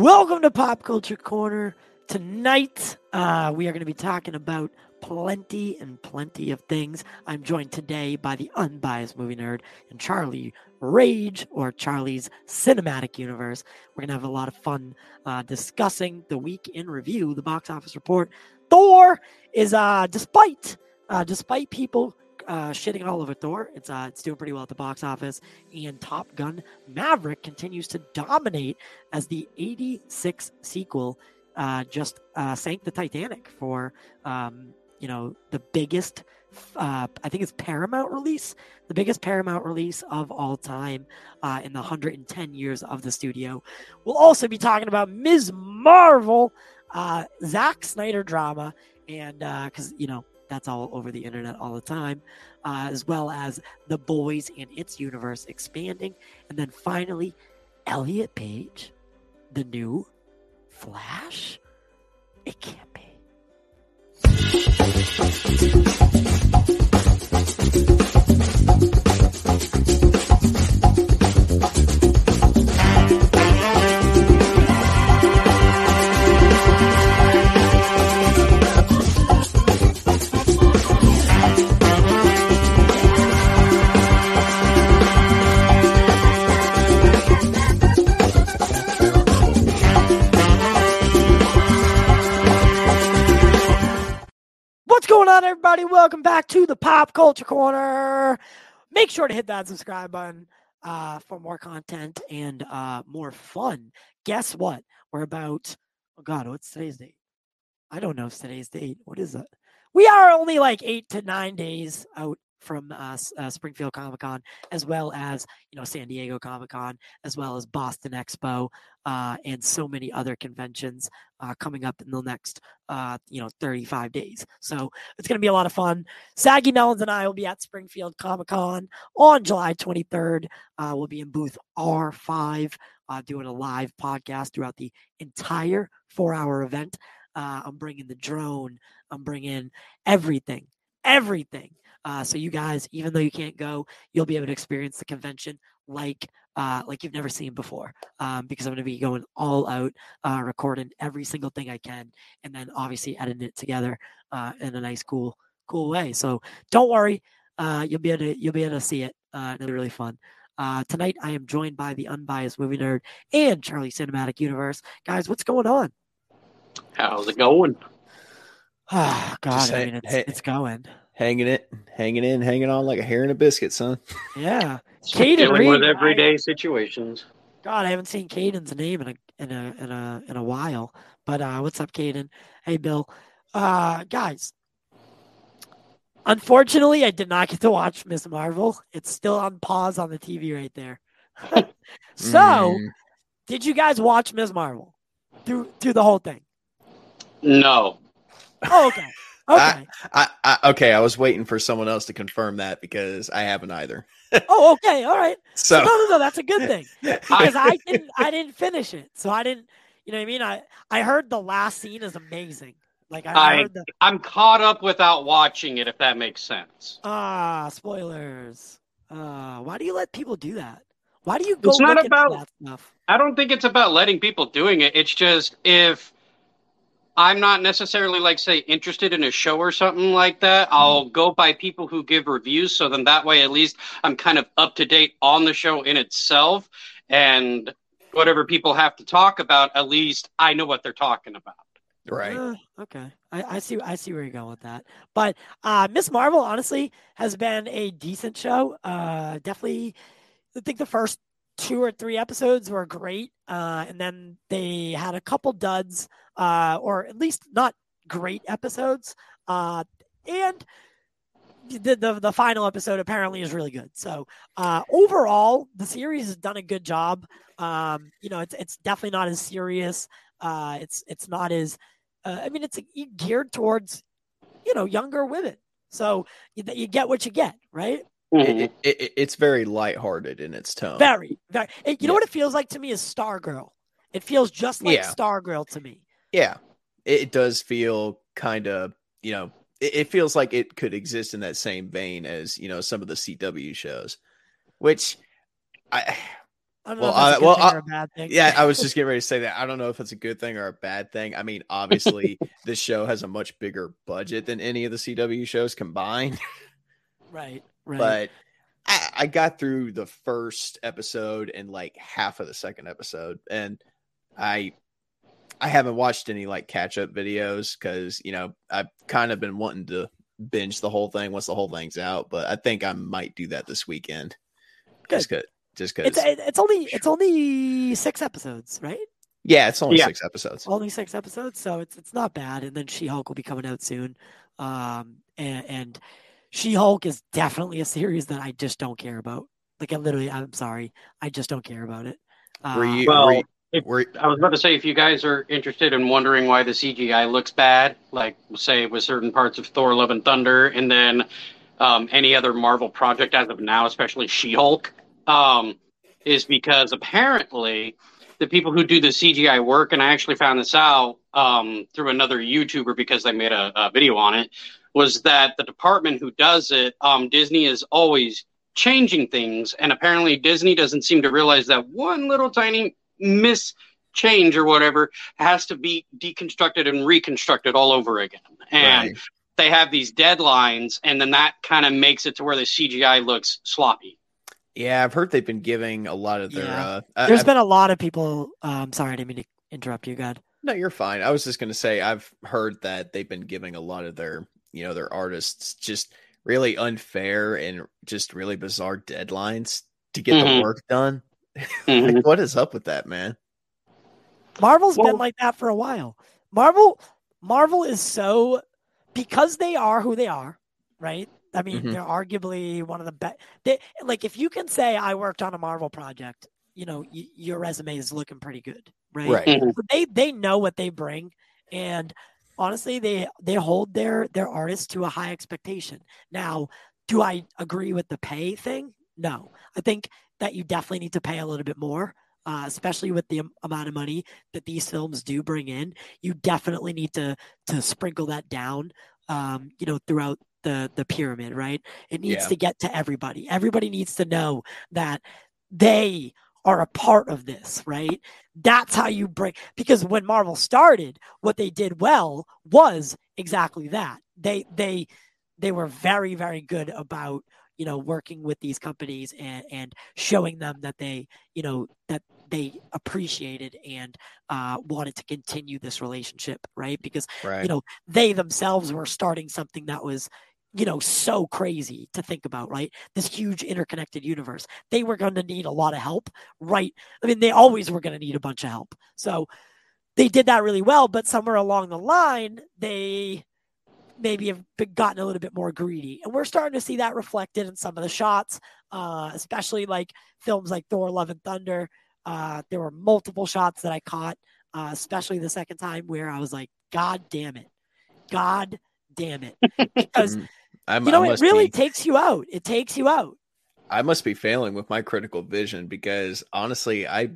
Welcome to Pop Culture Corner. Tonight, uh, we are going to be talking about plenty and plenty of things. I'm joined today by the unbiased movie nerd and Charlie Rage, or Charlie's Cinematic Universe. We're going to have a lot of fun uh, discussing the week in review, the box office report. Thor is, uh, despite uh, despite people uh, shitting all over Thor. It's uh, it's doing pretty well at the box office, and Top Gun Maverick continues to dominate as the 86 sequel. Uh, just uh, sank the Titanic for um, you know the biggest. Uh, I think it's Paramount release, the biggest Paramount release of all time uh, in the 110 years of the studio. We'll also be talking about Ms. Marvel, uh, Zack Snyder drama, and because you know that's all over the internet all the time, uh, as well as The Boys and its universe expanding. And then finally, Elliot Page, the new Flash? It can't be. Going on, everybody? Welcome back to the Pop Culture Corner. Make sure to hit that subscribe button uh, for more content and uh, more fun. Guess what? We're about, oh God, what's today's date? I don't know if today's date. What is it? We are only like eight to nine days out from uh, uh, Springfield Comic Con, as well as you know San Diego Comic Con, as well as Boston Expo, uh, and so many other conventions uh, coming up in the next uh, you know 35 days. So it's going to be a lot of fun. Saggy Melons and I will be at Springfield Comic Con on July 23rd. Uh, we'll be in booth R5, uh, doing a live podcast throughout the entire four-hour event. I'm bringing the drone. I'm bringing everything, everything. Uh, so you guys, even though you can't go, you'll be able to experience the convention like uh, like you've never seen before. Um, because I'm going to be going all out, uh, recording every single thing I can, and then obviously editing it together uh, in a nice, cool, cool way. So don't worry, uh, you'll be able to you'll be able to see it. Uh, it'll be really fun. Uh, tonight I am joined by the unbiased movie nerd and Charlie Cinematic Universe. Guys, what's going on? How's it going? Oh, God, Just I mean, it's, hey- it's going. Hanging it, hanging in, hanging on like a hair in a biscuit, son. Yeah. Caden Dealing with Reed, everyday situations. God, I haven't seen Caden's name in a in a in a in a while. But uh what's up, Caden? Hey Bill. Uh guys. Unfortunately, I did not get to watch Miss Marvel. It's still on pause on the TV right there. so, Mm, did you guys watch Miss Marvel through through the whole thing? No. Oh, okay. Okay. I, I, okay, I was waiting for someone else to confirm that because I haven't either. oh, okay. All right. So no, no, no. That's a good thing because I didn't. I didn't finish it, so I didn't. You know what I mean? I I heard the last scene is amazing. Like I, I- heard the I'm caught up without watching it, if that makes sense. ah spoilers. Uh, why do you let people do that? Why do you go It's not look about- that stuff? I don't think it's about letting people doing it. It's just if I'm not necessarily like say interested in a show or something like that, I'll go by people who give reviews so then that way at least I'm kind of up to date on the show in itself and whatever people have to talk about, at least I know what they're talking about. right. Uh, okay, I, I see. I see where you're going with that. But uh, Miss Marvel, honestly, has been a decent show. Uh, definitely, I think the first two or three episodes were great, uh, and then they had a couple duds, uh, or at least not great episodes. Uh, and the, the the final episode apparently is really good. So uh, overall, the series has done a good job. Um, you know, it's it's definitely not as serious. Uh, it's it's not as uh, I mean, it's geared towards you know younger women. So you, you get what you get, right? Mm-hmm. It, it, it, it's very lighthearted in its tone. Very, very. it- you know what it feels like to me is Stargirl. It feels just like Yeah. Stargirl to me. yeah, it, it does feel kind of, you know, it, it feels like it could exist in that same vein as you know some of the CW shows, which I I don't know Well, if that's a I- good well, thing I- or a bad thing. Yeah, I was just getting ready to say that. I don't know if it's a good thing or a bad thing. I mean, obviously, this show has a much bigger budget than any of the CW shows combined. right, right. But I, I got through the first episode and like half of the second episode, and I I haven't watched any like catch up videos because you know I've kind of been wanting to binge the whole thing once the whole thing's out. But I think I might do that this weekend. Just cause, just because. it's it's only it's only six episodes, right? yeah, it's only Yeah. six episodes. Only six episodes, so it's it's not bad. And then She Hulk will be coming out soon. Um, and, and She Hulk is definitely a series that I just don't care about. Like I literally, I'm sorry, I just don't care about it. Uh, Were you? Well, were you- if- were- I was about to say, if you guys are interested in wondering why the CGI looks bad, like say with certain parts of Thor: Love and Thunder, and then um, any other Marvel project as of now, especially She-Hulk, um, is because apparently the people who do the CGI work, and I actually found this out um, through another YouTuber because they made a, a video on it, was that the department who does it, um, Disney is always changing things, and apparently Disney doesn't seem to realize that one little tiny miss change or whatever has to be deconstructed and reconstructed all over again. And Right. they have these deadlines, and then that kind of makes it to where the CGI looks sloppy. Yeah, I've heard they've been giving a lot of their. Yeah. Uh, I- There's I've- been a lot of people. Um, sorry, I didn't mean to interrupt you, God. no, you're fine. I was just gonna say I've heard that they've been giving a lot of their, you know, their artists just really unfair and just really bizarre deadlines to get the Mhm. work done. Mhm. like, what is up with that, man? Marvel's Well- been like that for a while. Marvel, Marvel is so because they are who they are, right? I mean, Mhm. they're arguably one of the best. They like if you can say I worked on a Marvel project, you know, y- your resume is looking pretty good, right? Right. Mhm. They they know what they bring, and honestly, they they hold their their artists to a high expectation. Now, do I agree with the pay thing? No, I think that you definitely need to pay a little bit more, uh, especially with the amount of money that these films do bring in. You definitely need to to sprinkle that down, um, you know, throughout the the pyramid. Right? It needs Yeah. to get to everybody. Everybody needs to know that they are a part of this, right? That's how you break because when Marvel started, what they did well was exactly that. They they they were very very good about you know working with these companies and and showing them that they you know that they appreciated and uh, wanted to continue this relationship, right? Because Right. you know they themselves were starting something that was you know so crazy to think about right? This huge interconnected universe. They were going to need a lot of help right? I mean they always were going to need a bunch of help. So they did that really well but somewhere along the line they maybe have been- gotten a little bit more greedy. And we're starting to see that reflected in some of the shots uh, especially like films like thor love and thunder. Uh, there were multiple shots that i caught uh, especially the second time where i was like god damn it. God damn it. Because Mm, I'm, you know I it really be, takes you out. It takes you out. I must be failing with my critical vision because honestly, I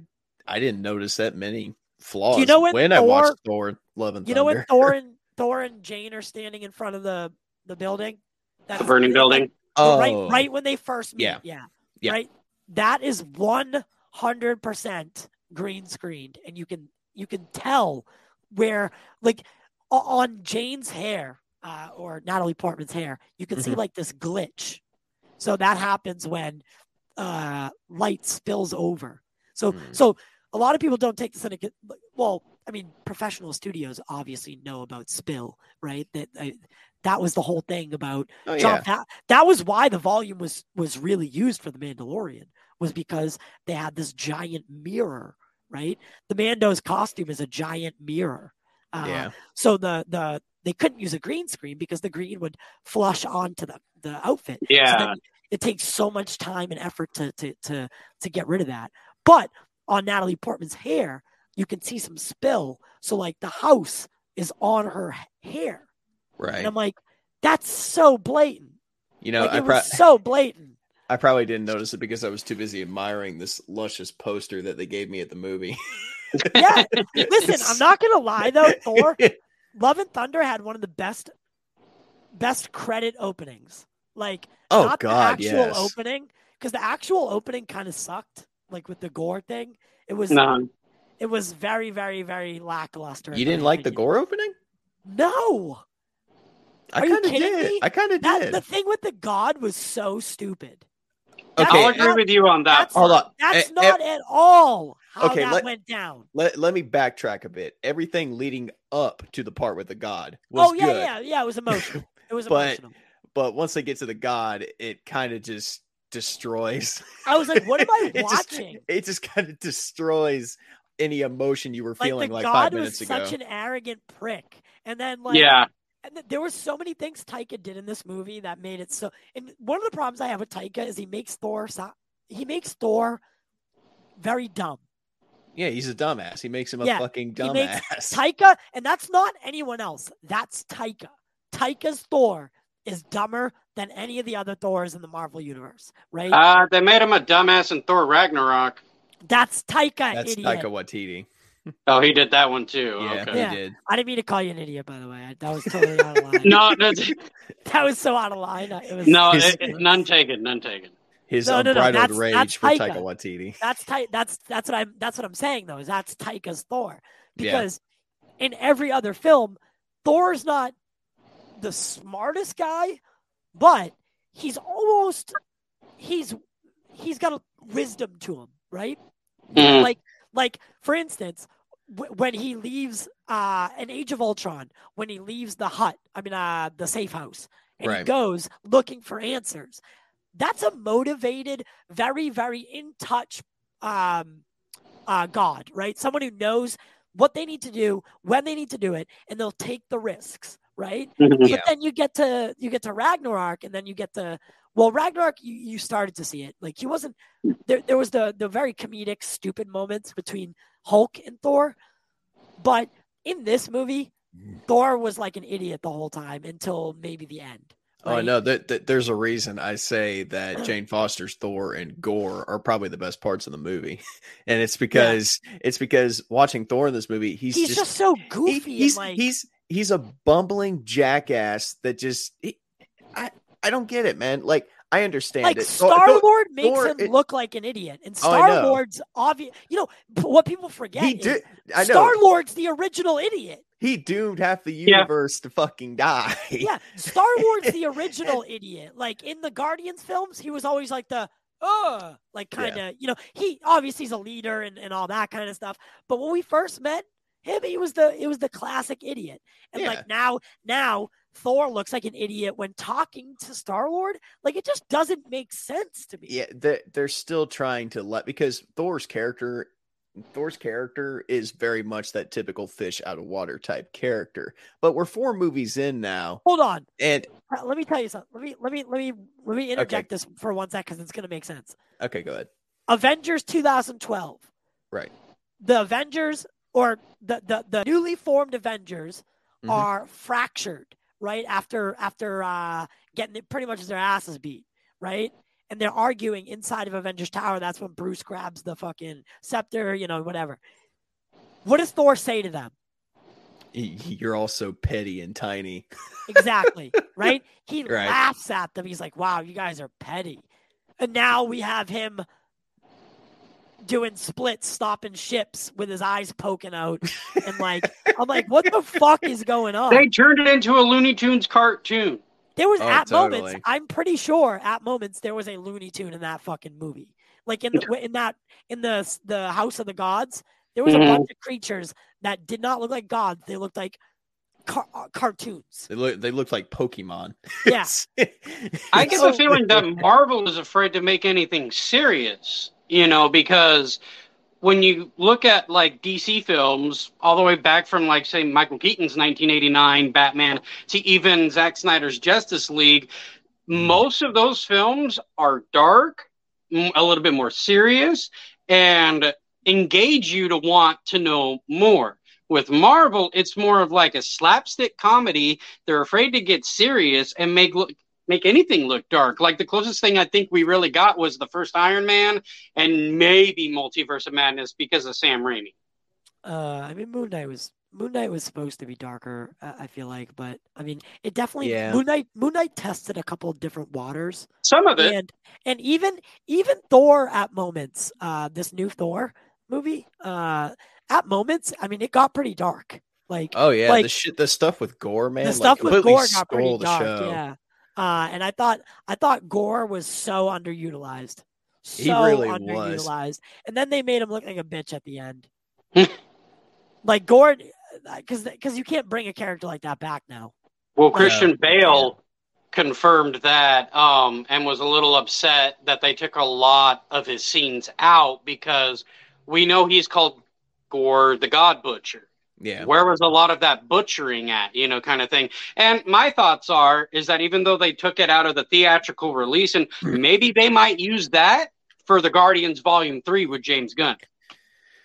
I didn't notice that many flaws You know when I watched Thor- Thor: Love and you know when thor and thor and jane are standing in front of the the building? The burning building. oh, right right when they first meet. Yeah. yeah. Yeah. right? That is 100% green screened and you can you can tell where like on jane's hair uh, or natalie portman's hair you can see Mhm. like this glitch so that happens when uh light spills over so Mm. so a lot of people don't take this into well i mean professional studios obviously know about spill right that I, that was the whole thing about Oh, John yeah. Fa- that was why the volume was was really used for the Mandalorian was because they had this giant mirror, right? The Mando's costume is a giant mirror. Uh, yeah. So the the they couldn't use a green screen because the green would flush onto the the outfit. Yeah. then it takes so much time and effort to to to to get rid of that. But on Natalie Portman's hair, you can see some spill. So like the house is on her hair. Right. And I'm like, that's so blatant. You know, like, I it pro- was so blatant. I probably didn't notice it because I was too busy admiring this luscious poster that they gave me at the movie. Yeah. Listen, I'm not gonna lie though, Thor, Love and Thunder had one of the best best credit openings. Like oh not God, the actual yes. opening, because the actual opening kind of sucked. like with the gore thing. It was No. it was very very very lackluster. You didn't like the gore opening? No, I Are you kind of kidding did. me? I kind of that did. the thing with the god was so stupid. Okay, I'll agree not- with you on that. That's Hold not, on. That's Eh, not at all how Okay, that let- went down. let, let me backtrack a bit. Everything leading up to the part with the god was Oh yeah, good. yeah, yeah. It was emotional. It was But- emotional. But once they get to the god, it kind of just destroys. I was like, what am I it just, watching? it just kind of destroys any emotion you were Like feeling the like god five was minutes ago. such an arrogant prick, and then like yeah. And there were so many things Taika did in this movie that made it so. And one of the problems I have with Taika is he makes Thor. So, he makes Thor very dumb. Yeah, he's a dumbass. He makes him a Yeah, fucking dumbass. Taika, and that's not anyone else. That's Taika. Taika's Thor is dumber than any of the other Thors in the Marvel universe, right? Uh, they made him a dumbass in Thor Ragnarok. that's Taika, That's idiot. Taika Waititi. Oh, he did that one too. Yeah, okay. he did. I didn't mean to call you an idiot, by the way. That was totally out of line. No, that's, that was so out of line. It was no, His- it, it- none taken, none taken. His No, no, no, unbridled that's- rage that's for Taika. Taika Waititi. That's tight. That's that's what I'm that's what I'm saying though. Is that's Taika's Thor Yeah. because in every other film, Thor's not the smartest guy, but he's almost he's he's got a wisdom to him, right? Mhm. Like like for instance, w- when he leaves uh an Age of Ultron, when he leaves the hut, I mean uh the safe house, and he goes looking for answers. That's a motivated, very, very in touch um uh God, right? Someone who knows what they need to do, when they need to do it, and they'll take the risks, right? Yeah. But then you get to you get to Ragnarok, and then you get to well, Ragnarok. You, you started to see it. Like he wasn't there. There was the the very comedic, stupid moments between Hulk and Thor, but in this movie, Thor was like an idiot the whole time until maybe the end. Oh no, that, that there's a reason I say that Jane Foster's Thor and Gorr are probably the best parts of the movie, and it's because it's because watching Thor in this movie, he's, He's, just, so he- goofy he's like he's he's a bumbling jackass that just he, I I don't get it, man. Like I understand like it. Star Lord makes Thor- him it- look like an idiot, and Oh, Star. Lord's obvious. You know what people forget. he did. I know Star Lord's the original idiot. He doomed half the Yeah. universe to fucking die. Yeah, Star Wars, the original idiot. Like in the Guardians films, he was always like the uh like kind of you know he obviously he's a leader and, and all that kind of stuff. But when we first met him, he was the it was the classic idiot. And Yeah. like now now Thor looks like an idiot when talking to Star Lord. Like it just doesn't make sense to me. yeah, they're, they're still trying to let because Thor's character Thor's character is very much that typical fish out of water type character. But we're four movies in now, Hold on. and Uh, Let me tell you something. Let me let me let me let me interject this for one sec because it's gonna make sense. okay, go ahead. Avengers 2012. Right. The Avengers or the the, the newly formed Avengers Mhm. are fractured, right? After after uh getting it pretty much their asses beat, right? And they're arguing inside of Avengers Tower. That's when Bruce grabs the fucking scepter, you know, whatever. What does Thor say to them? You're all so petty and tiny. Exactly, right? He Right. laughs at them. He's like, "Wow, you guys are petty." And now we have him doing splits, stopping ships with his eyes poking out, and like, I'm like, "What the fuck is going on?" They turned it into a Looney Tunes cartoon. There was Oh, at moments. I'm pretty sure at moments there was a Looney Tune in that fucking movie. Like in the, in that in the the House of the Gods, there was Mhm. a bunch of creatures that did not look like gods. They looked like car- uh, cartoons. They look they look like Pokemon. Yeah. I get So- the feeling that Marvel is afraid to make anything serious, you know, because when you look at like DC films, all the way back from like say Michael Keaton's 1989 Batman to even Zack Snyder's Justice League, mm-hmm. most of those films are dark, m- a little bit more serious, and engage you to want to know more. With Marvel, it's more of like a slapstick comedy. They're afraid to get serious and make look make anything look dark. Like the closest thing I think we really got was the first Iron Man and maybe Multiverse of Madness because of Sam Raimi. Uh, I mean, Moon Knight was Moon Knight was supposed to be darker. Uh, I feel like, but I mean, it definitely Yeah. Moon Knight. Moon Knight tested a couple of different waters, Some of it. and and even even Thor at moments. Uh, this new Thor movie. Uh, at moments, I mean, it got pretty dark. Like Oh yeah, Like- the shit, the stuff with Gorr, man. the like, stuff with Gorr got pretty dark. show. Yeah. Uh, and I thought I thought Gorr was so underutilized. So He really was. underutilized. And then they made him look like a bitch at the end. like Gorr, because because you can't bring a character like that back now. Well, Yeah. Christian Bale confirmed that um, and was a little upset that they took a lot of his scenes out because we know he's called Gorr the God Butcher. Yeah, Where was a lot of that butchering at, you know, kind of thing? And my thoughts are is that even though they took it out of the theatrical release, and hmm. maybe they might use that for the Guardians Volume Three with James Gunn.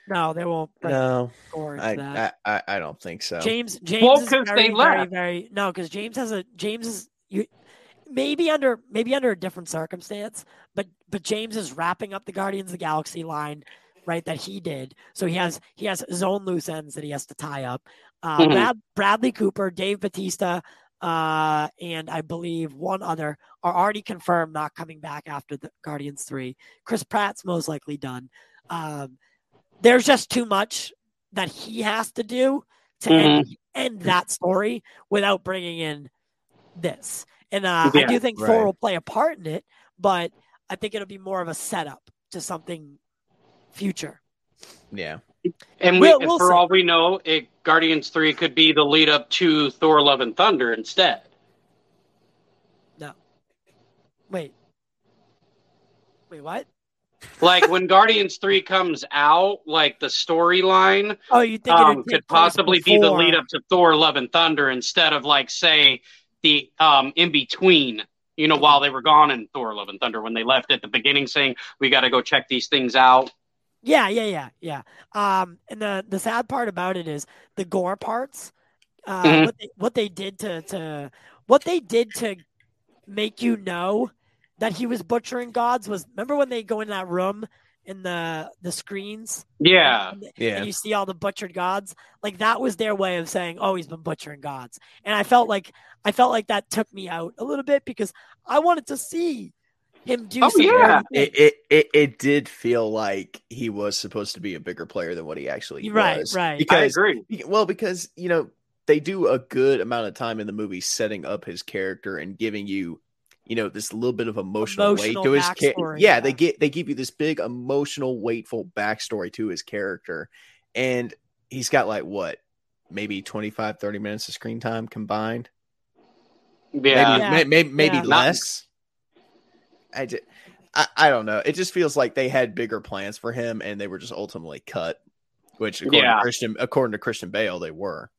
No, they won't. Put no, I, that. I I I don't think so. James James Well, is 'cause very, they very, very no, because James has a James is you maybe under maybe under a different circumstance, but but James is wrapping up the Guardians of the Galaxy line, right? That he did. So he has he has his own loose ends that he has to tie up. Uh, Mhm. Brad, Bradley Cooper, Dave Bautista, uh, and I believe one other are already confirmed not coming back after the Guardians three. Chris Pratt's most likely done. Um, there's just too much that he has to do to end, end that story without bringing in this. And uh, I do think right. Thor will play a part in it, but I think it'll be more of a setup to something future. Yeah, And we, We'll- and we'll for see. all we know, it, Guardians Three could be the lead up to Thor: Love and Thunder instead. No. Wait. Wait, what? Like when Guardians Three comes out, like the storyline Oh, you think um, could place possibly be the lead up to Thor: Love and Thunder instead of like say the um in between. You know, while they were gone in Thor: Love and Thunder, when they left at the beginning, saying we got to go check these things out. Yeah, yeah, yeah, yeah. Um, and the the sad part about it is the gore parts. Uh, Mhm. what they what they did to to what they did to make you know that he was butchering gods was remember when they go in that room in the the screens Yeah, and, yeah. and you see all the butchered gods like that was their way of saying oh he's been butchering gods and i felt like i felt like that took me out a little bit because i wanted to see him do Oh, some yeah. It, it it it did feel like he was supposed to be a bigger player than what he actually Right, was. right. I I Because agree. Well, because you know they do a good amount of time in the movie setting up his character and giving you, you know, this little bit of emotional, Emotional weight to his character. Yeah, yeah. they get they give you this big emotional, weightful backstory to his character, and he's got like what, maybe 25, 30 minutes of screen time combined. Yeah, maybe Yeah. may- maybe, maybe Yeah. less. I, just, I I don't know. It just feels like they had bigger plans for him, and they were just ultimately cut. Which, according Yeah. to Christian, according to Christian Bale, they were.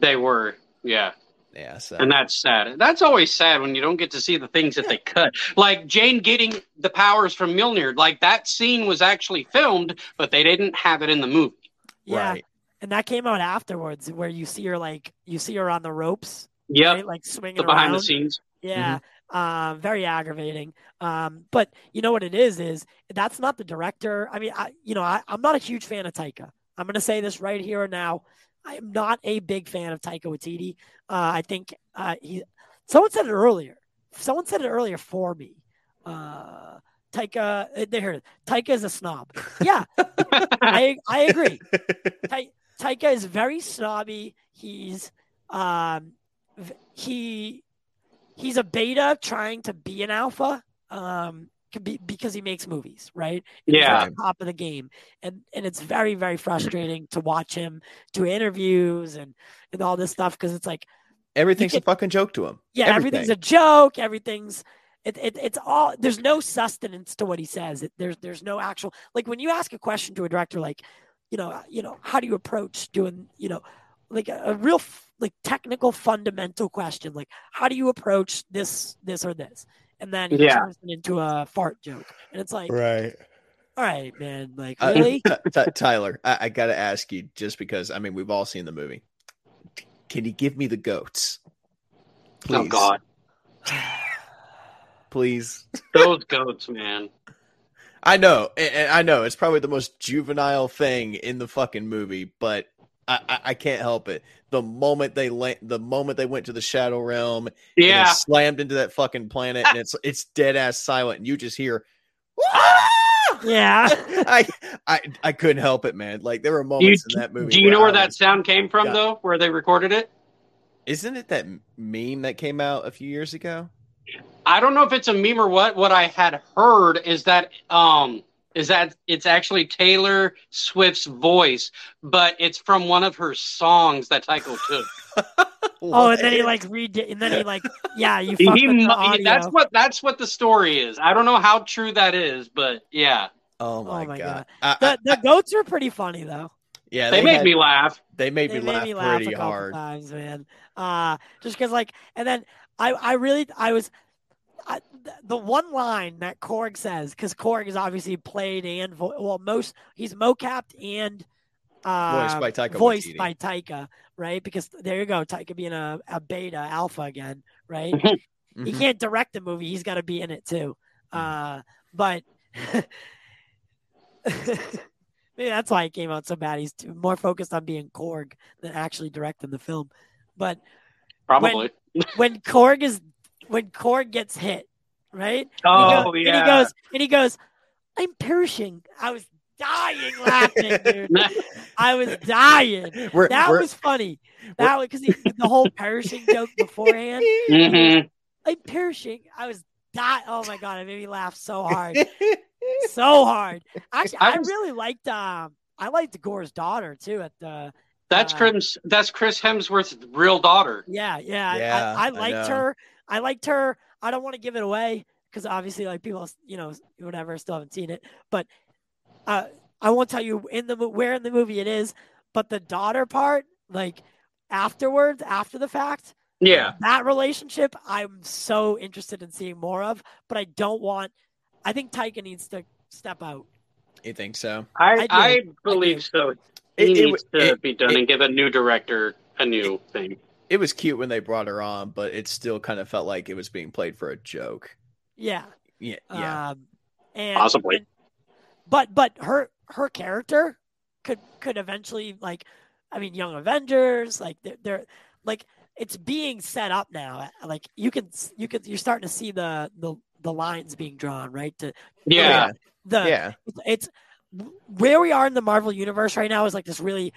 they were. Yeah. Yeah, so And that's sad. That's always sad when you don't get to see the things that they cut. Like Jane getting the powers from Mjolnir. Like that scene was actually filmed, but they didn't have it in the movie. yeah right. and that came out afterwards where you see her like you see her on the ropes Yeah, right? like swinging The behind the scenes. Yeah. Mm-hmm. Um, very aggravating. Um, but you know what it is, is that's not the director. I mean, I, you know, I, I'm not a huge fan of Taika. I'm going to say this right here and now. I am not a big fan of Taika Waititi. Uh, I think uh, he, someone said it earlier. Someone said it earlier for me. Uh, Taika, uh, there. Taika is a snob. Yeah, I, I agree. Ta- Taika is very snobby. He's um he he's a beta trying to be an alpha um be, because he makes movies, right? He's Yeah. top of the game, and and it's very very frustrating to watch him do interviews and and all this stuff because it's like Everything's You a fucking joke to him. yeah, everything's a joke. Everything's it, it, it's all there's no sustenance to what he says. It, there's there's no actual like when you ask a question to a director like, you know, you know, how do you approach doing, you know, like a, a real f- like technical fundamental question like how do you approach this this or this, and then he Yeah. turns it into a fart joke, and it's like, right. all right, man, like Uh, really? T- T- Tyler, I, I got to ask you just because I mean we've all seen the movie. Can you give me the goats? please Oh God, please. those goats, man. I know, and, and I know it's probably the most juvenile thing in the fucking movie, but I, I, I can't help it. The moment they la- the moment they went to the shadow realm, and Yeah. they slammed into that fucking planet, and it's it's dead ass silent, and you just hear. Yeah. I, I I couldn't help it, man. Like there were Do you, moments in that movie. do you know where I that was- sound came from, Yeah. though? Where they recorded it? Isn't it that meme that came out a few years ago? I don't know if it's a meme or what. What I had heard is that um is that it's actually Taylor Swift's voice, but it's from one of her songs that Taika took. Oh, and then he like read it, and then he like, yeah, you He fucked mu- that's what that's what the story is. I don't know how true that is, but yeah, Oh my, my god! God. I- I- the, the goats are pretty funny though. yeah, they, made had- me laugh. They made They me made laugh me laugh pretty a couple hard. times, man. Uh, just because like, and then I, I really, I was, I, th- the one line that Korg says, because Korg is obviously played and vo- well, most he's mocapped and uh, Voiced by Taika voiced by Taika, right? Because there you go, Taika being a, a beta alpha again, right? he Mhm. can't direct the movie; he's got to be in it too. Uh, but maybe that's why it came out so bad. He's too, more focused on being Korg than actually directing the film. But Probably. when Korg is when Korg gets hit, right? oh and he, goes, yeah. and he goes and he goes, "I'm perishing." I was dying laughing, dude. I was dying. We're- That we're- was funny. That was because the whole perishing joke beforehand. Mhm. I'm perishing. I was dying. Oh my god, it made me laugh so hard, so hard. Actually, I I, really liked. Um, I liked Gorr's daughter too. At the That's Uh, Chris. That's Chris Hemsworth's real daughter. yeah, yeah. I- Yeah, I, I I liked know. her. I liked her. I don't want to give it away because obviously, like people, you know, whatever, still haven't seen it. But uh, I won't tell you in the where in the movie it is. But the daughter part, like afterwards, after the fact, Yeah. that relationship i'm so interested in seeing more of but i don't want i think taika needs to step out you think so? I I I, believe I so. It- He it needs w- to it- be done it- and give a new director a new thing. It was cute when they brought her on, but it still kind of felt like it was being played for a joke. yeah Yeah, yeah. um and Possibly. and- but but her her character could could eventually like i mean young avengers like they're, they're like it's being set up now like you can you can you're starting to see the the the lines being drawn right to Yeah. the yeah. it's, it's where we are in the Marvel universe right now is like this really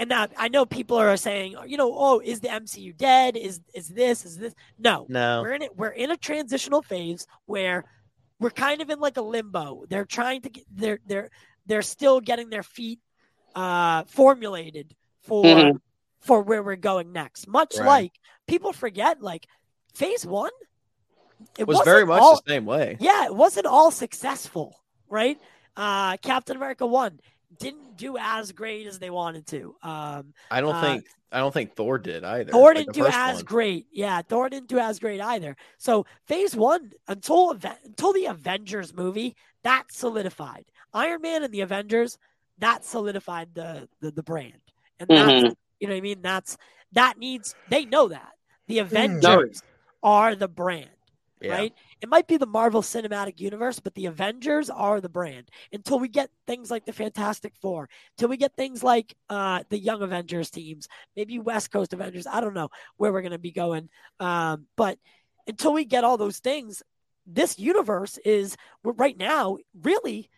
and now I know people are saying, you know, oh, is the MCU dead? Is is this? Is this? No. No. We're in it we're in a transitional phase where we're kind of in like a limbo. They're trying to get they're they're they're still getting their feet uh formulated for Mhm. for where we're going next. Much Right. like people forget like phase 1 it was very much all- the same way. yeah, it wasn't all successful, right? Uh, Captain America One didn't do as great as they wanted to. Um, I don't uh, think I don't think Thor did either. Thor didn't the do as one. great. Yeah, Thor didn't do as great either. So Phase One until until the Avengers movie that solidified Iron Man and the Avengers. That solidified the the, the brand, and that's Mhm. you know what I mean. That's that needs they know that the Mm. Avengers are the brand Yeah. right? It might be the Marvel Cinematic Universe, but the Avengers are the brand. Until we get things like the Fantastic Four, until we get things like uh, the Young Avengers teams, maybe West Coast Avengers. I don't know where we're going to be going, um, but until we get all those things, this universe is right now really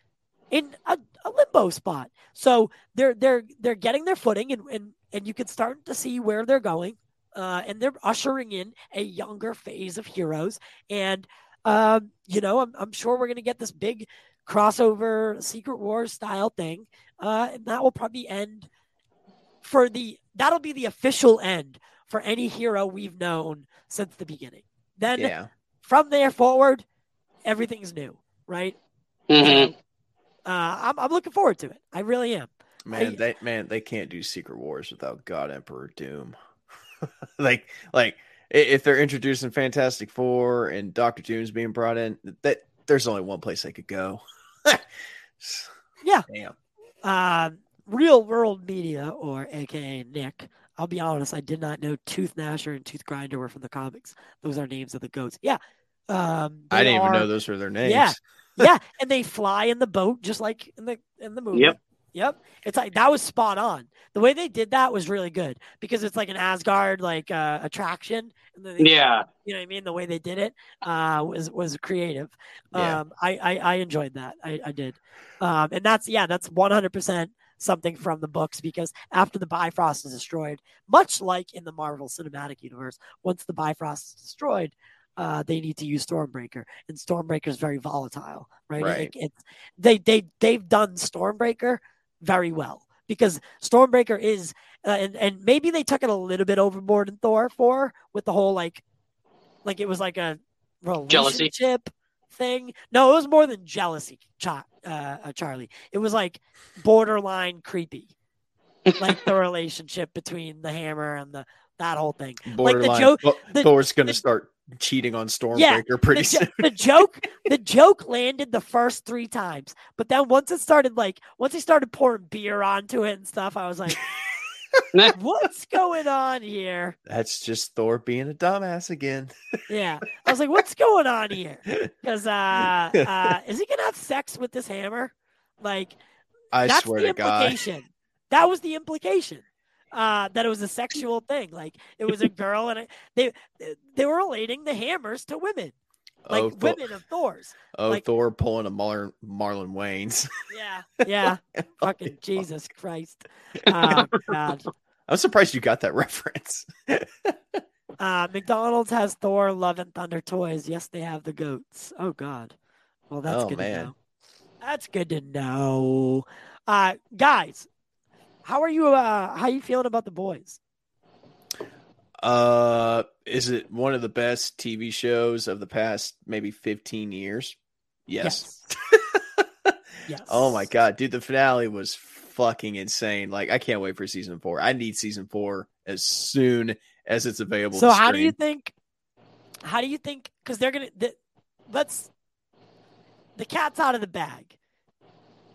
in a, a limbo spot. So they're they're they're getting their footing, and and and you can start to see where they're going. Uh, and they're ushering in a younger phase of heroes and um, you know, I'm, I'm sure we're going to get this big crossover Secret Wars style thing, uh, and that will probably end for the that'll be the official end for any hero we've known since the beginning. Then Yeah. from there forward, everything's new, right? Mhm. Uh, I'm, I'm looking forward to it. I really am. Man, I- they man, they can't do Secret Wars without God Emperor Doom. like like if they're introducing Fantastic Four and Doctor Doom's being brought in, that there's only one place they could go. Yeah. Damn. Uh, Real World Media, or AKA Nick. I'll be honest, I did not know Tooth Gnasher and Tooth Grinder were from the comics. Those are names of the goats. Yeah. Um, I didn't even know those were their names. Yeah. yeah, and they fly in the boat just like in the in the movie. Yep. Yep. It's like that was spot on. The way they did that was really good because it's like an Asgard like uh, attraction. And then they, Yeah. You know what I mean? The way they did it uh, was was creative. Yeah. Um, I, I I enjoyed that. I, I did. Um, and that's yeah, that's one hundred percent something from the books because after the Bifrost is destroyed, much like in the Marvel Cinematic Universe, once the Bifrost is destroyed, uh, they need to use Stormbreaker, and Stormbreaker is very volatile, right? Right. It- it's they they they've done Stormbreaker very well because Stormbreaker is, uh, and and maybe they took it a little bit overboard in Thor four with the whole like, like it was like a Jealousy. relationship thing. No, it was more than jealousy, Cha- uh, uh, Charlie. It was like borderline creepy, like the relationship between the hammer and the that whole thing. Borderline. joke- Thor- the- Thor's going to start cheating on Stormbreaker Yeah, pretty the, jo- soon. the joke the joke landed the first three times but then once it started like once he started pouring beer onto it and stuff i was like what's going on here That's just Thor being a dumbass again. yeah i was like what's going on here because uh uh is he gonna have sex with this hammer like I that's swear the to God. implication that was the implication uh that it was a sexual thing like it was a girl and it, they they were relating the hammers to women like oh, Thor, women of thor's oh like- Thor pulling a Mar- Marlon Wayans. Yeah, yeah. Fucking Jesus Christ. Oh God. I'm surprised you got that reference. Uh, McDonald's has Thor, Love and Thunder toys. Yes, they have the goats. Oh God. Well, that's Oh, good man. to know. That's good to know. Uh, guys, how are you? Uh, how you feeling about the boys? Uh, is it one of the best TV shows of the past maybe 15 years? Yes. Yes. yes. Oh my god, dude, the finale was fucking insane. Like I can't wait for season 4. I need season 4 as soon as it's available So to how do you think? How do you think? Because they're gonna. The, let's. The cat's out of the bag.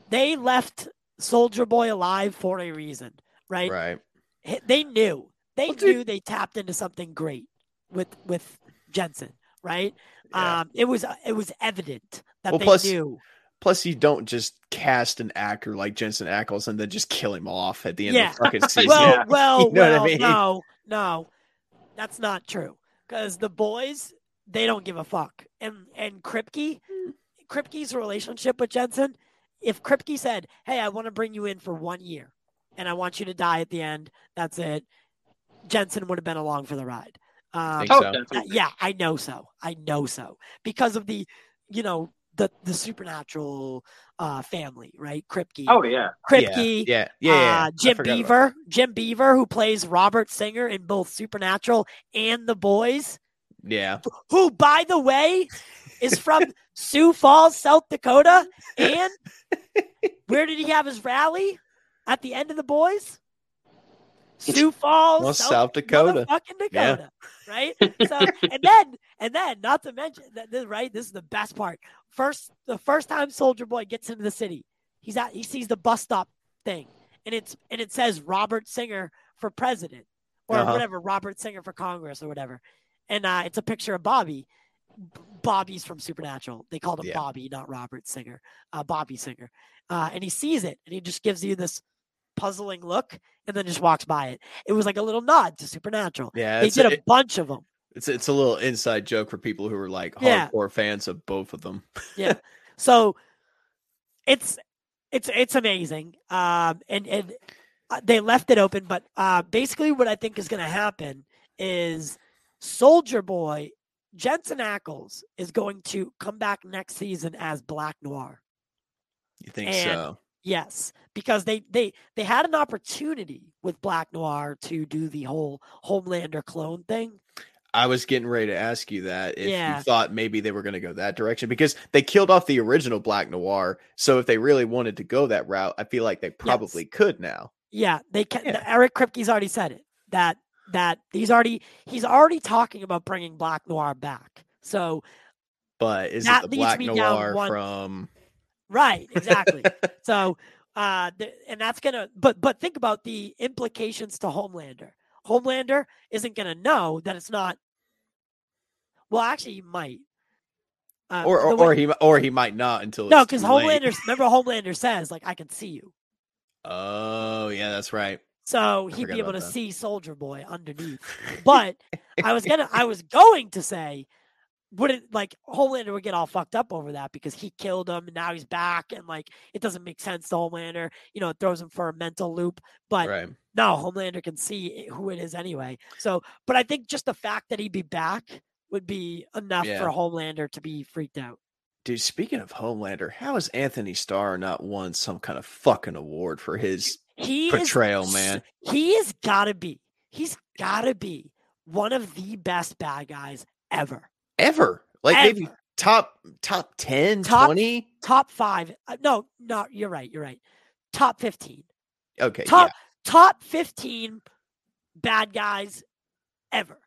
They left Soldier Boy alive for a reason, right? Right. They knew. They Well, knew they tapped into something great with with Jensen, right? Yeah. Um, it was it was evident that Well, they plus- knew. Plus, you don't just cast an actor like Jensen Ackles and then just kill him off at the end Yeah. of the fucking season. Well, Yeah. well, You know what I mean? no, no, that's not true. Because the boys, they don't give a fuck. And and Kripke, Kripke's relationship with Jensen, if Kripke said, "Hey, I want to bring you in for one year, and I want you to die at the end," that's it. Jensen would have been along for the ride. Um, Think Oh, so. Uh, yeah, I know so. I know so because of the, you know, the the supernatural uh family, right? Kripke, Oh yeah. Kripke, yeah, yeah, yeah, yeah. uh, Jim Beaver, Jim Beaver, who plays Robert Singer in both Supernatural and The Boys, Yeah, who, by the way, is from Sioux Falls, South Dakota. And where did he have his rally at the end of The Boys? Sioux Falls, well, South, South Dakota. fucking Yeah. Dakota, right? So, and then, and then, not to mention that, this, right? This is the best part. First, the first time Soldier Boy gets into the city, he's at, he sees the bus stop thing, and it's and it says Robert Singer for president or Uh-huh. whatever, Robert Singer for Congress or whatever, and uh, it's a picture of Bobby. Bobby's from Supernatural. They called him Yeah. Bobby, not Robert Singer. Uh, Bobby Singer, uh, and he sees it, and he just gives you this puzzling look, and then just walks by it. It was like a little nod to Supernatural. Yeah, They did a, a it- bunch of them. it's it's a little inside joke for people who are like Yeah. hardcore fans of both of them. Yeah. so it's it's it's amazing. Um and and uh, they left it open, but uh basically what I think is going to happen is Soldier Boy Jensen Ackles is going to come back next season as Black Noir. You think And- so? Yes, because they they they had an opportunity with Black Noir to do the whole Homelander clone thing. I was getting ready to ask you that if Yeah. you thought maybe they were going to go that direction because they killed off the original Black Noir. So if they really wanted to go that route, I feel like they probably could now. Yeah, they can. Yeah. Eric Kripke's already said it that that he's already he's already talking about bringing Black Noir back. So But is That it the leads Black me down Noir one- from? right, exactly. so uh, th- and that's gonna. But but think about the implications to Homelander. Homelander isn't gonna know that it's not. Well, actually, he might. Uh, or or, way- or he or he might not until no, because. Homelander. Remember, Homelander says like, "I can see you." Oh yeah, that's right. So he'd be able to that. see Soldier Boy underneath. But I was gonna I was going to say would it like Homelander would get all fucked up over that because he killed him and now he's back and like it doesn't make sense to Homelander. You know, it throws him for a mental loop. But right. no, Homelander can see who it is anyway. So, but I think just the fact that he'd be back would be enough Yeah. for Homelander to be freaked out. Dude, speaking of Homelander, how has Anthony Starr not won some kind of fucking award for his He portrayal, is, man? He has got to be. He's got to be one of the best bad guys ever. Ever. Like maybe top top 10, Top- 20? Top five. uh, No, no, you're right. You're right. Top fifteen. Okay. Top yeah. top fifteen bad guys ever.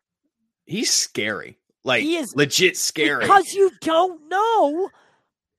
He's scary. Like He is- legit scary. Because you don't know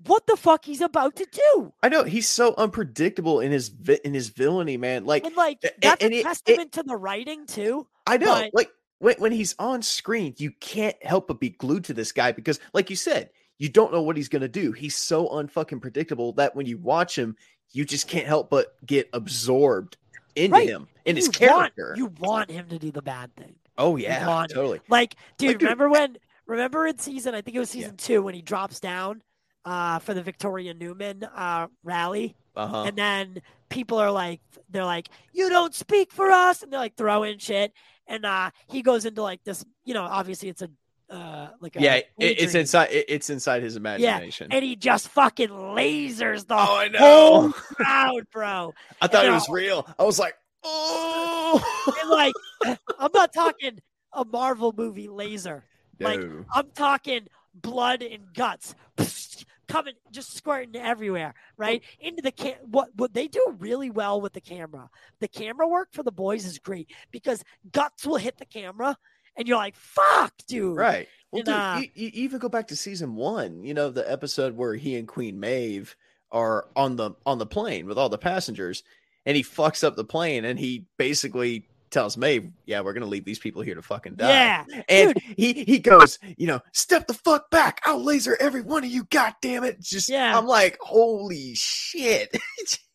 what the fuck he's about to do. I know he's so unpredictable in his vi- in his villainy, man. Like And like that's and a it- it- testament to the writing too. I know, But- like when when he's on screen, you can't help but be glued to this guy because, like you said, you don't know what he's gonna do. He's so unfucking predictable that when you watch him, you just can't help but get absorbed into Right. him in his You want- character. you want him to do the bad thing. oh yeah, totally. Like, dude, dude- remember when? Remember in season? I think it was Yeah. season two when he drops down uh, for the Victoria Neuman uh, rally, Uh huh. and then people are like, they're like, "You don't speak for us," and they're like throwing shit, and uh, he goes into like this, you know, obviously it's a uh, like a Yeah, it, it's inside. It, it's inside his imagination. and he just fucking lasers the Oh, I know. whole crowd, bro. I thought it and was real. I was like, oh, And like, I'm not talking a Marvel movie laser. like, I'm talking blood and guts coming, just squirting everywhere, right into the cam. What what they do really well with the camera, the camera work for the boys is great because guts will hit the camera, and you're like, "Fuck, dude!" Right. Well, And, dude, uh, you, you even go back to season one. You know the episode where he and Queen Maeve are on the on the plane with all the passengers, and he fucks up the plane, and he basically tells Maeve, "Yeah, we're gonna leave these people here to fucking die." Yeah, and he he goes, you know, step the fuck back. I'll laser every one of you. God damn it! Just Yeah. I'm like, holy shit!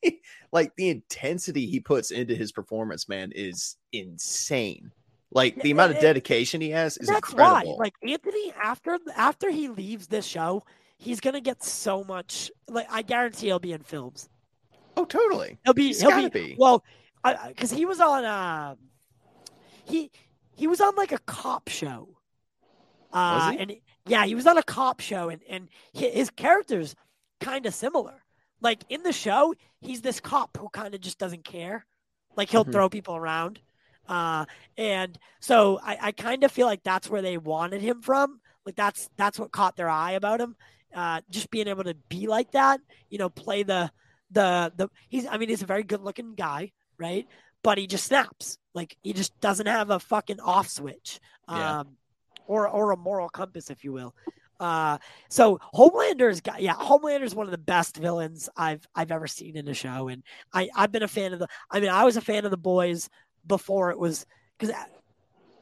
like the intensity he puts into his performance, man, is insane. Like the amount of dedication he has is that's incredible. why. Like Anthony, after after he leaves this show, he's gonna get so much. Like I guarantee he'll be in films. oh, totally. He'll be. He's he'll be, be. Well, because he was on. Uh, he he was on like a cop show. Uh? And yeah, he was on a cop show, and and hi- his character's kind of similar. Like in the show, he's this cop who kind of just doesn't care. Like he'll Mhm. throw people around. Uh, and so I, I kind of feel like that's where they wanted him from. Like that's that's what caught their eye about him. Uh, just being able to be like that, you know, play the the the he's I mean he's a very good looking guy, right? But he just snaps. Like he just doesn't have a fucking off switch. Yeah. Um or or a moral compass, if you will. Uh so Homelander's got yeah, Homelander's one of the best villains I've I've ever seen in a show. And I, I've been a fan of the I mean, I was a fan of the boys before it was because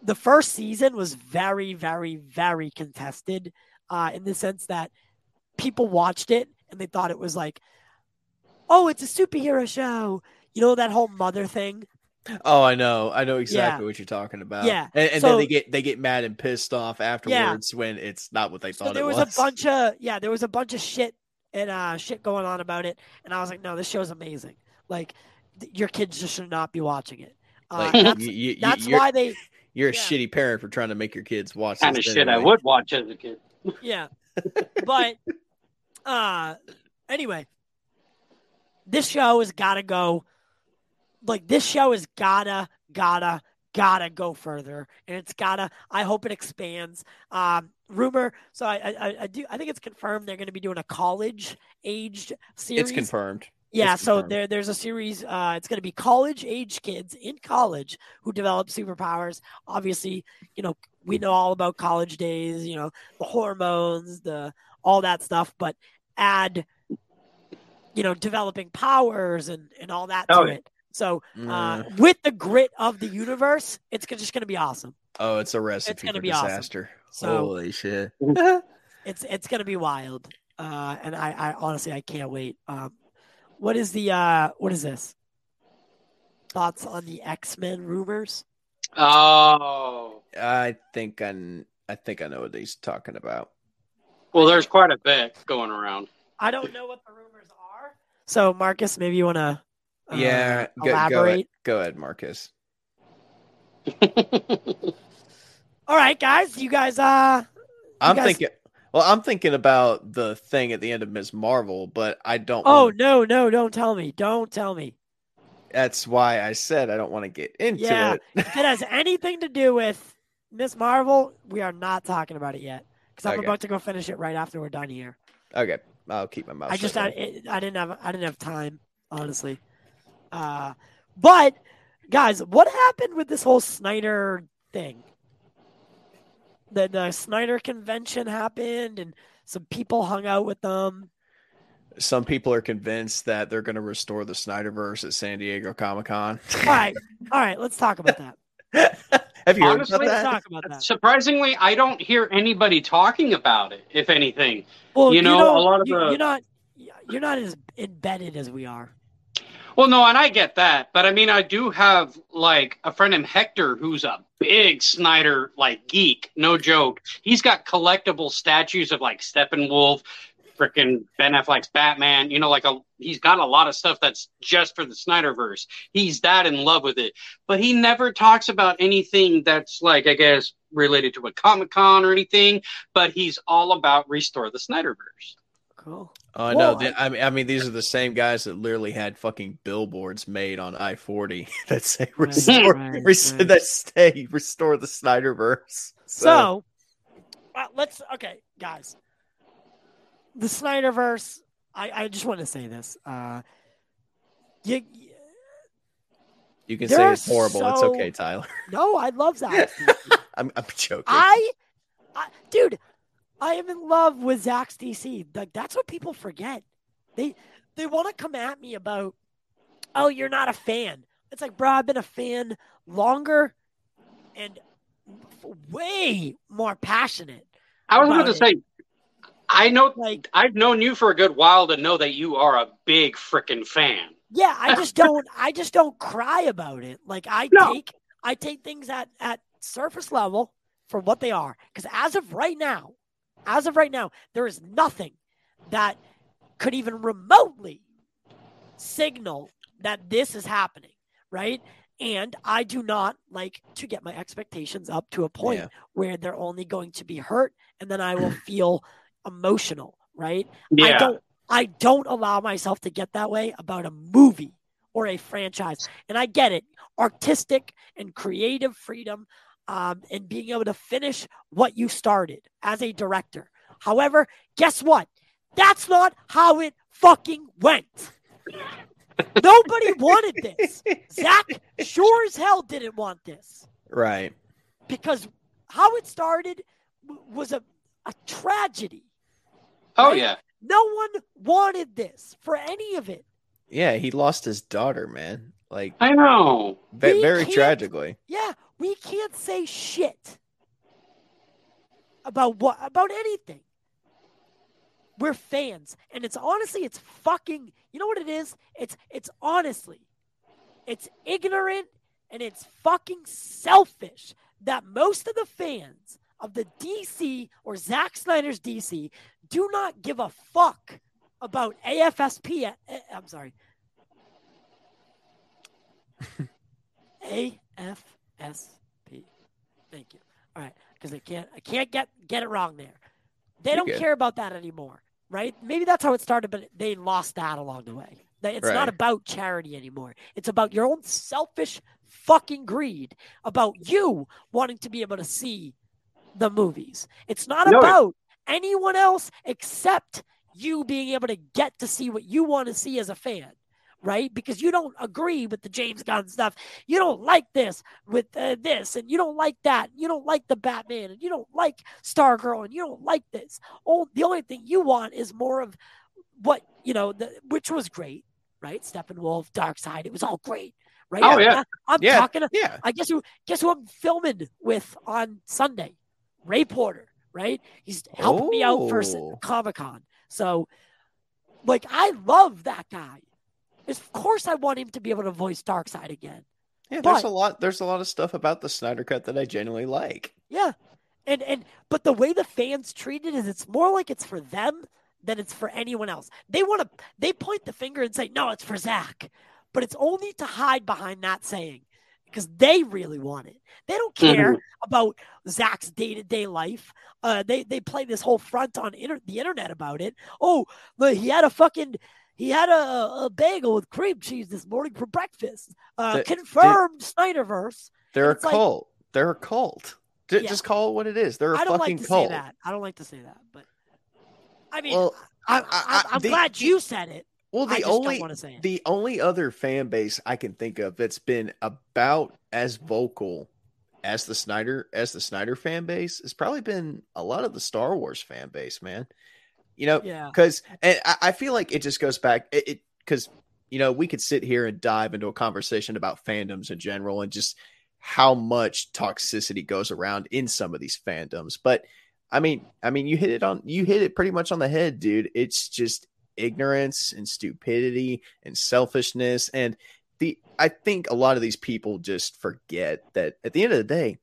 the first season was very, very, very contested, uh, in the sense that people watched it and they thought it was like, oh, it's a superhero show. You know that whole mother thing. Oh, I know. I know exactly what you're talking about. Yeah, And, and so- then they get they get mad and pissed off afterwards when it's not what they So thought there it was, was. a bunch of yeah, there was a bunch of shit and uh, shit going on about it, and I was like, no, this show's amazing. Like, th- your kids just should not be watching it. Uh, Like, that's you, you, that's why they you're a shitty parent for trying to make your kids watch kind of this shit I would watch as a kid. yeah but uh anyway this show has gotta go like this show has gotta gotta gotta go further and it's gotta i hope it expands um rumor so i i, I do i think it's confirmed they're going to be doing a college aged series It's confirmed. yeah, It's so confirmed. there there's a series. Uh, it's going to be college age kids in college who develop superpowers. Obviously, you know we know all about college days. You know the hormones, the all that stuff. But add, you know, developing powers and and all that Oh, to yeah. it. So uh, Mm. with the grit of the universe, it's just going to be awesome. oh, it's a recipe gonna for be awesome. disaster. So Holy shit. it's it's going to be wild. Uh, and I, I honestly I can't wait. Um, what is the uh what is this? thoughts on the X Men rumors? Oh, I think I, I think I know what he's talking about. well, there's quite a bit going around. I don't know what the rumors are. So, Marcus, maybe you want to yeah, go, go, ahead, elaborate. go ahead, Marcus. All right, guys, you guys. Uh, I'm guys- thinking. Well, I'm thinking about the thing at the end of Ms. Marvel, but I don't. oh wanna- no, no, don't tell me, don't tell me. that's why I said I don't want to get into Yeah. it. If it has anything to do with Miss Marvel, we are not talking about it yet because I'm Okay. about to go finish it right after we're done here. okay, I'll keep my mouth. I just I, it, I didn't have I didn't have time honestly. Uh, but guys, what happened with this whole Snyder thing? The the Snyder convention happened and some people hung out with them. Some people are convinced that they're going to restore the Snyderverse at San Diego Comic Con. All right, all right, let's talk about that. Have you heard about that? talk about that. Surprisingly, I don't hear anybody talking about it. If anything, Well, you know, don't- a lot of you, the- you're not you're not as embedded as we are. Well, no, and I get that, but I mean, I do have like a friend named Hector who's a big Snyder like geek. No joke. He's got collectible statues of like Steppenwolf, freaking Ben Affleck's Batman. You know, like a he's got a lot of stuff that's just for the Snyderverse. He's that in love with it, but he never talks about anything that's like I guess related to a Comic Con or anything. But he's all about restore the Snyderverse. Cool. Oh, I know. Well, They- I mean, I mean, these are the same guys that literally had fucking billboards made on I forty that say restore, right, res- right. that say restore the Snyderverse. So, uh, let's okay, guys. The Snyderverse. I, I just want to say this. Uh, you, you can say it's horrible. it's okay, Tyler. no, I love that. I'm, I'm joking. I, I, dude, I am in love with Zack's DC. Like that's what people forget. They they want to come at me about, oh, you're not a fan. It's like, bro, I've been a fan longer, and way more passionate. I was About about to say, I know Like, I've known you for a good while to know that you are a big freaking fan. yeah, I just don't. I just don't cry about it. Like I No. take I take things at at surface level for what they are. Because as of right now, as of right now, there is nothing that could even remotely signal that this is happening, right? And I do not like to get my expectations up to a point Yeah. where they're only going to be hurt and then I will feel emotional, right? I don't I don't allow myself to get that way about a movie or a franchise. And I get it. Artistic and creative freedom um, and being able to finish what you started as a director. However, guess what? That's not how it fucking went. Nobody wanted this. Zack sure as hell didn't want this right. because how it started was a, a tragedy. Oh right? yeah. No one wanted this for any of it. Yeah, he lost his daughter, man. Like I know. ve- very tragically. Yeah, we can't say shit about what about anything. We're fans, and it's honestly, it's fucking. You know what it is? It's it's honestly, it's ignorant and it's fucking selfish that most of the fans of the DC or Zack Snyder's DC do not give a fuck about AFSP. eh, I'm sorry. AFSP. Thank you. All right, because I can't I can't get get it wrong there. They You're don't good. care about that anymore, right? Maybe that's how it started, but they lost that along the way. It's Right. not about charity anymore. It's about your own selfish fucking greed about you wanting to be able to see the movies. It's not No, it- about anyone else except you being able to get to see what you want to see as a fan, right? Because you don't agree with the James Gunn stuff. You don't like this with uh, this, and you don't like that. You don't like the Batman, and you don't like Stargirl, and you don't like this. Oh, the only thing you want is more of what you know, the, which was great, right? Steppenwolf, Darkseid, it was all great, right? Oh, yeah. I, am Yeah. talking. Yeah. I guess who guess who I'm filming with on Sunday? Ray Porter, right? He's helping me out for Oh. Comic Con. So, like, I love that guy. Of course, I want him to be able to voice Darkseid again. Yeah, there's a lot. There's a lot of stuff about the Snyder Cut that I genuinely like. Yeah. And and but the way the fans treat it is it's more like it's for them than it's for anyone else. They want to they point the finger and say, No, it's for Zack. But it's only to hide behind that saying because they really want it. They don't care about Zack's day to day life. Uh, they they play this whole front on inter- the internet about it. Oh, but he had a fucking he had a, a bagel with cream cheese this morning for breakfast. Uh, The- confirmed Snyderverse. They're a It's like- cult. They're a cult. J- Yeah. Just call it what it is. They're a I don't fucking like to cult. say that. I don't like to say that, but I mean, Well, I, am glad you said it. well, I the just only don't want to say it. the only other fan base I can think of that's been about as vocal as the Snyder as the Snyder fan base has probably been a lot of the Star Wars fan base, man. You know, yeah, because and I, I feel like it just goes back it because you know we could sit here and dive into a conversation about fandoms in general and just how much toxicity goes around in some of these fandoms but i mean i mean you hit it on you hit it pretty much on the head dude. It's just ignorance and stupidity and selfishness and the i think a lot of these people just forget that at the end of the day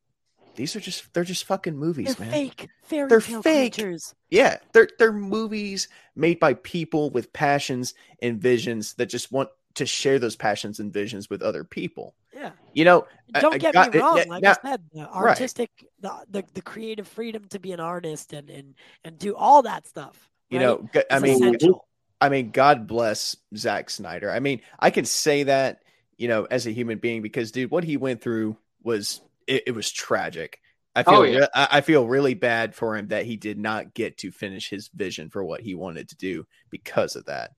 these are just they're just fucking movies they're man fake fairy They're tale fake. creatures. yeah, they're they're movies made by people with passions and visions that just want to share those passions and visions with other people. Yeah, You know, don't I get got me wrong. Like now- I said, the artistic, the, the the creative freedom to be an artist and and and do all that stuff. you right, know, I mean, essential. I mean, God bless Zack Snyder. I mean, I can say that, you know, as a human being because, dude, what he went through was it, it was tragic. I feel Oh, yeah. re- I feel really bad for him that he did not get to finish his vision for what he wanted to do because of that.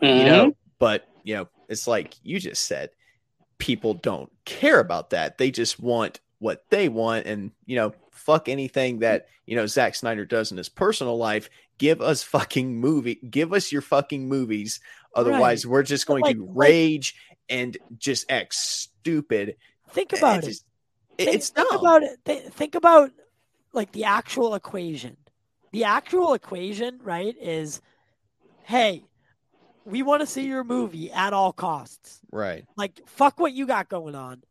you Mhm. know but you know it's like you just said people don't care about that they just want what they want and you know fuck anything that you know Zack Snyder does in his personal life give us fucking movie give us your fucking movies otherwise we're just going like- to like- rage and just act stupid Think about It it. Think, it's think dumb. about it. Th- think about like the actual equation. The actual equation, right, is hey, we want to see your movie at all costs. right Like, fuck what you got going on.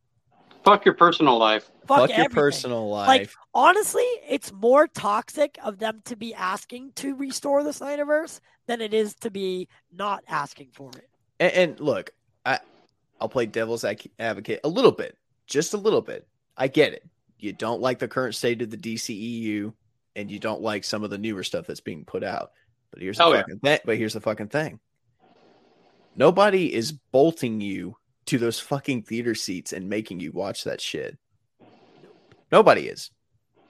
Fuck your personal life. Fuck, fuck, your personal life Like, honestly, it's more toxic of them to be asking to restore the Snyderverse than it is to be not asking for it. And, and look, I I'll play devil's advocate a little bit, just a little bit. I get it. You don't like the current state of the DCEU, and you don't like some of the newer stuff that's being put out. But here's the Oh, yeah. fucking thing. But here's the fucking thing. Nobody is bolting you to those fucking theater seats and making you watch that shit. Nobody is.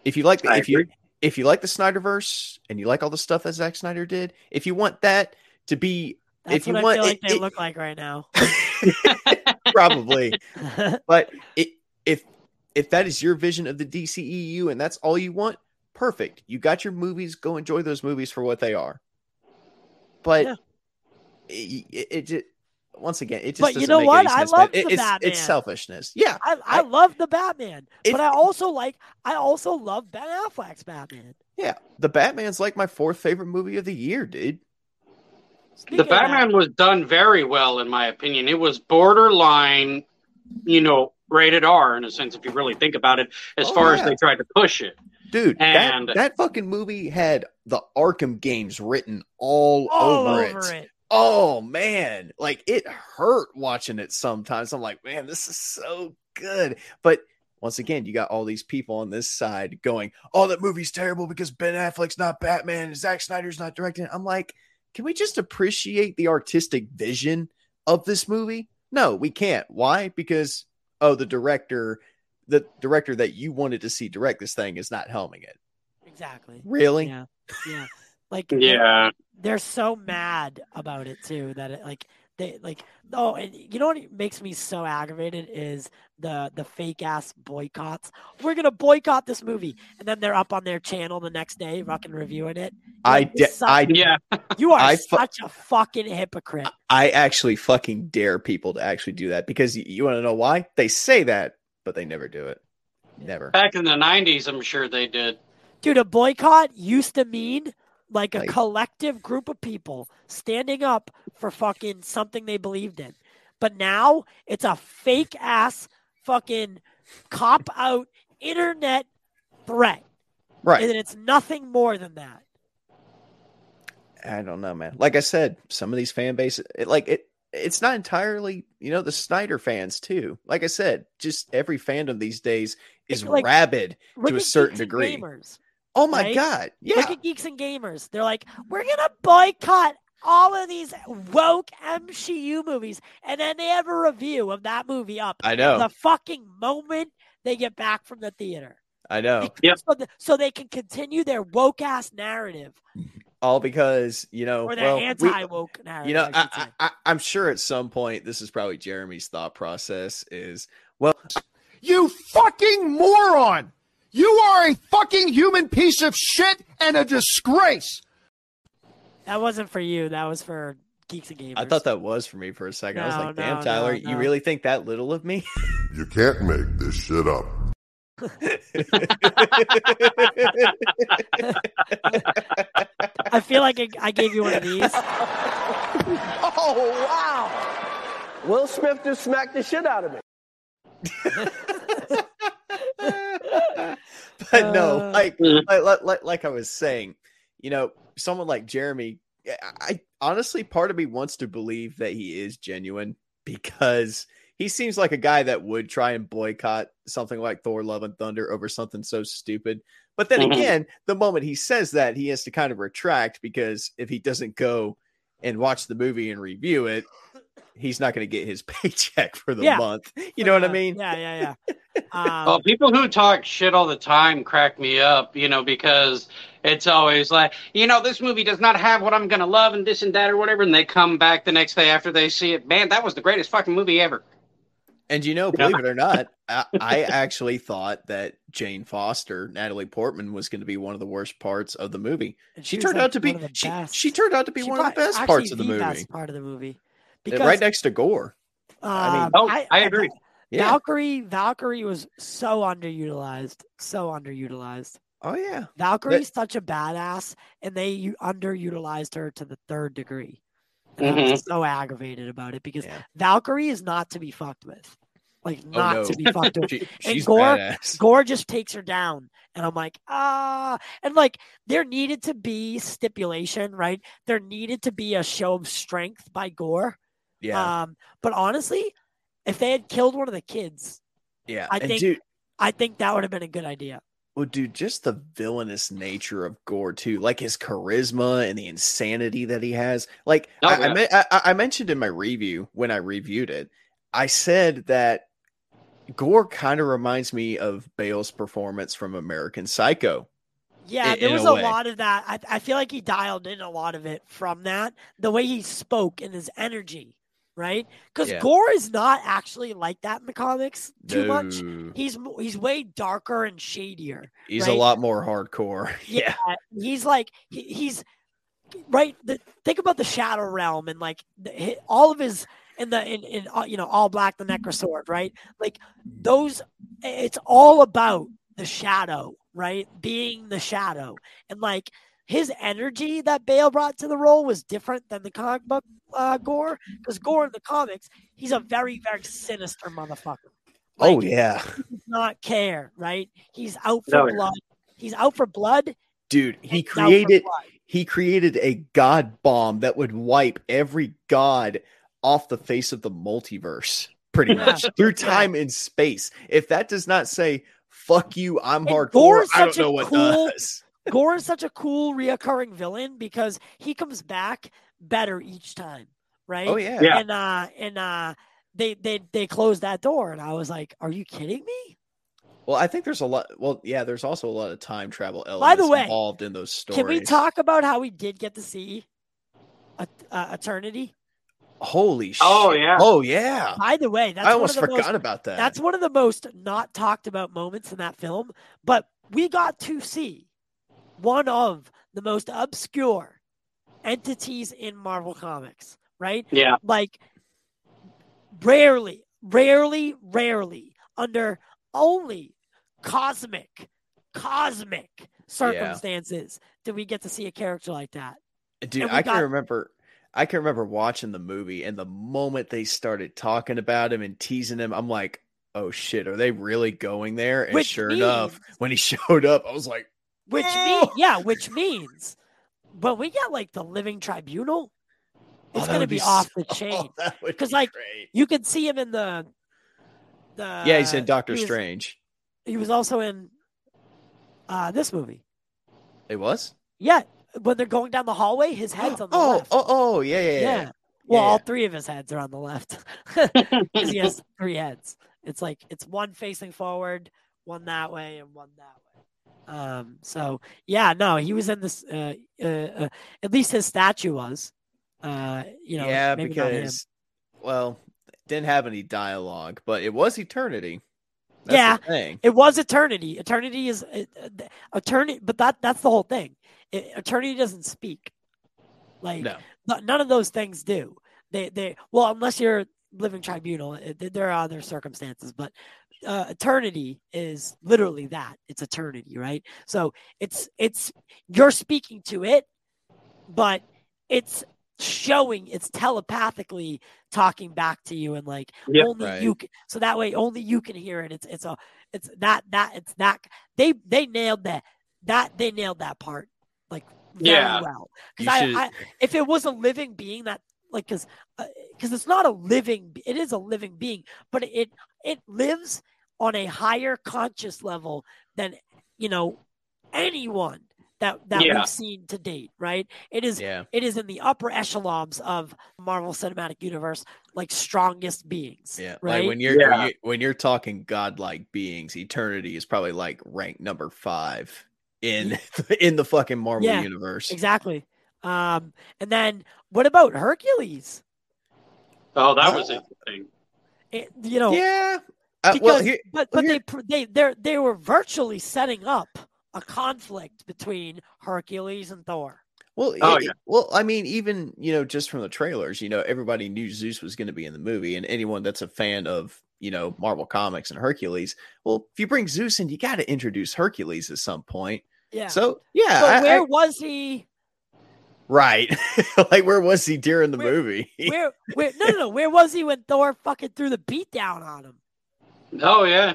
If you like the I if you if you like the Snyderverse and you like all the stuff that Zack Snyder did, if you want that to be That's If you what I want- feel like it- they it- look like right now. probably but it, if if that is your vision of the DCEU and that's all you want, perfect. You got your movies. Go enjoy those movies for what they are. But Yeah. it, it, it just once again, it just But you know what? I love man. It- the it's, Batman. it's selfishness. Yeah, I, I, I- love the Batman, It- but I also like I also love Ben Affleck's Batman. yeah. The Batman's like my fourth favorite movie of the year, dude. Speaking The of that- Batman was done very well, in my opinion. It was borderline, you know, rated R in a sense, if you really think about it, as Oh, far yeah. as they tried to push it. Dude, And- that, that fucking movie had the Arkham games written all, all over, over it. it. Oh man, like it hurt watching it sometimes. I'm like, man, this is so good. But once again, you got all these people on this side going, "Oh, that movie's terrible because Ben Affleck's not Batman and Zack Snyder's not directing." I'm like, can we just appreciate the artistic vision of this movie? No, we can't. Why? Because oh, the director, the director that you wanted to see direct this thing is not helming it. Exactly. Really? Yeah. Yeah. Like they're- Yeah. they're so mad about it too that it like they like oh and you know what makes me so aggravated is the the fake ass boycotts we're gonna boycott this movie and then they're up on their channel the next day fucking reviewing it You're I like, de- "You I Yeah. you are I fu- such a fucking hypocrite I actually fucking dare people to actually do that because you, you want to know why? They say that, but they never do it. Never. Back in the 90s, I'm sure they did. dude a boycott used to mean like a Like- collective group of people standing up for fucking something they believed in. But now it's a fake ass fucking cop out internet threat. Right. And it's nothing more than that. I don't know, man. Like I said, some of these fan bases, it, like it, it's not entirely, you know, the Snyder fans too. Like I said, just every fandom these days is like- rabid to a certain degree. Gamers. Oh my right? god, yeah, Look at Geeks and Gamers. They're like, we're gonna boycott all of these woke MCU movies, and then they have a review of that movie up I know, the fucking moment they get back from the theater. I know. Yep. So, th- so they can continue their woke ass narrative All because you know, or their well, anti woke narrative. you know, I I. I, I, I'm sure at some point this is probably Jeremy's thought process is, well, You fucking moron! You are a fucking human piece of shit and a disgrace! that wasn't for you. That was for Geeks and Gamers. I thought that was for me for a second. I was like, damn, no, Tyler, no, you really think that little of me? You can't make this shit up. I feel like I, I gave you one of these. Oh, wow. Will Smith just smacked the shit out of me. but no, Uh, like, Mhm. like, like, like, like I was saying, you know, someone like Jeremy, I, I honestly, part of me wants to believe that he is genuine because he seems like a guy that would try and boycott something like Thor: Love and Thunder over something so stupid. But then Mhm. again, the moment he says that, he has to kind of retract because if he doesn't go and watch the movie and review it, he's not going to get his paycheck for the Yeah. month. You know what I Uh, mean? Yeah, yeah, yeah. Um, Well, people who talk shit all the time crack me up, you know, because it's always like, you know, this movie does not have what I'm going to love and this and that or whatever. And they come back the next day after they see it. Man, that was the greatest fucking movie ever. And you know, believe it or not, I, I actually thought that Jane Foster, Natalie Portman, was going to be one of the worst parts of the movie. and She turned like, out to be one of the she, she turned out to be She one of the best actually parts of the movie. best part of the movie. Because right next to Gorr. I mean- um, Oh, I agree. Yeah. Valkyrie, Valkyrie was so underutilized, so underutilized. Oh yeah. Valkyrie's such a badass, and they u- underutilized her to the third degree. And I Mhm. was so aggravated about it because Yeah. Valkyrie is not to be fucked with, like Oh, not no. to be fucked with. She, she's Gorr- badass. Gorr just takes her down, and I'm like, ah, and like there needed to be stipulation, right? There needed to be a show of strength by Gorr. Yeah. Um, but honestly, if they had killed one of the kids, yeah. I and think- dude, I think that would have been a good idea. well, dude, just the villainous nature of Gorr too, like his charisma and the insanity that he has. Like Oh, I, I, yeah. me- I, I mentioned in my review when I reviewed it, I said that Gorr kind of reminds me of Bale's performance from American Psycho. Yeah, in- there was a a, way. lot of that. I, I feel like he dialed in a lot of it from that, the way he spoke and his energy, right? Because Yeah. Gorr is not actually like that in the comics too much. He's he's way darker and shadier. He's a lot more hardcore. Yeah, he's like he, he's right. The, think about the Shadow Realm and like the, all of his in the in, in uh, you know all black the Necrosword, right? Like those, it's all about the shadow, right? Being the shadow, and like his energy that Bale brought to the role was different than the comic book uh, Gorr, because Gorr in the comics, he's a very very sinister motherfucker. oh yeah, he not care, right? He's out for No, yeah. blood. He's out for blood. dude, he he's out for created he created a god bomb that would wipe every god off the face of the multiverse pretty much through time and space if that does not say fuck you i'm And hardcore Gorr's i don't such a know what cool- does Gorr is such a cool reoccurring villain because he comes back better each time, right? oh yeah, Yeah. And uh and uh they they they closed that door and I was like, Are you kidding me? well i think there's a lot well yeah there's also a lot of time travel elements the way, involved in those stories Can we talk about how we did get to see a, uh, Eternity? holy shit Oh, yeah. oh yeah By the way, that's i one almost of the forgot most, about that That's one of the most not talked about moments in that film, but we got to see one of the most obscure entities in Marvel Comics, right? Yeah. Like rarely, rarely, rarely under only cosmic, cosmic circumstances did we get to see a character like that? Dude, And we I can got- remember I can remember watching the movie and the moment they started talking about him and teasing him, I'm like, oh shit, are they really going there? And Which sure enough, when he showed up, I was like, Which Oh! means, yeah, which means, but we got like the Living Tribunal. oh, It's that gonna be so- off the chain. because, 'Cause, be like, great. You could see him in the, the. yeah, he's in Doctor he was- Strange. He was also in, uh, this movie. It was? Yeah, when they're going down the hallway, his head's on the oh, left. oh, oh, yeah, yeah, yeah. yeah. Well, all yeah. three of his heads are on the left because he has three heads. It's like it's one facing forward, one that way, and one that way. Um. So yeah, no, he was in this. Uh, uh, uh at least his statue was. Uh. You know. yeah, maybe not him. because well, didn't have any dialogue, but it was Eternity. That's Yeah. It was eternity. Eternity is uh, uh, eternity, but that that's the whole thing. It, eternity doesn't speak. Like No. no- none of those things do. They they well unless you're living tribunal, it, there are other circumstances, but uh, eternity is literally that. It's eternity, right? So it's it's you're speaking to it, but it's showing it's telepathically talking back to you and like Yep. only Right. you can so that way only you can hear it it's it's a it's that that it's that they they nailed that that they nailed that part like very Yeah. well because should- I, I if it was a living being that like because because it's not a living it is a living being but it it lives on a higher conscious level than you know anyone that that Yeah. we've seen to date right it is Yeah. it is in the upper echelons of Marvel Cinematic Universe, like strongest beings. Yeah, right. like when you're, Yeah. when you're when you're talking godlike beings, eternity is probably like rank number five in in the fucking Marvel Yeah, universe. exactly. Um, and then what about Hercules? Oh, that was Oh. interesting. It- you know, Yeah. Uh, because well, here, but well, but here- they they they they were virtually setting up a conflict between Hercules and Thor. well, Oh, it- yeah. well, I mean, even you know, just from the trailers, you know, everybody knew Zeus was going to be in the movie, and anyone that's a fan of you know Marvel comics and Hercules, well, if you bring Zeus in, you got to introduce Hercules at some point. Yeah. So yeah, but I- where I- was he? Right? like, where was he during the Where- movie? Where where no no no where was he when Thor fucking threw the beat down on him? Oh yeah.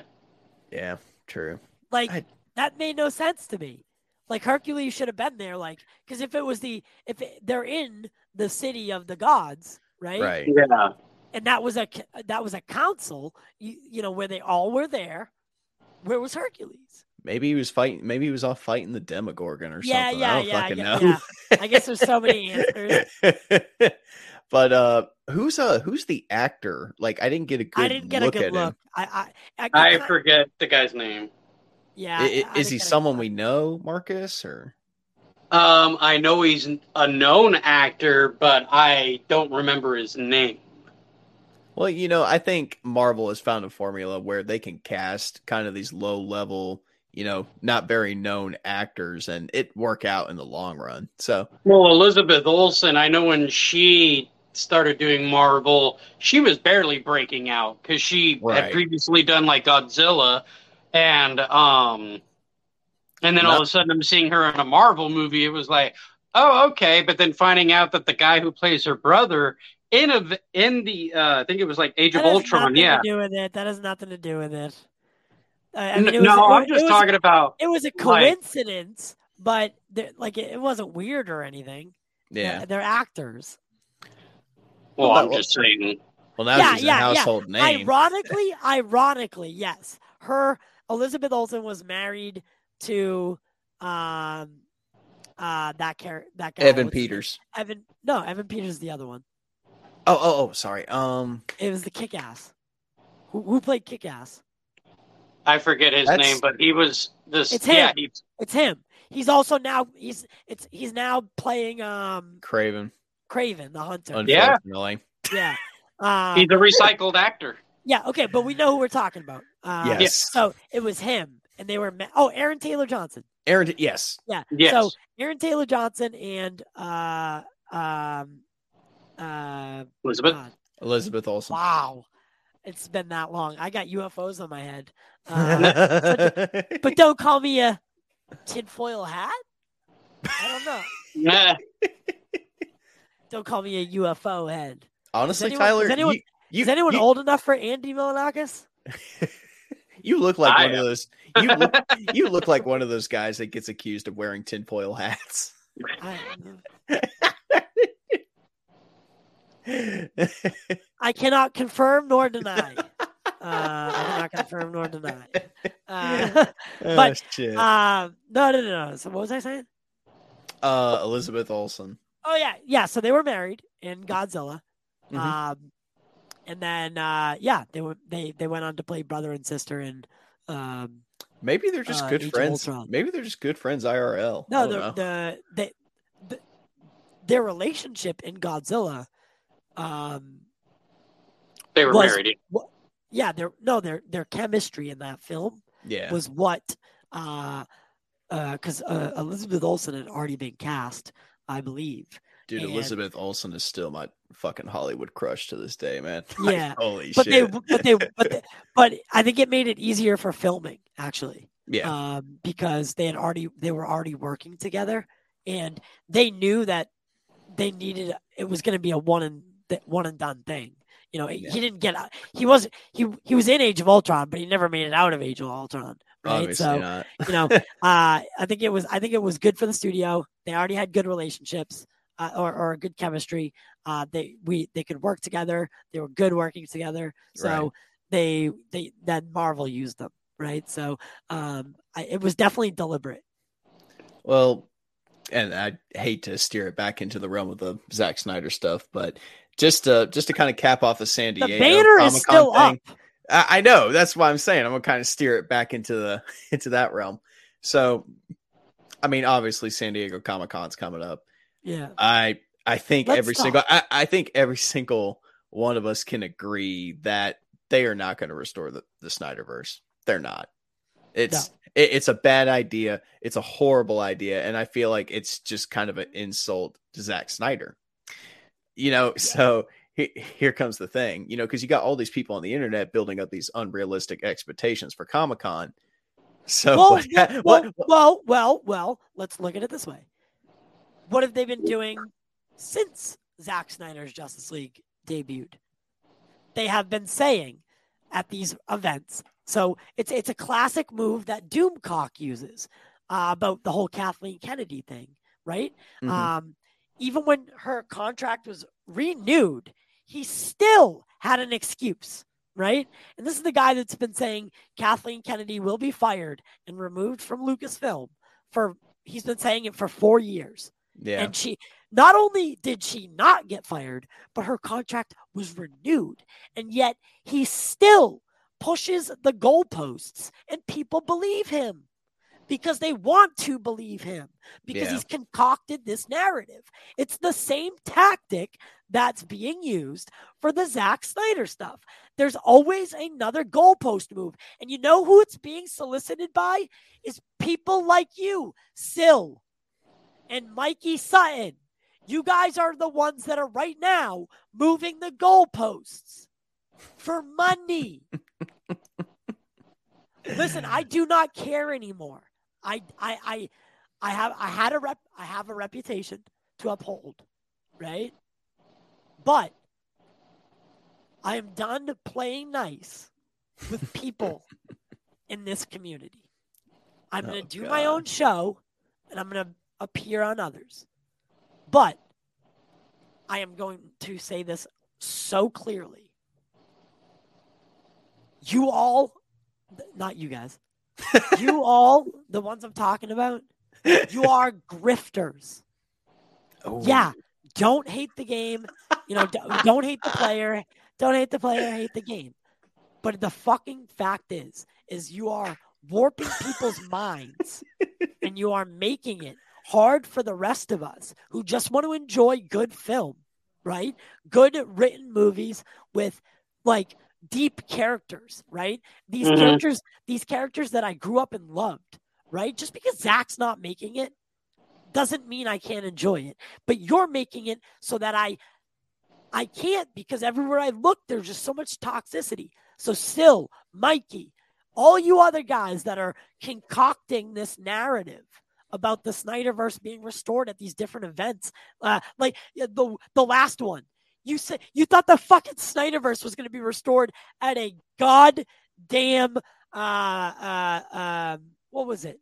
yeah, true. Like I- that made no sense to me. Like Hercules should have been there, like because if it was the if it, they're in the city of the gods, right? Right. Yeah. And that was a that was a council, you, you know, where they all were there. Where was Hercules? Maybe he was fighting. Maybe he was off fighting the Demogorgon or Yeah, something. yeah, I don't yeah, fucking yeah, know. yeah. I guess there's so many answers. but uh, who's uh who's the actor? Like, I didn't get a good I didn't get a look good look. I I, I I, forget the guy's name. yeah. I- I- I- I is he get a good someone we know, Marcus? Or Um, I know he's a known actor, but I don't remember his name. well, you know, I think Marvel has found a formula where they can cast kind of these low level, you know, not very known actors, and it work out in the long run. So Well, Elizabeth Olsen, I know when she started doing Marvel, she was barely breaking out because she Right. had previously done like Godzilla, and um, and then all of a sudden I'm seeing her in a Marvel movie. It was like, oh, okay, but then finding out that the guy who plays her brother in a in the uh, I think it was like Age That of Ultron, yeah. to do with it. That has nothing to do with it. I, I N- mean, it was, no, it, I'm it just was, talking about It was a like- coincidence, but like it, it wasn't weird or anything. yeah. They're, they're actors. well, Well, I'm just saying. Well, now Yeah, she's yeah, a yeah. household name. Ironically, ironically, yes, her Elizabeth Olsen was married to um uh that character that guy Evan what's his? Peters. Evan no Evan Peters is the other one. Oh, oh, oh, sorry. Um, It was the Kick Ass. Who, who played Kick Ass? I forget his That's- name, but he was this. It's yeah, him. he, It's him. He's also now he's it's he's now playing um Kraven. Kraven the Hunter. Yeah. Unfortunately. Yeah. Um, he's a recycled actor. yeah. Okay, but we know who we're talking about. Um, Yes. So it was him, and they were ma- oh Aaron Taylor Johnson. Aaron. Yes. Yeah. Yes. So Aaron Taylor Johnson and uh um uh Elizabeth. God, Elizabeth Olsen. wow, it's been that long. I got UFOs on my head. Uh, but don't call me a tinfoil hat. I don't know. Yeah. Don't call me a UFO head. Honestly, anyone- Tyler, is anyone- you, you, Is anyone you, old enough for Andy Milonakis? you look like I one of those. You look, you look like one of those guys that gets accused of wearing tinfoil hats. I, I cannot confirm nor deny. Uh, I cannot confirm nor deny. Uh, But, oh, shit. um, no, no, no, no. So what was I saying? uh, Elizabeth Olsen. Oh yeah, yeah. So they were married in Godzilla. Mhm. Um, and then uh, yeah, they were they they went on to play brother and sister in um, Maybe they're just uh, good Age of friends. Maybe they're just good friends IRL. No, the, the the the their relationship in Godzilla. Um, They were Was- married. Yeah, their no, their their chemistry in that film yeah. was what, uh, because uh, Elizabeth Olsen had already been cast, I believe. Dude, and- Elizabeth Olsen is still my fucking Hollywood crush to this day, man. Yeah, Holy But they, shit. but they, but they, but I think it made it easier for filming actually. yeah. um, because they had already they were already working together, and they knew that they needed it was going to be a one and one and done thing. You know, Yeah. he didn't get out. He was he he was in Age of Ultron, but he never made it out of Age of Ultron. Right. Obviously so not. you know, uh, I think it was I think it was good for the studio. They already had good relationships. Uh, or, or good chemistry. Uh, they we they could work together. They were good working together. So Right. they they then Marvel used them right. So um, I, it was definitely deliberate. Well, and I hate to steer it back into the realm of the Zack Snyder stuff, but just to just to kind of cap off the San The Diego banner Comic-Con still thing, up. I, I know that's why I'm saying I'm gonna kind of steer it back into the into that realm. So, I mean, obviously, San Diego Comic Con's coming up. Yeah. I I think Let's every talk. single I, I think every single one of us can agree that they are not going to restore the, the Snyderverse. They're not. It's it, it's a bad idea. It's a horrible idea, and I feel like it's just kind of an insult to Zack Snyder. You know, so he, here comes the thing. You know, because you got all these people on the internet building up these unrealistic expectations for Comic Con. So Well, what, well, what, well, well, well, well, let's look at it this way. What have they been doing since Zack Snyder's Justice League debuted? They have been saying at these events. So it's it's a classic move that Doomcock uses uh, about the whole Kathleen Kennedy thing, right? Mhm. Um, even when her contract was renewed, he still had an excuse, right? And this is the guy that's been saying Kathleen Kennedy will be fired and removed from Lucasfilm for he's been saying it for four years. yeah, And she not only did she not get fired, but her contract was renewed. And yet he still pushes the goalposts and people believe him because they want to believe him because Yeah. he's concocted this narrative. It's the same tactic that's being used for the Zack Snyder stuff. There's always another goalpost move. And you know who it's being solicited by? Is people like you, Sill and Mikey Sutton. You guys are the ones that are right now moving the goalposts for money. Listen, I do not care anymore. I I I I have I had a rep I have a reputation to uphold, right? But I am done playing nice with people in this community. I'm going Oh, to do my own show and I'm going to appear on others. But I am going to say this so clearly. You all, not you guys, you all, the ones I'm talking about, you are grifters. Oh, Yeah, don't hate the game. You know, don't, don't hate the player. Don't hate the player. Hate the game. But the fucking fact is, is you are warping people's minds, and you are making it hard for the rest of us who just want to enjoy good film, right? Good written movies with like deep characters, right? These Mhm. characters, these characters that I grew up and loved, right? Just because Zack's not making it doesn't mean I can't enjoy it. But you're making it so that I I can't because everywhere I look, there's just so much toxicity. So still, Mikey, all you other guys that are concocting this narrative about the Snyderverse being restored at these different events. Uh, like the the last one, you said you thought the fucking Snyderverse was going to be restored at a goddamn uh uh um what was it?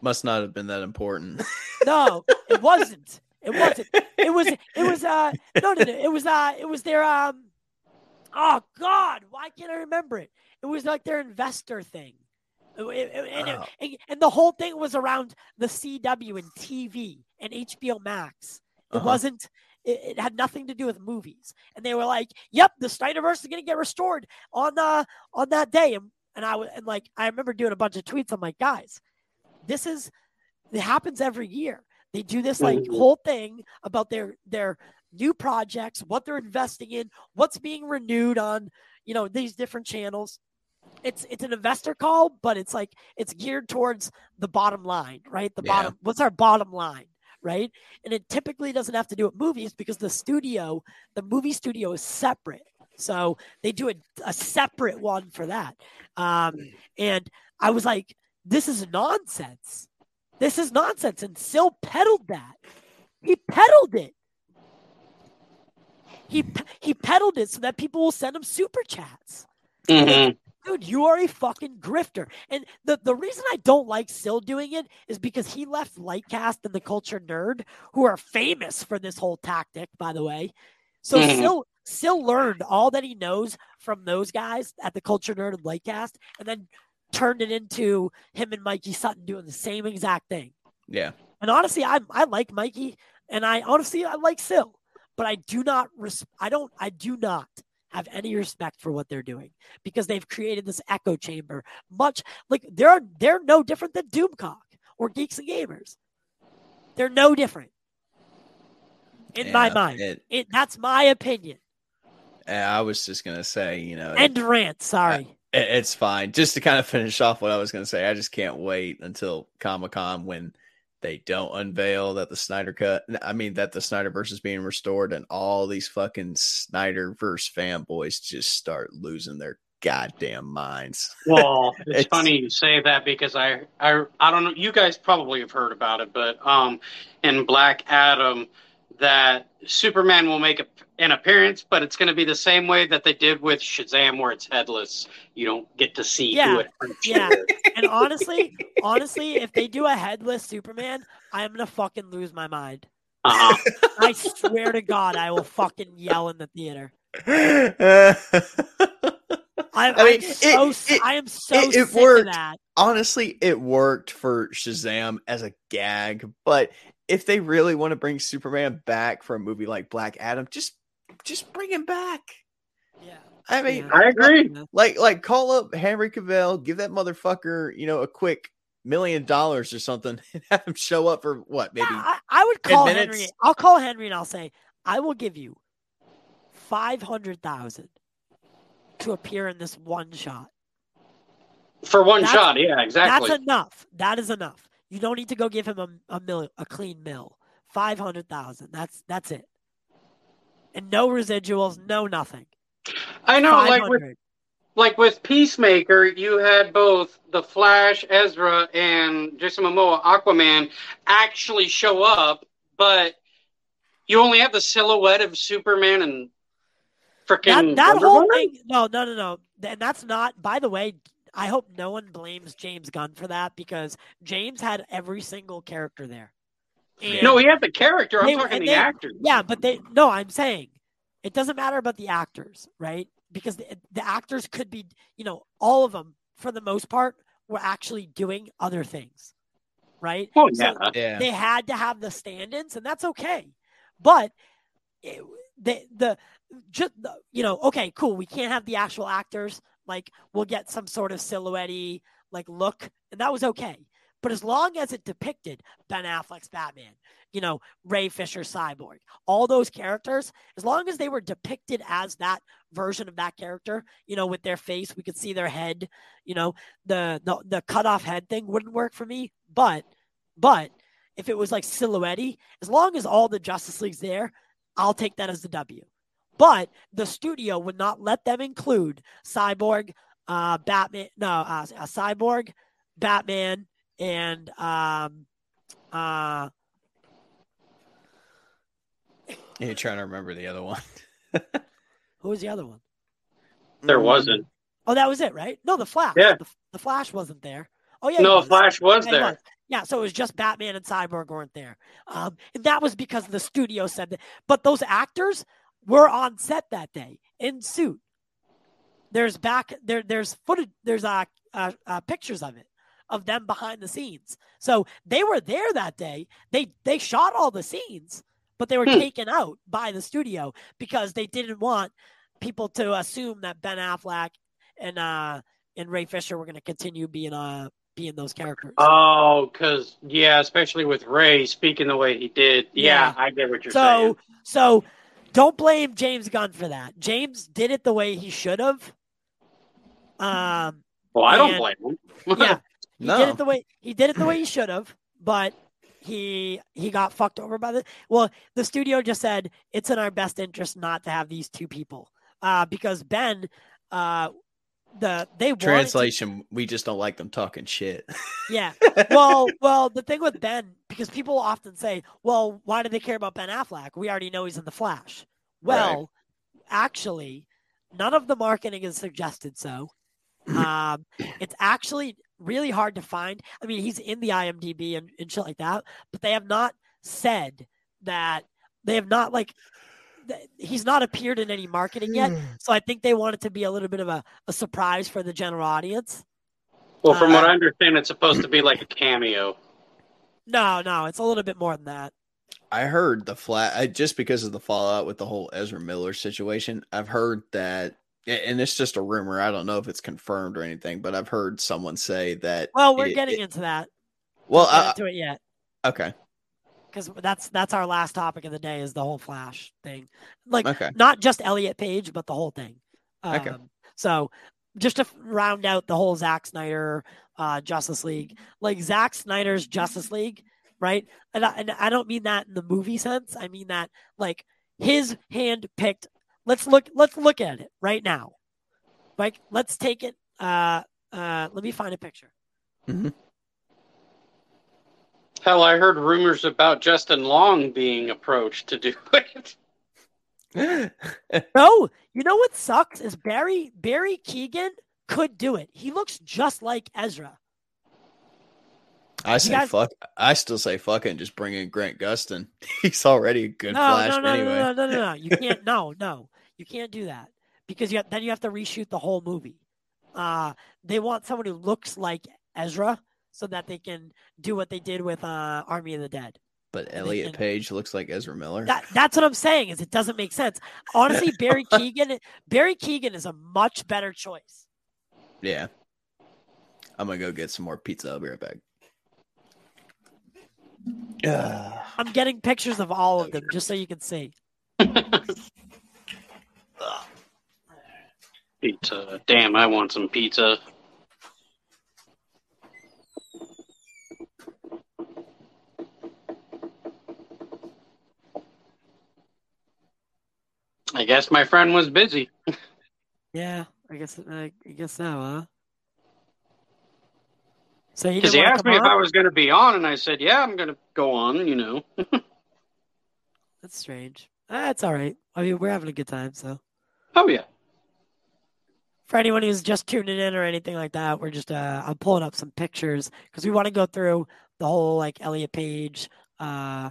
Must not have been that important. No, it wasn't. It wasn't. It was. It was. Uh. No, no, no. It was. Uh. It was their. Um. Oh God, why can't I remember it? It was like their investor thing. It- it- and, it- and, and the whole thing was around the CW and TV and HBO Max. It Uh-huh. wasn't. It, it had nothing to do with movies. And they were like, "Yep, the Snyderverse is going to get restored on uh on that day." And and I was and like I remember doing a bunch of tweets. I'm like, guys, this is it happens every year. They do this like Mhm. whole thing about their their new projects, what they're investing in, what's being renewed on, you know, these different channels. It's it's an investor call, but it's like it's geared towards the bottom line, right? The Yeah. bottom what's our bottom line, right? And it typically doesn't have to do with movies because the studio, the movie studio is separate. So they do a, a separate one for that. Um, and I was like, this is nonsense. This is nonsense. And Sil peddled that. He peddled it. He he peddled it so that people will send him super chats. Mhm. Dude, you are a fucking grifter. And the, the reason I don't like Sil doing it is because he left Lightcast and the Culture Nerd, who are famous for this whole tactic, by the way. So Mhm. Sil Sil learned all that he knows from those guys at the Culture Nerd and Lightcast, and then turned it into him and Mikey Sutton doing the same exact thing. yeah. And honestly, I I like Mikey, and I honestly I like Sil, but I do not res- I don't I do not have any respect for what they're doing because they've created this echo chamber. Much like they're they're no different than Doomcock or Geeks and Gamers. They're no different in my mind. it- It, that's my opinion. I was just gonna say, you know, End rant. Sorry. It- It's fine. Just to kind of finish off what I was to say, I just can't wait until Comic Con when they don't unveil that the Snyder cut. I mean, that the Snyderverse is being restored, and all these fucking Snyderverse fanboys just start losing their goddamn minds. Well, it's, It's- funny you say that because I, I I don't know. You guys probably have heard about it, but um, in Black Adam, that Superman will make a, an appearance, but it's going to be the same way that they did with Shazam, where it's headless. You don't get to see Yeah, who it hurts yeah. And honestly, honestly, if they do a headless Superman, I'm gonna fucking lose my mind. Uh-uh. I swear to God, I will fucking yell in the theater. I, I mean, I'm so, it- it- I am so it- it sick worked. of that. Honestly, it worked for Shazam as a gag, but if they really want to bring Superman back for a movie like Black Adam, just just bring him back. Yeah. I mean, Yeah. I agree. like like call up Henry Cavill, give that motherfucker, you know, a quick million dollars or something, and have him show up for what, maybe Yeah, I, I would call minutes? Henry. I'll call Henry and I'll say, I will give you five hundred thousand to appear in this one shot. For one That's- shot, yeah, exactly. That's enough. That is enough. You don't need to go give him a, a mill, a clean mill. Five hundred thousand. That's that's it. And no residuals, no nothing. I know, like with like with Peacemaker, you had both the Flash, Ezra, and Jason Momoa, Aquaman, actually show up, but you only have the silhouette of Superman and freaking that, that whole thing. No, no, no, no. And that's not. By the way, I hope no one blames James Gunn for that because James had every single character there. And- No, he had the character. I'm They- talking the they- actor. Yeah, but they no, I'm saying it doesn't matter about the actors, right? Because the, the actors could be, you know, all of them for the most part were actually doing other things, right? Oh So yeah. yeah. they had to have the stand-ins, and that's okay. But it, the the just the, you know, okay, cool. We can't have the actual actors. Like we'll get some sort of silhouette like look, and that was okay. But as long as it depicted Ben Affleck's Batman, you know, Ray Fisher Cyborg, all those characters, as long as they were depicted as that version of that character, you know, with their face, we could see their head, you know, the the, the cut off head thing wouldn't work for me. But but if it was like silhouette, as long as all the Justice League's there, I'll take that as the W. But the studio would not let them include Cyborg, uh, Batman, no, uh, uh, Cyborg, Batman, and um, Uh, You're trying to remember the other one. who was the other one? There wasn't. Oh, that was it, right? No, the Flash. Yeah. The, the Flash wasn't there. Oh yeah. No, was. Flash was Yeah, there. was. Yeah, so it was just Batman and Cyborg weren't there. Um, and that was because the studio said that. But those actors were on set that day in suit. There's back there. There's footage. There's uh, uh, uh, pictures of it of them behind the scenes. So they were there that day. They they shot all the scenes, but they were Hmm. taken out by the studio because they didn't want people to assume that Ben Affleck and uh and Ray Fisher were going to continue being uh being those characters. Oh, because yeah, especially with Ray speaking the way he did. Yeah, Yeah. I get what you're saying. so so don't blame James Gunn for that. James did it the way he should have. Um Well, I don't blame him. yeah, he No. did it the way he did it the way he should have, but he he got fucked over by the well, the studio just said it's in our best interest not to have these two people. Uh because Ben uh the they wanted to- Translation: We just don't like them talking shit. yeah. Well, well, the thing with Ben, because people often say, "Well, why do they care about Ben Affleck? We already know he's in the Flash." Well, actually, none of the marketing has suggested so. Um, it's actually really hard to find. I mean, he's in the IMDb and, and shit like that, but they have not said that they have not like he's not appeared in any marketing yet. So I think they want it to be a little bit of a, a surprise for the general audience. Well, from what Uh, I understand, it's supposed to be like a cameo. No, no, it's a little bit more than that. I heard the flat I, just because of the fallout with the whole Ezra Miller situation. I've heard that, and it's just a rumor. I don't know if it's confirmed or anything, but I've heard someone say that. Well, we're it- getting it- into that. well, We'll get I, into it yet okay, because that's that's our last topic of the day is the whole Flash thing. Like okay, not just Elliot Page, but the whole thing. Um, Okay. So just to round out the whole Zack Snyder uh, Justice League, like Zack Snyder's Justice League, right? And I, and I don't mean that in the movie sense. I mean that like his hand picked. Let's look. Let's look at it right now. Like let's take it. Uh, uh, let me find a picture. Hell, I heard rumors about Justin Long being approached to do it. No, you know what sucks is Barry Barry Keoghan could do it. He looks just like Ezra. I say guys- fuck. I still say fucking just bring in Grant Gustin. He's already a good no, Flash no, no, anyway. no, no, no, no, no. You can't. No, no, you can't do that because you have, then you have to reshoot the whole movie. Uh, they want someone who looks like Ezra so that they can do what they did with uh, Army of the Dead. But they Elliot can- Page looks like Ezra Miller. That, that's what I'm saying. Is it doesn't make sense. Honestly, Barry Keoghan. Barry Keoghan is a much better choice. yeah. I'm gonna go get some more pizza. I'll be right back. Yeah. I'm getting pictures of all of them just so you can see. Pizza. Damn, I want some pizza. I guess my friend was busy. Yeah, I guess I, I guess so, huh? So you he asked me if? I was going to be on, and I said, yeah, I'm going to go on, you know. That's strange. That's all right. I mean, we're having a good time. So Oh, yeah. for anyone who's just tuning in or anything like that, we're just uh, I'm pulling up some pictures because we want to go through the whole like Elliot Page, uh,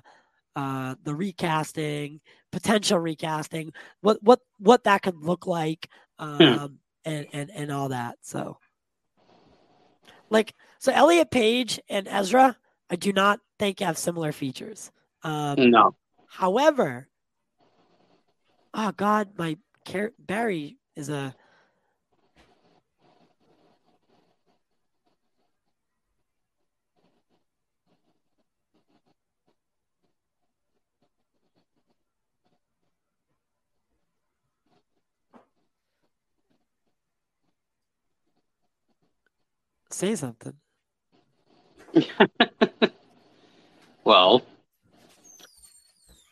uh, the recasting, potential recasting, what what what that could look like, um, and and and all that. So, like, so Elliot Page and Ezra, I do not think have similar features. Um, No. However, oh God, my car- Barry is a. Say something. Well,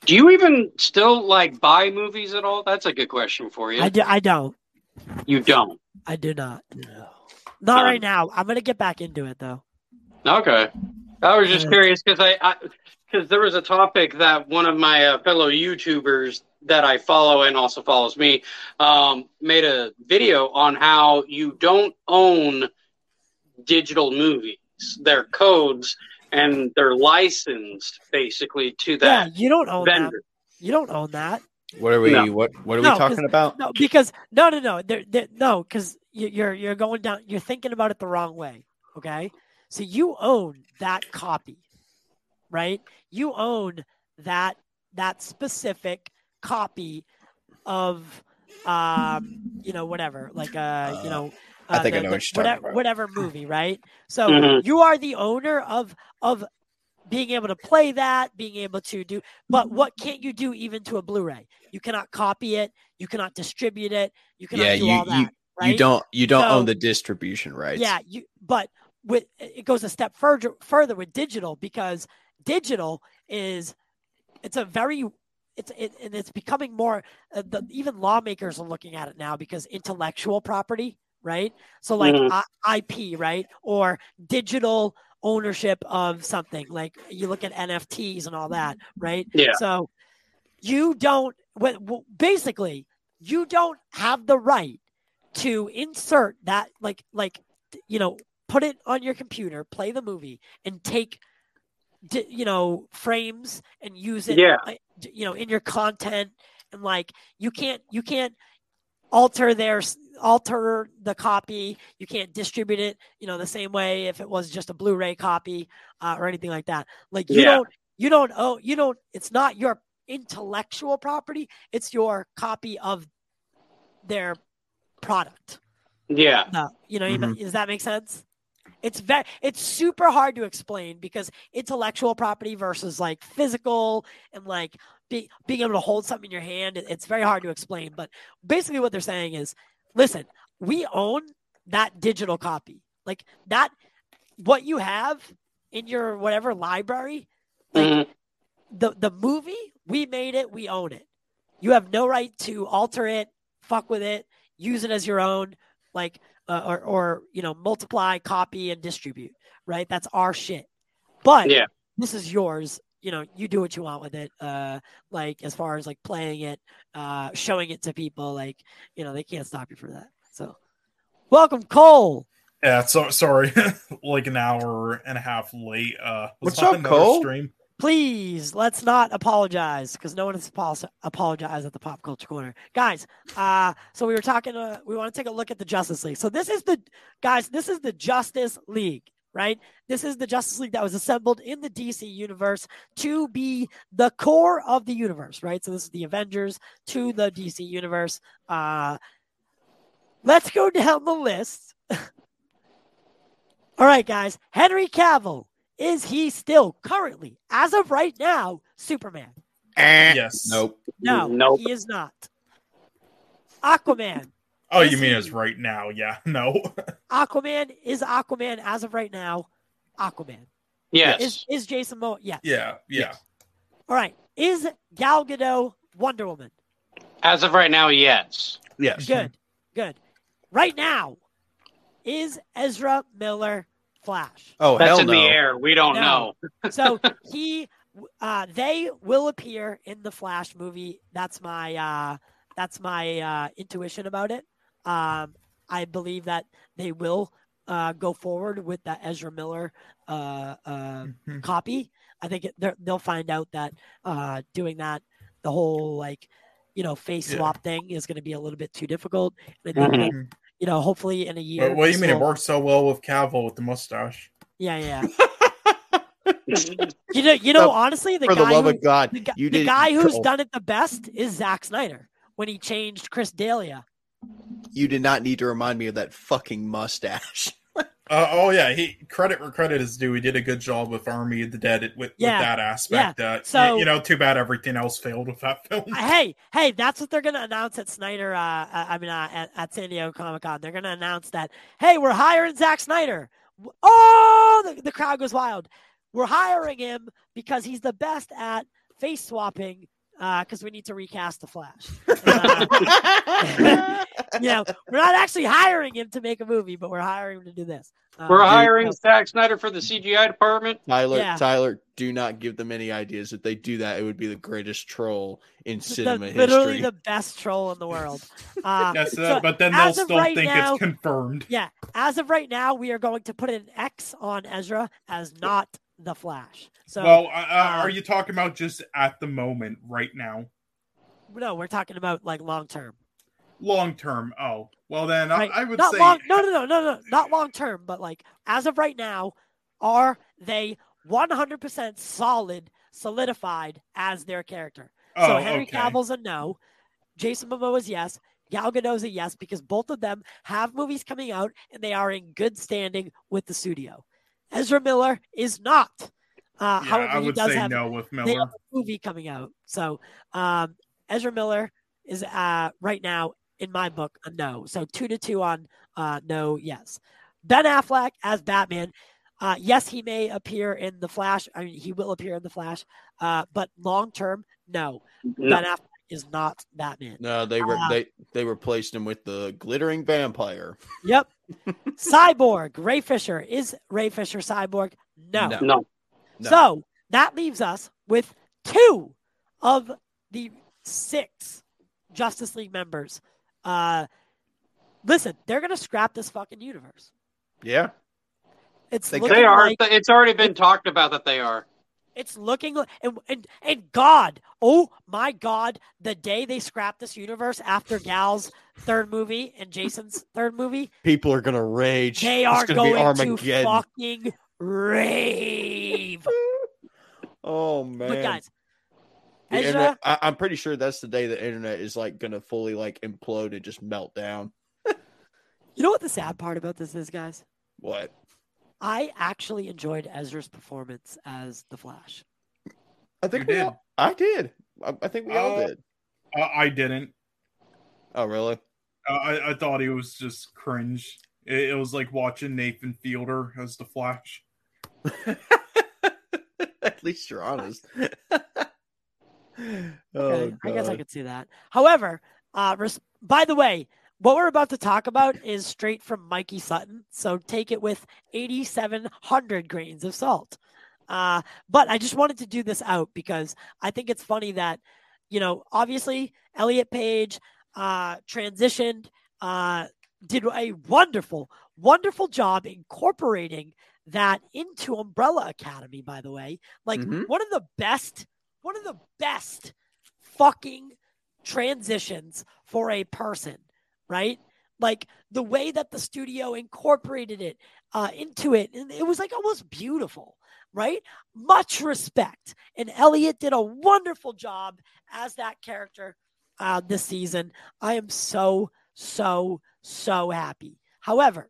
do you even still like buy movies at all? That's a good question for you. I, do, I don't. You don't. I do not. No. Not Um, right now. I'm gonna get back into it though. Okay. I was just curious because I, because there was a topic that one of my uh, fellow YouTubers that I follow and also follows me um, made a video on how you don't own digital movies. They're codes and they're licensed basically to that. Yeah, that you don't own that. You don't own that. What are we? No. What What are No, we 'cause- talking about? No, because no, no, no, they're, they're, no, because you're you're going down. You're thinking about it the wrong way. Okay, so you own that copy, right? You own that that specific copy of, um, you know, whatever, like uh, you know. I uh, think I know the- what you're talking whatever, about. whatever movie, right? So Mhm. you are the owner of of being able to play that, being able to do. But what can't you do even to a Blu-ray? You cannot copy it. You cannot distribute it. You cannot Yeah, do you- all that. you- right? You don't. You don't So- own the distribution rights. Yeah, you. But with it goes a step further further with digital because digital is it's a very it's it, and it's becoming more uh, the, even lawmakers are looking at it now because intellectual property right so like Mhm. I- ip right or digital ownership of something like you look at nfts and all that right Yeah. so you don't wh- basically you don't have the right to insert that like like you know put it on your computer play the movie and take you know frames and use it Yeah. you know in your content and like you can't you can't alter their alter the copy you can't distribute it you know the same way if it was just a blu-ray copy uh, or anything like that like you Yeah. don't you don't oh you don't it's not your intellectual property it's your copy of their product Yeah. no, you know, you Mm-hmm. know, does that make sense? It's very, it's super hard to explain because intellectual property versus like physical and like be, being able to hold something in your hand. It's very hard to explain. But basically, what they're saying is, listen, we own that digital copy, like that, what you have in your whatever library, like Mhm. the the movie, we made it, we own it. You have no right to alter it, fuck with it, use it as your own, like uh, or or you know multiply, copy, and distribute. Right? That's our shit. But Yeah. this is yours. You know, you do what you want with it. Uh, like as far as like playing it, uh, showing it to people, like you know, they can't stop you for that. So, welcome, Cole. Yeah, so sorry, like an hour and a half late. Uh, was What's on up, another Cole? Stream. please let's not apologize because no one has apol- apologized at the pop culture corner guys uh so we were talking uh, we want to take a look at the justice league so this is the guys this is the justice league right this is the justice league that was assembled in the dc universe to be the core of the universe right so this is the avengers to the dc universe uh let's go down the list all right guys henry cavill is he still currently, as of right now, Superman? Eh. Yes. Nope. No, Nope. he is not. Aquaman. Oh, Is you mean he- as right now? Yeah. No. Aquaman is Aquaman as of right now. Aquaman. Yes. Is is Jason Momoa? Yes. yeah. Yeah. All right. Is Gal Gadot Wonder Woman? As of right now, yes. Yes. Good. Good. Right now, is Ezra Miller Flash? Oh That's hell in no. the air. We don't No. know. so he uh they will appear in the flash movie that's my uh that's my uh intuition about it um i believe that they will uh go forward with that ezra miller uh uh Mhm. copy i think it, they're- they'll find out that uh doing that the whole like you know face Yeah. swap thing is going to be a little bit too difficult and I think that, Mhm. you know hopefully in a year But what do you this mean it will- worked so well with Cavill with the mustache? yeah yeah you know you know So, honestly the For the guy love who, of God, the, you the guy who's done it the best is Zack Snyder when he changed Chris D'Elia. You did not need to remind me of that fucking mustache. Uh, oh yeah, he credit where credit is due. He did a good job with Army of the Dead with, Yeah, that aspect. Uh, So- y- you know, too bad everything else failed with that film. hey, hey, that's what they're gonna announce at Snyder. Uh, uh, I mean, uh, at, at San Diego Comic Con, they're gonna announce that hey, we're hiring Zack Snyder. Oh, the, the crowd goes wild. We're hiring him because he's the best at face swapping. Because we need to recast the Flash, Uh, you know, we're not actually hiring him to make a movie, but we're hiring him to do this. Um, We're hiring so- Zack Snyder for the CGI department. Tyler, Yeah. Tyler, do not give them any ideas. If they do that, it would be the greatest troll in the- cinema history. literally the best troll in the world. Uh, Yes, so uh, but then they'll as of still right think now- it's confirmed. yeah, as of right now, we are going to put an X on Ezra as not the Flash. So well, uh, uh, are you talking about just at the moment, right now? no, we're talking about like long term. Long term. Oh, well then Right? I, I would not say long. No, no, no, no, no, not long term. But like as of right now, are they 100% solid, solidified as their character? so Oh, Henry okay. Cavill's a no. Jason Momoa's yes. Gal Gadot's a yes because both of them have movies coming out and they are in good standing with the studio. Ezra Miller is not. Uh, Yeah, however, I he would does say have no with they Miller. have a movie coming out. So um, Ezra Miller is uh, right now in my book a no. So two to two on uh, no, yes. Ben Affleck as Batman. Uh, yes, he may appear in the Flash. I mean, he will appear in the Flash. Uh, but long term, no. No. Ben Affleck is not Batman. no, they were Uh, they they replaced him with the glittering vampire. Yep. Cyborg. Ray Fisher is Ray Fisher Cyborg? No. No. No. No. So that leaves us with two of the six Justice League members. Uh, listen, they're gonna scrap this fucking universe. Yeah, It's They- They are. like It's already been talked about that they are. it's looking and, and and God, oh my God, the day they scrap this universe after Gal's third movie and Jason's third movie, people are gonna rage. they It's are gonna be to Armageddon. fucking rave. Oh man, But guys, Ezra, internet- I, I'm pretty sure that's the day the internet is like gonna fully like implode and just melt down. you know what the sad part about this is, guys? What? I actually enjoyed Ezra's performance as the Flash. I think You we did. all, I did. I, I think we all Uh, did. Uh, I didn't. Oh really? Uh, I, I thought he was just cringe. It, it was like watching Nathan Fielder as the Flash. At least you're honest. Okay, oh, I guess I could see that. However, uh, res- by the way, what we're about to talk about is straight from Mikey Sutton, so take it with 8,700 grains of salt. Uh, but I just wanted to do this out because I think it's funny that, you know, obviously Elliot Page uh, transitioned, uh, did a wonderful, wonderful job incorporating that into Umbrella Academy, by the way. Like Mhm. one of the best, one of the best fucking transitions for a person, right? Like the way that the studio incorporated it uh, into it, and it was like almost beautiful, right? Much respect, and Elliot did a wonderful job as that character uh, this season. I am so so so happy. However,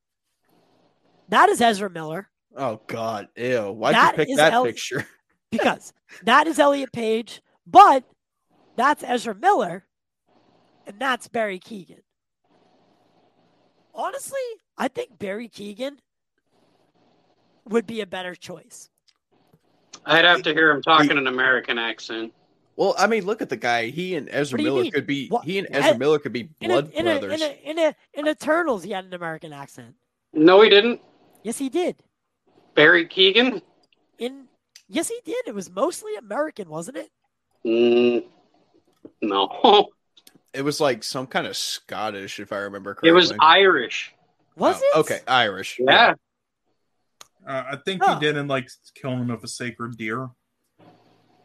that is Ezra Miller Oh God, ew! Why'd That you pick that El- picture? because that is Elliot Page, but that's Ezra Miller, and that's Barry Keoghan. Honestly, I think Barry Keoghan would be a better choice. I'd have to hear him talking an American accent. Well, I mean, look at the guy. He and Ezra What do you Miller mean? could be. What- He and Ed- Ezra Miller could be In, a, blood in, a, brothers. in, a, in, a, in Eternals, he had an American accent. No, he didn't. Yes, he did. Barry Keoghan. In yes, he did. It was mostly American, wasn't it? Mm, no, It was like some kind of Scottish, if I remember correctly. it was Irish. Was Oh, it? Okay, Irish. Yeah. Uh, I think Oh. he did in like killing of a sacred deer.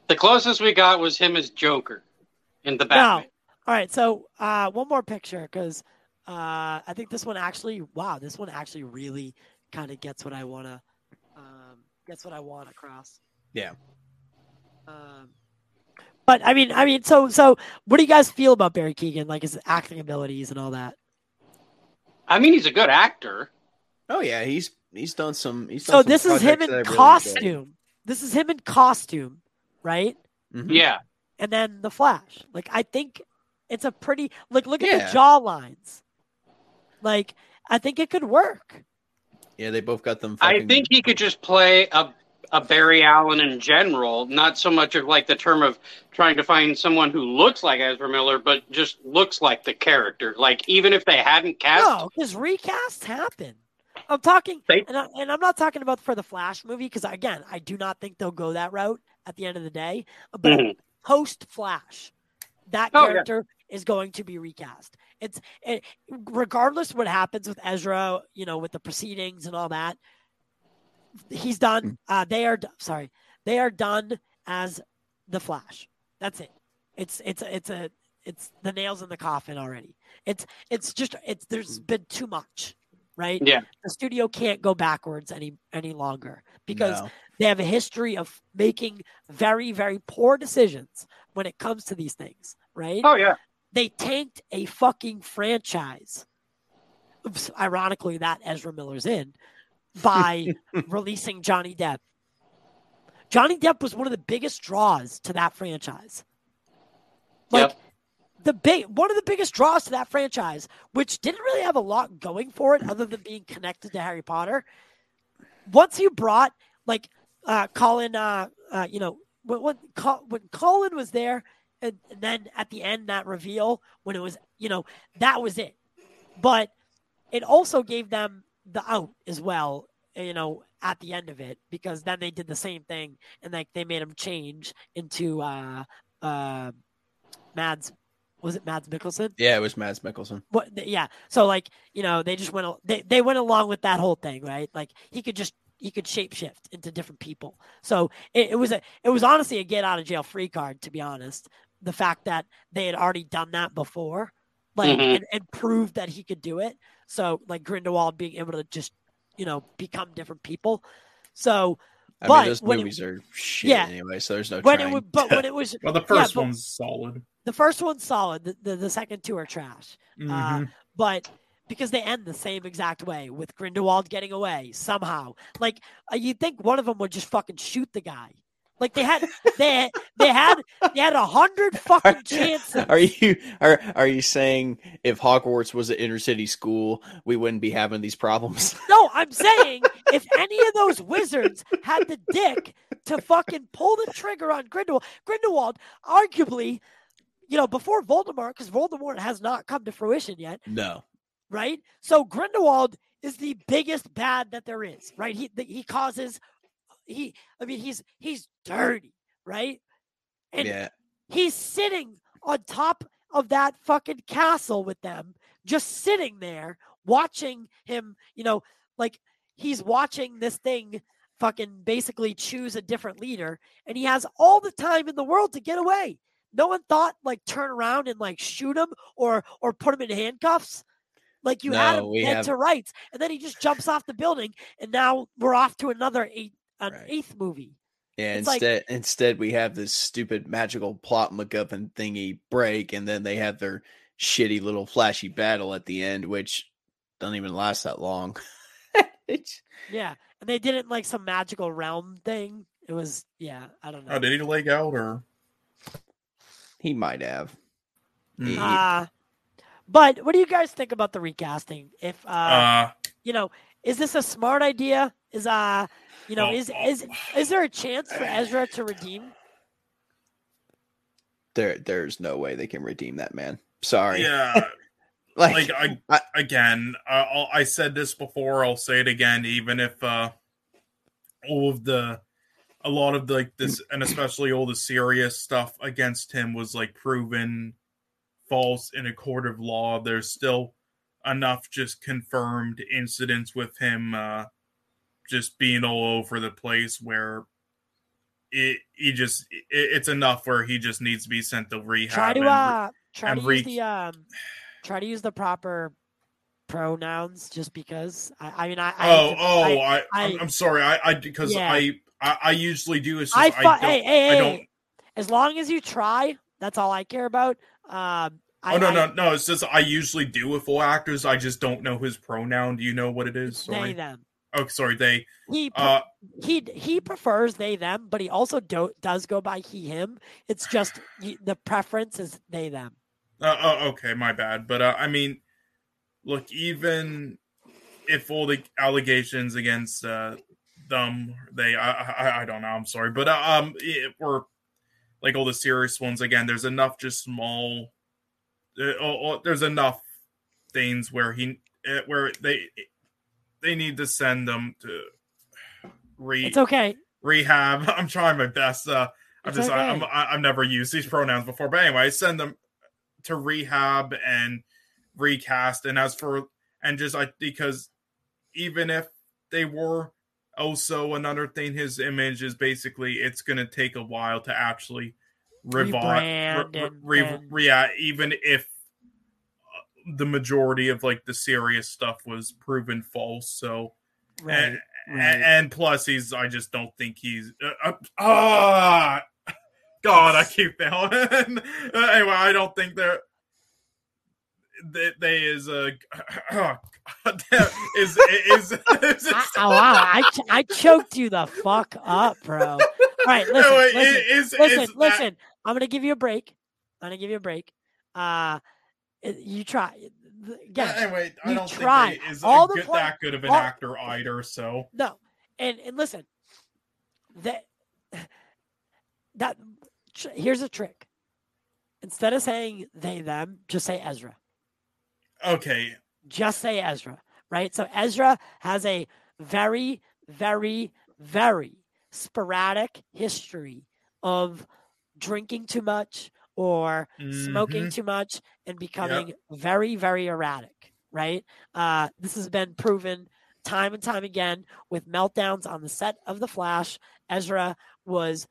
The closest we got was him as Joker in the Now, Batman. all right. So uh, one more picture because uh, I think this one actually, wow, this one actually really kind of gets what I want to, um, gets what I want across. Yeah. Um, but I mean, I mean, so so, what do you guys feel about Barry Keoghan, like his acting abilities and all that? I mean, he's a good actor. Oh yeah, he's he's done some. He's So some this is him in that I really costume. This is him in costume, right? Mhm. Yeah. and then the Flash. Like I think it's a pretty like look at Yeah. the jaw lines. Like I think it could work. Yeah, they both got them. I think he could just play a a Barry Allen in general, not so much of like the term of trying to find someone who looks like Ezra Miller, but just looks like the character. Like even if they hadn't cast, No, because recasts happen. I'm talking, They- and, I, and I'm not talking about for the Flash movie because again, I do not think they'll go that route at the end of the day. But Mhm. post Flash, that Oh, yeah. character is going to be recast. It's it, regardless what happens with Ezra, you know, with the proceedings and all that. He's done. Uh, they are sorry. They are done as the Flash. That's it. It's it's it's a it's the nails in the coffin already. It's it's just it's there's been too much, right? Yeah. The studio can't go backwards any any longer because No. they have a history of making very very poor decisions when it comes to these things, right? oh yeah, They tanked a fucking franchise. Oops, ironically, that Ezra Miller's in by releasing Johnny Depp. Johnny Depp was one of the biggest draws to that franchise. Like Yep. The big one of the biggest draws to that franchise, which didn't really have a lot going for it other than being connected to Harry Potter. Once you brought like uh Colin uh, uh you know when when, when Colin was there and, and then at the end that reveal when it was you know that was it. But it also gave them the out as well, you know, at the end of it because then they did the same thing and like they made him change into uh uh Mads was it Mads Mikkelsen? Yeah, it was Mads Mikkelsen. What yeah. So like, you know, they just went they they went along with that whole thing, right? Like he could just he could shapeshift into different people. So it, it was a it was honestly a get out of jail free card to be honest. The fact that they had already done that before, like Mhm. and, and proved that he could do it. So like Grindelwald being able to just, you know, become different people. So I But mean, those when it- movies are shit Yeah. anyway, so there's no when trying. it was but when it was Well, the first but- one's solid. The first one's solid, the, the, the second two are trash. Uh, Mhm. but because they end the same exact way with Grindelwald getting away somehow. Like uh, you'd think one of them would just fucking shoot the guy. Like they had they they had they had a hundred fucking chances. Are you are are you saying if Hogwarts was an inner city school, we wouldn't be having these problems? No, I'm saying if any of those wizards had the dick to fucking pull the trigger on Grindelwald, Grindelwald, arguably, you know, before Voldemort, because Voldemort has not come to fruition yet, no. right? So Grindelwald is the biggest bad that there is, right? He the, he causes he I mean he's he's dirty, right? And yeah. he's sitting on top of that fucking castle with them, just sitting there watching him, you know, like he's watching this thing fucking basically choose a different leader and he has all the time in the world to get away. No one thought like turn around and like shoot him or or put him in handcuffs. Like you had him we dead have- to rights, and then he just jumps off the building, and now we're off to another eight, an Right. eighth movie. Yeah, It's like- instead instead we have this stupid magical plot MacGuffin thingy break, and then they have their shitty little flashy battle at the end, which doesn't even last that long. Yeah, and they did it in like some magical realm thing. It was yeah, I don't oh, know. Oh, did he leg out or? He might have. Hmm. Uh, but what do you guys think about the recasting? If uh, Uh, you know, is this a smart idea? Is uh, you know, Oh, is oh. is is there a chance for Ezra to redeem? there, there's no way they can redeem that man. Sorry. yeah. like, like I, I- again, uh, I'll, I said this before. I'll say it again. Even if uh, all of the, a lot of the, like this, and especially all the serious stuff against him was like proven false in a court of law. There's still enough just confirmed incidents with him uh, just being all over the place where. It, he just it, it's enough where he just needs to be sent to rehab. Try to and uh, try to re- use the um, try to use the proper pronouns. Just because I, I mean I. I oh, to- oh, I, I, I, I- am I'm sorry. I, I, because Yeah. I, I, I usually do. Just, I I, don't, hey, hey, I don't. as long as you try, that's all I care about. Um, I, Oh no, no, no! It's just I usually do with full actors. I just don't know his pronoun. Do you know what it is? They Sorry. them. Oh, sorry. They. He pre- Uh, he he prefers they them, but he also do, does go by he him. It's just the preference is they them. uh, uh, okay, my bad. But uh, I mean, look, even if all the allegations against uh, them they I, I I don't know. I'm sorry, but uh, um, it, or like all the serious ones again. There's enough just small. Uh, oh, oh, there's enough things where he uh, where they they need to send them to re It's okay. rehab. I'm trying my best. Uh, I'm It's just I'm okay. I- I've never used these pronouns before, but anyway, send them to rehab and recast. And as for and just like because even if they were also another thing, his image is basically it's going to take a while to actually revive, and- re, re, yeah, even if uh, the majority of like the serious stuff was proven false. So Right. and, right. and plus he's I just don't think he's uh, uh, ah God I keep failing. anyway, I don't think they're they, they is a oh, is is, is, is I, oh wow! I, ch- I choked you the fuck up, bro. All right, listen, Anyway, listen, is- is listen, that- listen. I'm gonna give you a break. I'm gonna give you a break. Uh, you try again. anyway, I don't try. think he is All good, pla- that good of an all- actor either. So No, and and listen, that that here's a trick. Instead of saying they them, just say Ezra. okay, just say Ezra, right? So Ezra has a very, very, very sporadic history of drinking too much or smoking Mhm. too much and becoming very, very erratic, right? Uh, this has been proven time and time again with meltdowns on the set of The Flash. Ezra was,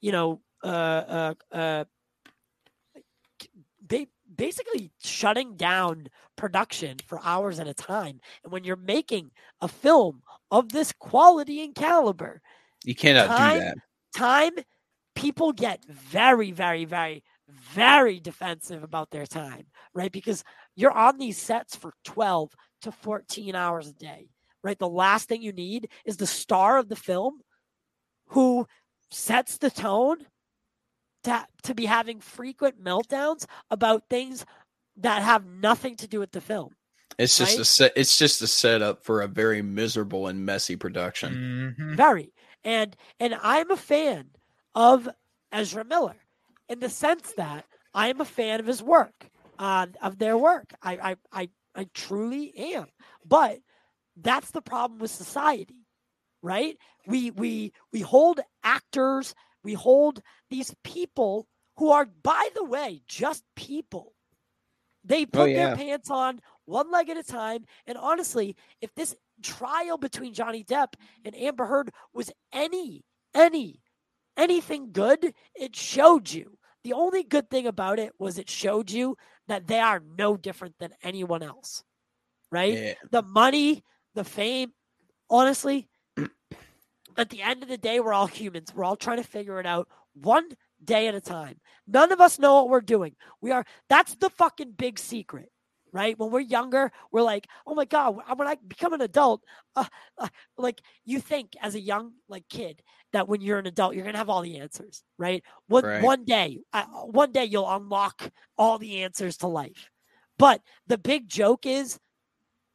you know, uh, uh, uh, basically shutting down production for hours at a time. And when you're making a film of this quality and caliber, You cannot Time- do that. time people get very very very very defensive about their time right because you're on these sets for 12 to 14 hours a day right the last thing you need is the star of the film who sets the tone to, to be having frequent meltdowns about things that have nothing to do with the film It's just right? a set. It's just a setup for a very miserable and messy production. Mhm. very and and i'm a fan of ezra miller in the sense that i am a fan of his work uh, of their work I, I i i truly am but that's the problem with society right we we we hold actors we hold these people who are by the way just people they oh, put Oh, their pants on one leg at a time and honestly if this trial between Johnny Depp and Amber Heard was any any anything good, it showed you. The only good thing about it was it showed you that they are no different than anyone else. Right? Yeah. The money, the fame, honestly, at the end of the day, we're all humans. We're all trying to figure it out one day at a time. None of us know what we're doing. We are that's the fucking big secret right? When we're younger, we're like, oh my god, when I become an adult, uh, uh, like you think as a young like kid that when you're an adult, you're gonna have all the answers, right? One Right. one day, uh, one day you'll unlock all the answers to life. But the big joke is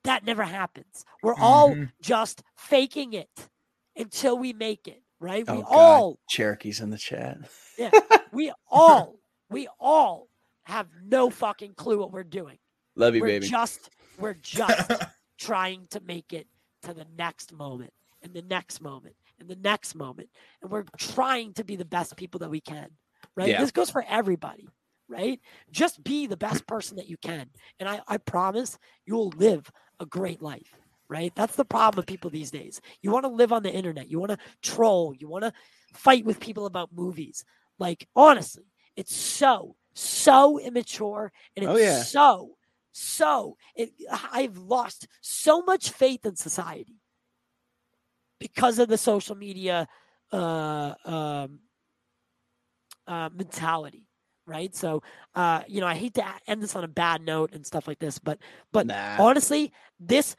that never happens. We're all Mhm. just faking it until we make it, right? Oh we God, all Cherokee's in the chat. Yeah. We all we all have no fucking clue what we're doing Love you, we're baby. just we're just trying to make it to the next moment and the next moment and the next moment and we're trying to be the best people that we can right Yeah. this goes for everybody right just be the best person that you can and i i promise you'll live a great life right that's the problem with people these days you want to live on the internet you want to troll you want to fight with people about movies like honestly it's so so immature and it's Oh, yeah. so so it, I've lost so much faith in society because of the social media uh, um, uh, mentality, right? So, uh, you know, I hate to end this on a bad note and stuff like this, but but Nah. honestly, this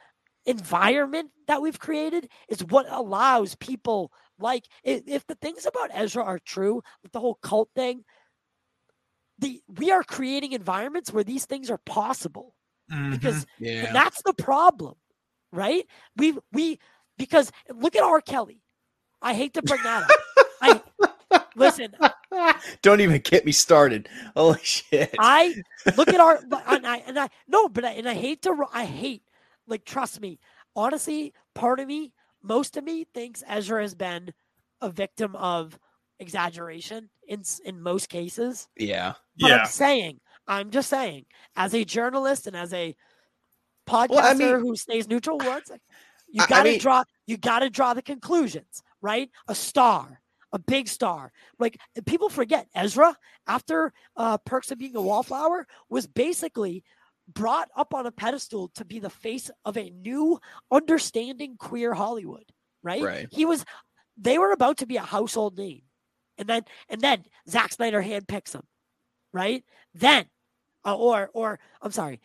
environment that we've created is what allows people like if, the things about Ezra are true, the whole cult thing, the we are creating environments where these things are possible because mm-hmm. yeah. that's the problem, right? We we because look at R. Kelly. I hate to bring that up. I listen. Don't even get me started. Holy shit. I look at our and I and I no, but I, and I hate to I hate like trust me. Honestly, part of me, most of me thinks Ezra has been a victim of exaggeration in in most cases. yeah. But Yeah. I'm saying, I'm just saying, as a journalist and as a podcaster Well, I mean- who stays neutral, what's you I- I got to mean- draw you got to draw the conclusions, right? A star, a big star. Like people forget Ezra after uh, Perks of Being a Wallflower was basically brought up on a pedestal to be the face of a new understanding queer Hollywood, right? Right. He was they were about to be a household name. And then and then Zack Snyder handpicks him, right? Then uh, or or I'm sorry,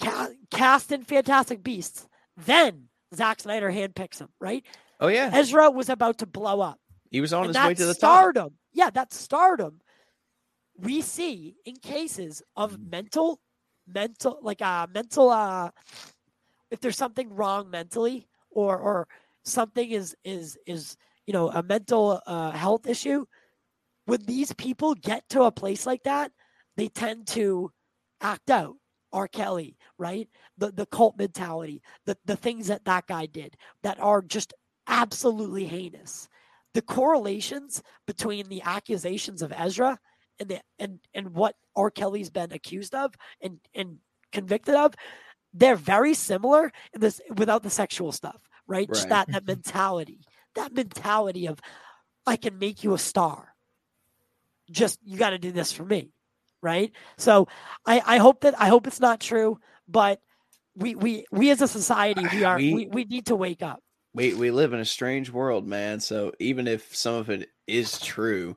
ca- cast in Fantastic Beasts. Then Zack Snyder handpicks him, right? Oh yeah. Ezra was about to blow up. He was on and his way to the top. stardom, yeah, that stardom we see in cases of Mm. mental, mental, like uh mental uh if there's something wrong mentally or or something is is is you know a mental uh health issue when these people get to a place like that they tend to act out R. Kelly, right? The the cult mentality, the the things that that guy did that are just absolutely heinous. The correlations between the accusations of Ezra and the and and what R. Kelly's been accused of and and convicted of, they're very similar in this without the sexual stuff, right? Just that that mentality, that mentality of I can make you a star. Just you got to do this for me, right? So I I hope that I hope it's not true, but we we we as a society we are We- we, we need to wake up. we we live in a strange world, man. So even if some of it is true,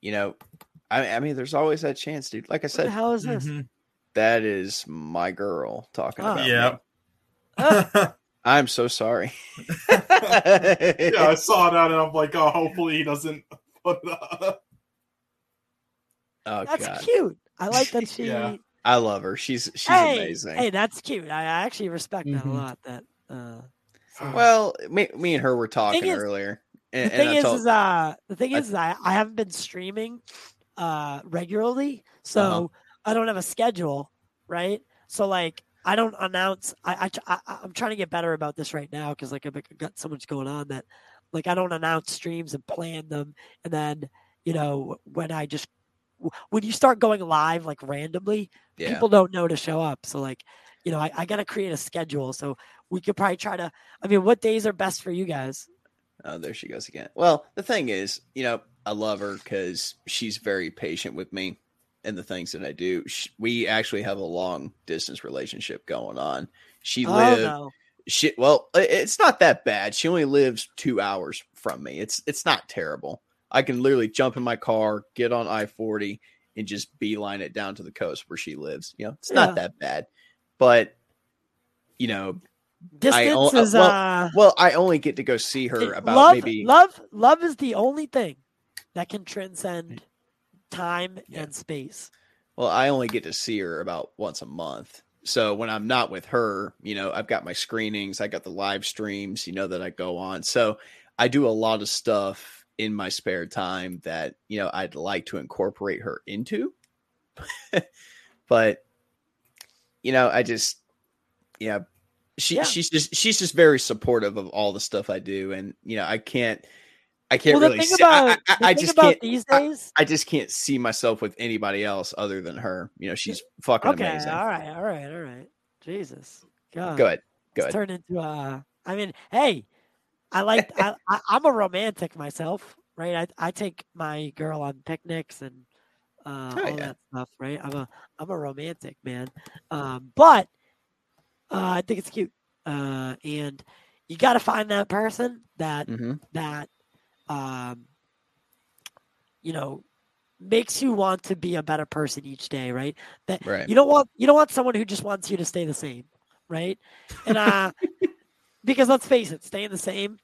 you know, I, I mean, there's always that chance, dude. Like I What the said, hell is this? Mhm. that is my girl talking Oh. about. Yeah. me. I'm so sorry. yeah, I saw that and I'm like, oh, hopefully he doesn't put uh, Oh That's god, cute. I like that she. Yeah. I love her. She's she's hey, amazing. hey, that's cute. I I actually respect that a Mhm. lot. That uh, so- Well, me, me and her were talking is- earlier, the thing is, told, is uh, the thing I- is, I, I haven't been streaming uh regularly, so Uh-huh. I don't have a schedule, right? So like, I don't announce. I, i, I i'm trying to get better about this right now because like I've got so much going on that like I don't announce streams and plan them, and then you know when I just when you start going live like randomly, yeah, people don't know to show up. So like, you know, I, I got to create a schedule. So we could probably try to. I mean, what days are best for you guys? Oh, there she goes again. Well, the thing is, you know, I love her because she's very patient with me and the things that I do. Sh we actually have a long distance relationship going on. She oh lived. no, She well, it's not that bad. She only lives two hours from me. It's it's not terrible. I can literally jump in my car, get on I forty, and just beeline it down to the coast where she lives. You know, it's Yeah. not that bad. But you know, distance o- uh, is well, uh. well, I only get to go see her about love, maybe love, love is the only thing that can transcend time Yeah. and space. Well, I only get to see her about once a month. So when I'm not with her, you know, I've got my screenings, I got the live streams, you know, that I go on. So I do a lot of stuff in my spare time that, you know, I'd like to incorporate her into. but you know, I just yeah, she Yeah. she's just she's just very supportive of all the stuff I do and you know, I can't I can't well, really see, I- about I, I, I just can't these days. I just can't see myself with anybody else other than her. You know, she's fucking okay, amazing. all right, all right, all right. Jesus, God, Go ahead. Go It's turned into a. I mean, hey, I like. I, I I'm a romantic myself, right? I I take my girl on picnics and uh, Oh, all yeah. that stuff, right? I'm a I'm a romantic man, um, but uh, I think it's cute, uh, and you got to find that person that hmm that um, you know makes you want to be a better person each day, right? That Right. you don't want you don't want someone who just wants you to stay the same, right? And uh because let's face it, staying the same,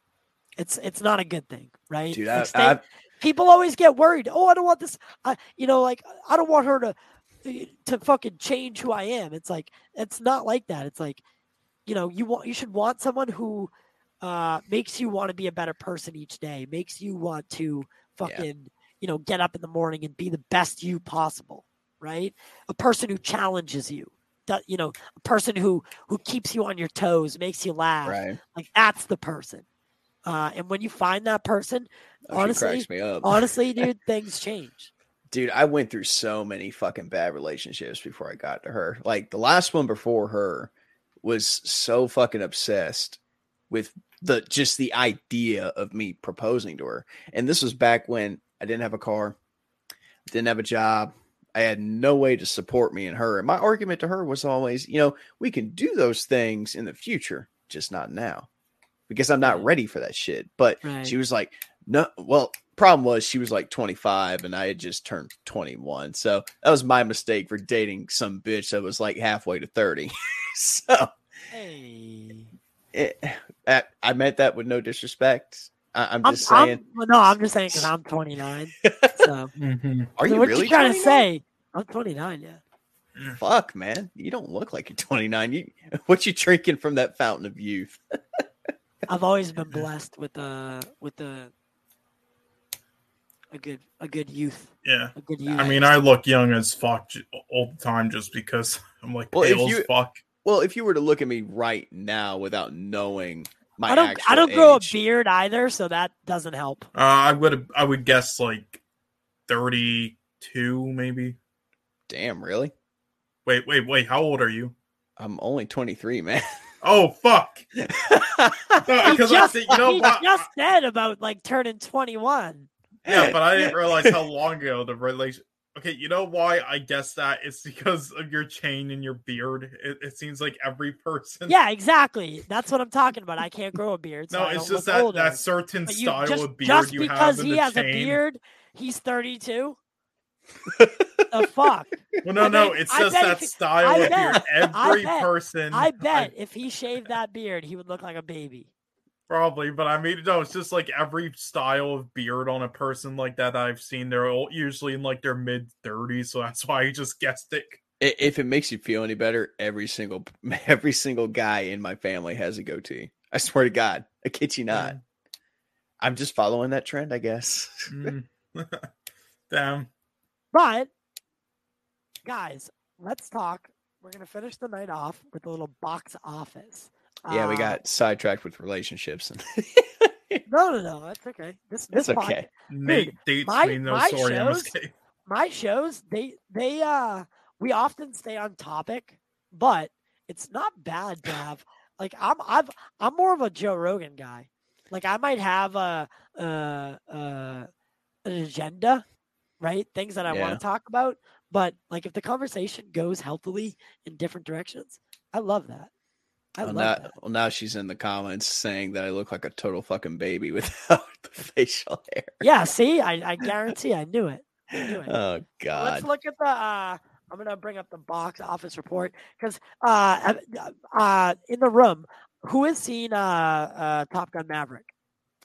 it's it's not a good thing, right? Dude, Like, I, stay- I, people always get worried. Oh, I don't want this. I, you know, like I don't want her to to fucking change who I am. It's like it's not like that. It's like, you know, you want you should want someone who uh, makes you want to be a better person each day, makes you want to fucking, you know, get up in the morning and be the best you possible, right? A person who challenges you, that you know, a person who who keeps you on your toes, makes you laugh. Right. Like that's the person. Uh, and when you find that person, Oh, honestly, me up. honestly, dude, things change. Dude, I went through so many fucking bad relationships before I got to her. Like the last one before her was so fucking obsessed with the just the idea of me proposing to her. And this was back when I didn't have a car, didn't have a job. I had no way to support me and her. And my argument to her was always, you know, we can do those things in the future, just not now. Because I'm not ready for that shit. But Right. she was like, no, well, problem was she was like 25 and I had just turned 21. So that was my mistake for dating some bitch that was like halfway to 30. so Hey, it, I, I meant that with no disrespect. I, I'm I'm, just saying, I'm well, no, I'm just saying because I'm 29. So Mhm. are you what really you trying 29? to say? I'm 29. Yeah. Fuck, man. You don't look like you're 29. You, what you drinking from that fountain of youth? I've always been blessed with uh with the a good a good youth Yeah. a good youth. I mean, I look young as fuck all the time just because I'm like Well, if pale you- as fuck. Well, if you were to look at me right now without knowing my I don't I don't grow a beard either, so that doesn't help. Uh, I would I would guess like 32 maybe. Damn, really? Wait, wait, wait. How old are you? I'm only 23, man. Oh fuck. No, He because I just, think, you know he what? just said about like turning 21. Yeah, but I didn't realize how long ago the relation. Okay, you know why I guess that? It's because of your chain and your beard. It, it seems like every person. Yeah, exactly. That's what I'm talking about. I can't grow a beard. So No, I it's just that older. that certain But style just, of beard just you because have in he the has chain. a beard, he's 32. the fuck? Well, no, I no, bet- it I bet that he- style I of beard. bet- I Every bet- person. I bet if he shaved that beard, he would look like a baby. Probably, but I mean, no, it's just like every style of beard on a person like that that I've seen. They're all usually in like their mid 30s, so that's why I just guessed it. If it makes you feel any better, every single every single guy in my family has a goatee. I swear to God, I kid you not. I'm just following that trend, I guess. Mm. Damn. But guys, let's talk. We're gonna finish the night off with a little box office. Yeah, we Uh, got sidetracked with relationships. no, no, no. That's okay. This, this It's okay. Nate dates my- me, no my sorry, shows- my shows they they uh we often stay on topic but it's not bad to have like i'm i've i'm more of a joe rogan guy like i might have a uh uh an agenda right things that i Yeah. want to talk about but like if the conversation goes healthily in different directions i love that i Well love now, that well, now she's in the comments saying that I look like a total fucking baby without the facial hair. yeah see i i guarantee i knew it I knew it. Oh God! Let's look at the. Uh, I'm gonna bring up the box office report because uh, uh, uh, in the room, who has seen uh, uh, Top Gun Maverick?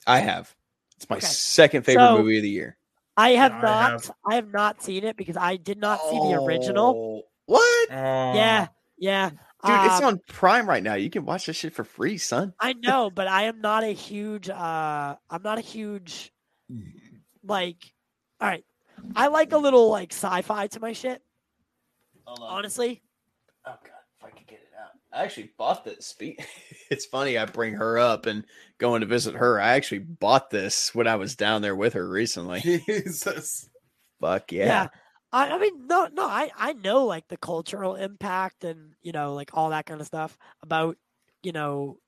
I have. It's my Okay. second favorite So- movie of the year. I have Yeah, I not. have. I have not seen it because I did not see the original. Oh, What? Yeah, yeah. Dude, it's um, on Prime right now. You can watch this shit for free, son. I know, but I am not a huge. Uh, I'm not a huge. Like, all right. I like a little like sci-fi to my shit. Honestly, Oh god, if I could get it out. I actually bought this. Speak. It's funny. I bring her up and going to visit her. I actually bought this when I was down there with her recently. Jesus. Fuck yeah. yeah. I, I mean, no, no, I, I know like the cultural impact and you know like all that kind of stuff about you know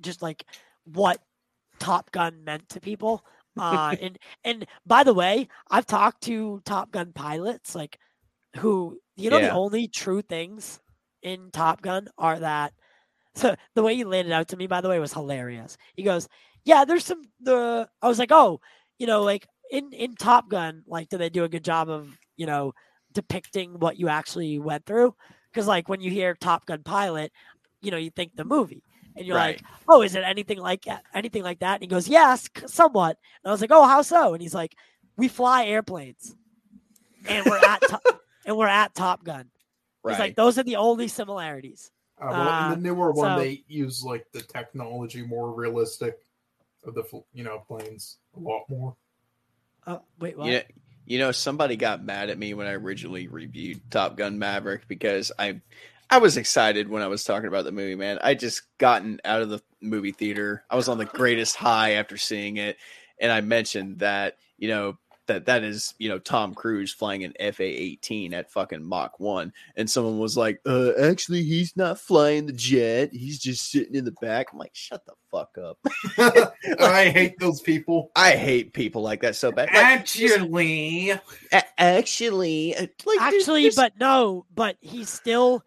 just like what Top Gun meant to people. Uh, and and by the way, I've talked to Top Gun pilots like who you know Yeah. the only true things in Top Gun are that. So the way he laid it out to me, by the way, was hilarious. He goes, "Yeah, there's some the." I was like, "Oh, you know, like in in Top Gun, like, do they do a good job of you know depicting what you actually went through?" Because like when you hear Top Gun pilot, you know, you think the movie, and you're Right. like, "Oh, is it anything like anything like that?" And he goes, "Yes, somewhat." And I was like, "Oh, how so?" And he's like, "We fly airplanes, and we're at to- and we're at Top Gun." He's like, "Those are the only similarities." Uh, well, Uh, in the newer one, so- they use like the technology more realistic of the you know planes a lot more. Uh, wait, what? You know, you know, somebody got mad at me when I originally reviewed Top Gun Maverick because I I was excited when I was talking about the movie, man. I just gotten out of the movie theater. I was on the greatest high after seeing it. And I mentioned that, you know, that that is, you know, Tom Cruise flying an FA 18 at fucking Mach 1. And someone was like, uh, actually, he's not flying the jet. He's just sitting in the back. I'm like, shut the fuck up. I hate those people. I hate people like that so bad. Like, Actually, a- actually, uh, like, Actually, there's- but no, but he's still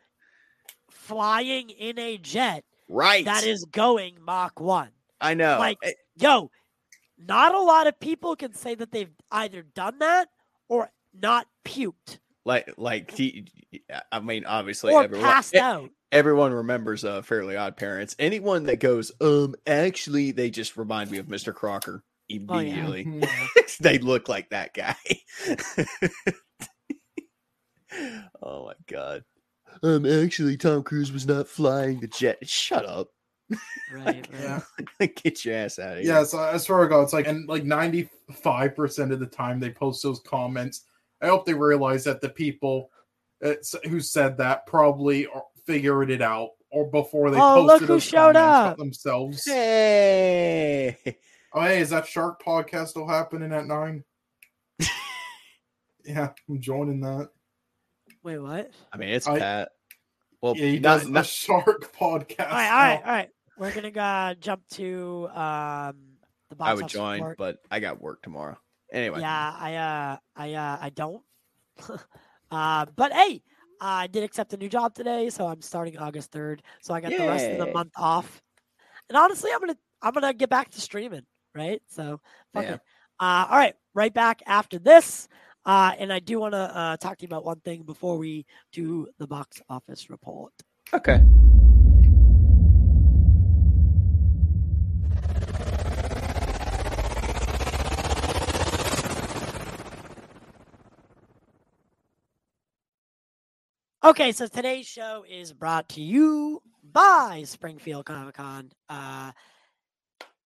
flying in a jet right. that is going Mach 1. I know. like- Eh, Yo, not a lot of people can say that they've either done that or not puked like, like, I mean, obviously, or everyone, passed out. everyone remembers uh, Fairly Odd Parents. Anyone that goes, um, actually, they just remind me of Mr. Crocker Oh, yeah. immediately. they look like that guy. oh my god. Um, actually, Tom Cruise was not flying the jet. Shut up. Right, yeah, Get your ass out of here. yeah. So I swear to God, it's like and like ninety five percent of the time they post those comments. I hope they realize that the people uh, who said that probably figured it out or before they Oh, look posted who those showed comments up. themselves. Hey. Oh, hey, is that Shark podcast still happening at nine? yeah, I'm joining that. Wait, what? I mean, it's I- Pat. Well, Yeah, he not, does not, a Shark podcast. All right, all right, all right. We're gonna go jump to um the box I would join, report. but I got work tomorrow. Anyway, Yeah, I uh I uh I don't. uh but hey, I did accept a new job today, so I'm starting August 3rd. So I got the rest of the month off. And honestly, I'm gonna I'm gonna get back to streaming, right? So fuck Yeah. it. Uh all right, right back after this. Uh and I do wanna uh talk to you about one thing before we do the box office report. okay. Okay, so today's show is brought to you by Springfield Comic Con. Uh,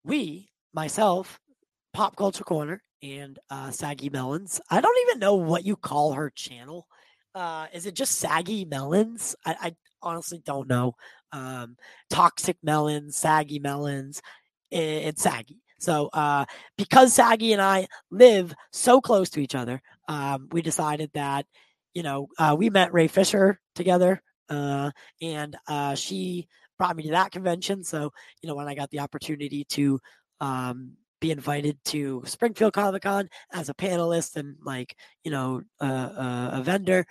we, myself, Pop Culture Corner, and uh, Saggy Melons. I don't even know what you call her channel. Uh, is it just Saggy Melons? I, I honestly don't know. Um, Toxic Melons, Saggy Melons. i- It's Saggy. So, uh, because Saggy and I live so close to each other, um, we decided that you know, uh, we met Ray Fisher together, uh, and uh, she brought me to that convention. So, you know, when I got the opportunity to um, be invited to Springfield Comic Con as a panelist and like, you know, a vendor,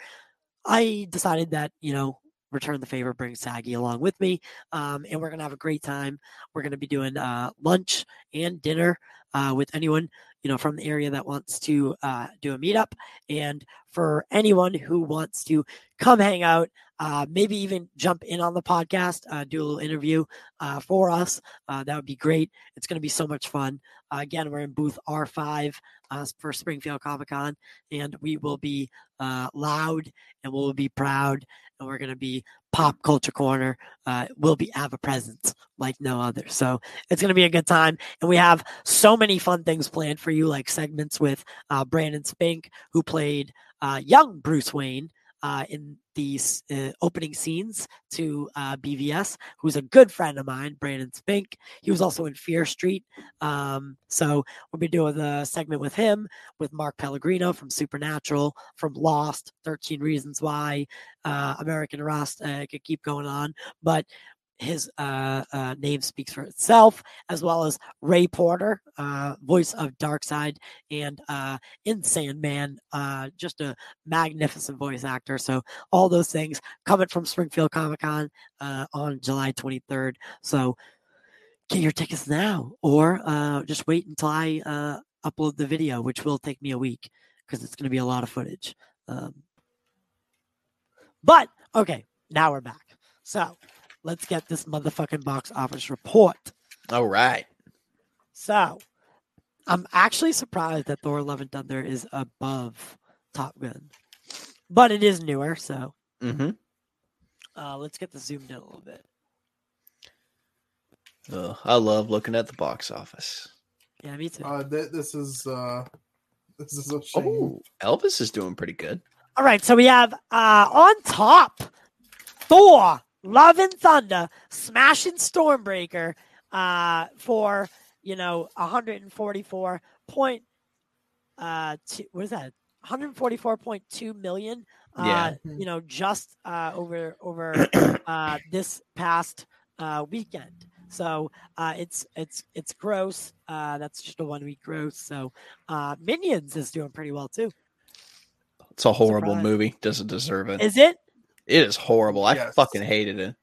I decided that, you know, return the favor, bring Saggy along with me, um, and we're gonna have a great time. We're gonna be doing uh, lunch and dinner uh, with anyone you know from the area that wants to uh, do a meetup, and for anyone who wants to come hang out, uh, maybe even jump in on the podcast, uh, do a little interview uh, for us. Uh, that would be great. It's going to be so much fun. Uh, again, we're in booth R5 uh, for Springfield Comic Con, and we will be loud and we'll be proud, and we're going to be pop culture corner. We'll be have a presence like no other. So it's going to be a good time, and we have so many fun things planned for you, like segments with Brandon Spink, who played young Bruce Wayne uh, in these uh, opening scenes to uh, BVS, who's a good friend of mine, Brandon Spink. He was also in Fear Street. Um, so we'll be doing the segment with him, with Mark Pellegrino from Supernatural, from Lost, 13 Reasons Why, uh, American Rust. Uh, I could keep going on, but his uh, uh, name speaks for itself, as well as Ray Porter, uh, voice of Darkseid, and uh, in Sandman, uh, just a magnificent voice actor. So all those things coming from Springfield Comic Con uh, on July 23rd. So get your tickets now, or uh, just wait until I upload the video, which will take me a week because it's going to be a lot of footage. Um, but okay, now we're back. So let's get this motherfucking box office report. All right. So I'm actually surprised that Thor: Love and Thunder is above Top Gun, but it is newer. So Mm-hmm. Uh, let's get this zoomed in a little bit. Ugh, I love looking at the box office. Yeah, me too. Uh, th- this is uh, this is a shame. Oh, Elvis is doing pretty good. All right, so we have uh on top Thor, Love and Thunder, smashing Stormbreaker uh for you know 144 point uh two, what is that 144.2 million uh Yeah. you know just uh over over uh this past uh weekend so uh it's it's it's gross uh that's just a one week gross so uh minions is doing pretty well too It's a horrible Surprise. movie. Doesn't deserve it. is it It is horrible. I Yes. fucking hated it.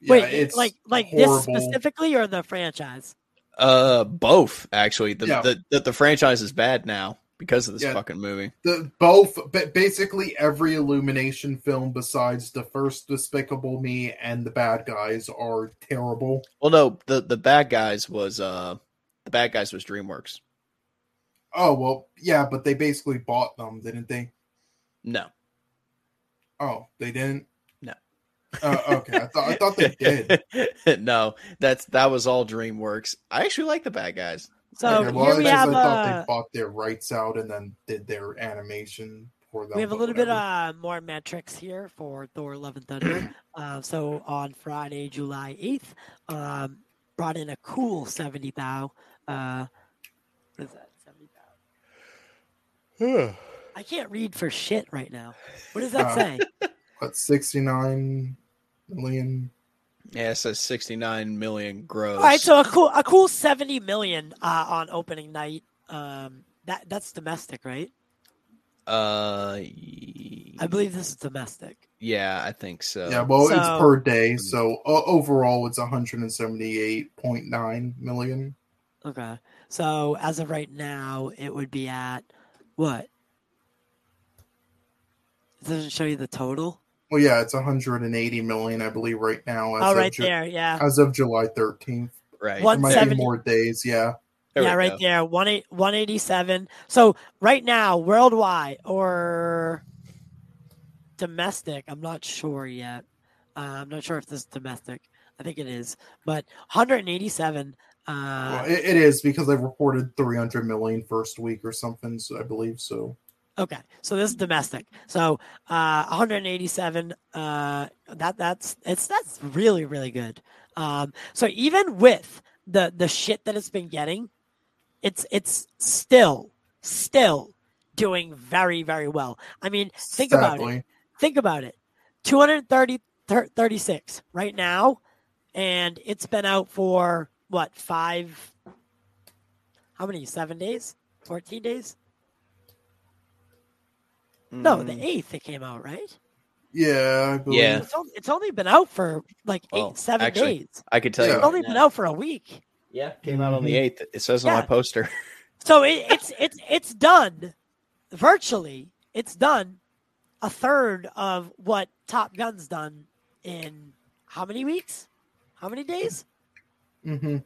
Yeah, Wait, it's like like this specifically or the franchise? Uh, both actually. The Yeah. the, the the franchise is bad now because of this Yeah. fucking movie. the both but basically every illumination film besides the first despicable me and the bad guys are terrible Well, no, the the bad guys was uh the bad guys was DreamWorks. oh well yeah but they basically bought them didn't they No, oh they didn't No. uh, okay I thought, I thought they did no, that's that was all DreamWorks. I actually like the bad guys. So okay, well, here we have I thought uh, they bought their rights out and then did their animation for them we have a but little bit uh more metrics here for Thor: Love and Thunder. uh, so on Friday, July eighth, um, brought in a cool seventy thou. Uh, what is that? Seventy thou. I can't read for shit right now. What does that Uh, say? what 69 million Yeah, it says sixty nine million gross. All right, so a cool a cool seventy million uh, on opening night. Um, that that's domestic, right? uh, I believe this is domestic. yeah, I think so. yeah well So- it's per day so o- overall it's 178.9 million Okay. So as of right now, it would be at what? It doesn't show you the total. Well, yeah, it's 180 million, I believe, right now. As Oh, of Ju- there. Yeah. As of July 13th. right. One- There might be 170. more days. Yeah. There yeah, right go. there. One eight one eighty seven. So right now, worldwide or domestic, I'm not sure yet. Uh, I'm not sure if this is domestic. I think it is, but 187. Uh, well, it, it is because they reported 300 million first week or something, so I believe so. Okay, so this is domestic. So uh, 187. Uh, that that's it's that's really really good. Um, so even with the the shit that it's been getting, it's it's still still doing very very well. I mean, think about it. Sadly. Think about it. 230 thir- 36 right now, and it's been out for what five? How many? Seven days? 14 days? No, the Mm, eighth it came out, right? Yeah, I believe. Yeah. It's only, it's only been out for like eight, Well, seven actually, days. I could tell Yeah. you. It's only been out for a week. Yeah, came out on the Mhm. eighth. It says on my poster. So it, it's it's it's done virtually. It's done a third of what Top Gun's done in how many weeks? How many days? Mm-hmm.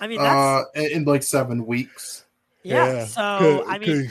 I mean, that's Uh, in, in like seven weeks. yeah. So I mean,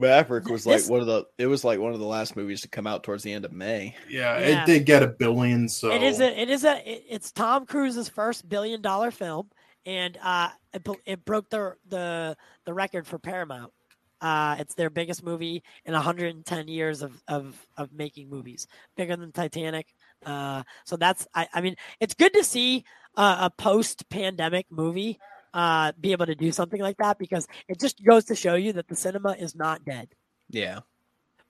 Maverick was This- like one of the. It was like one of the last movies to come out towards the end of May. Yeah, Yeah. it did get a billion. So It is a it is a it- it's Tom Cruise's first billion dollar film, and uh, it, it broke the the the record for Paramount. Uh, it's their biggest movie in 110 years of of of making movies, bigger than Titanic. Uh, so that's I, I mean it's good to see uh, a post pandemic movie uh, be able to do something like that because it just goes to show you that the cinema is not dead Yeah,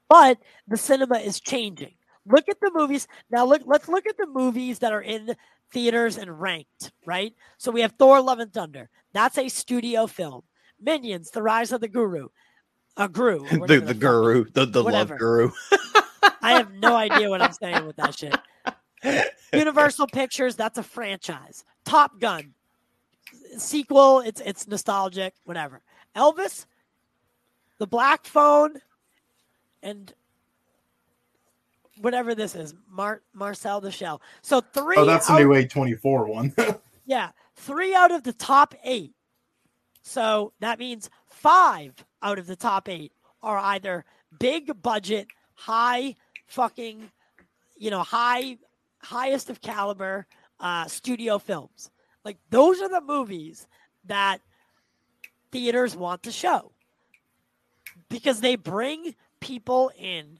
but the cinema is changing. Look at the movies now. Look, let's look at the movies that are in theaters and ranked. Right. So we have Thor: Love and Thunder. That's a studio film. Minions: The Rise of the Guru. A Guru. the the guru, the the Whatever. love guru. I have no idea what I'm saying with that shit. Universal Pictures. That's a franchise. Top Gun. Sequel. It's it's nostalgic. Whatever. Elvis. The Black Phone. And whatever this is, Mar- Marcel the Shell. So three. Oh, that's the new A24 one. Yeah, three out of the top eight. So that means five out of the top eight are either big budget, high fucking, you know, high highest of caliber uh, studio films. Like those are the movies that theaters want to show because they bring people in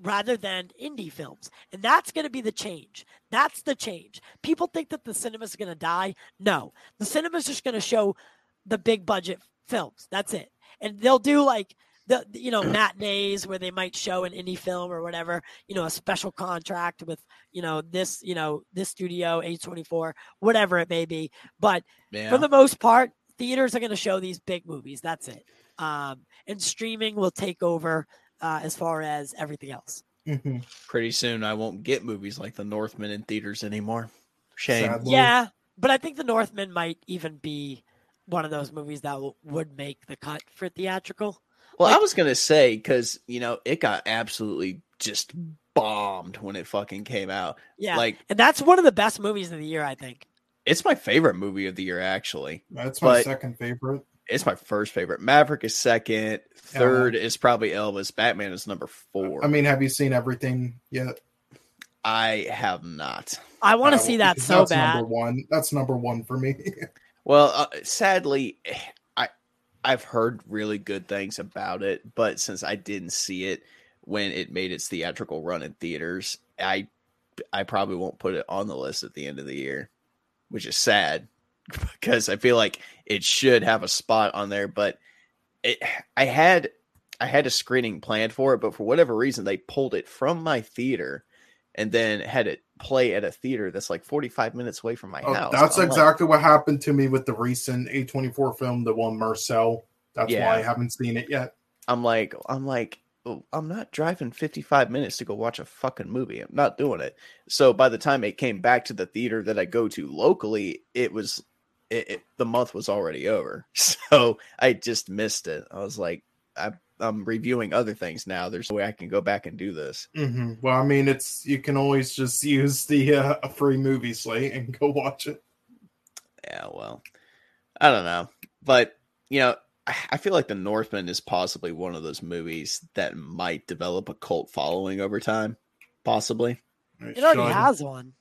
rather than indie films. And that's going to be the change. That's the change. People think that the cinema's going to die. No, the cinema's just going to show the big budget films. That's it. And they'll do like the you know matinees where they might show an indie film or whatever you know a special contract with you know this you know this studio a24 whatever it may be but Yeah. for the most part theaters are going to show these big movies that's it um, and streaming will take over uh, as far as everything else Mhm. Pretty soon, I won't get movies like The Northman in theaters anymore. Shame. Sadly. yeah but i think the northman might even be one of those movies that w- would make the cut for theatrical Well, I was gonna say because you know it got absolutely just bombed when it fucking came out. yeah Like and that's one of the best movies of the year i think it's my favorite movie of the year. Actually, That's my But- second favorite. it's my first favorite. Maverick is second. Third is probably Elvis. Batman is number four. I mean, have you seen everything yet? I have not. i want to Uh, see that because so that's bad Number one. That's number one for me. Well, uh, sadly, I I've heard really good things about it, but since I didn't see it when it made its theatrical run in theaters, I I probably won't put it on the list at the end of the year, which is sad because I feel like it should have a spot on there, but it I had I had a screening planned for it, but for whatever reason they pulled it from my theater and then had it play at a theater that's like 45 minutes away from my Oh, house. that's I'm like, exactly what happened to me with the recent A24 film, the one Marcel. That's Yeah. why I haven't seen it yet. I'm like, I'm like, oh, I'm not driving 55 minutes to go watch a fucking movie. I'm not doing it. So by the time it came back to the theater that I go to locally, it was, it, it, the month was already over. So I just missed it. I was like, I, I'm reviewing other things now. There's no way I can go back and do this. hmm Well, I mean, it's you can always just use the uh, a free movie slate and go watch it. Yeah, well, I don't know, but you know, I I feel like The Northman is possibly one of those movies that might develop a cult following over time. Possibly. It it already should. has one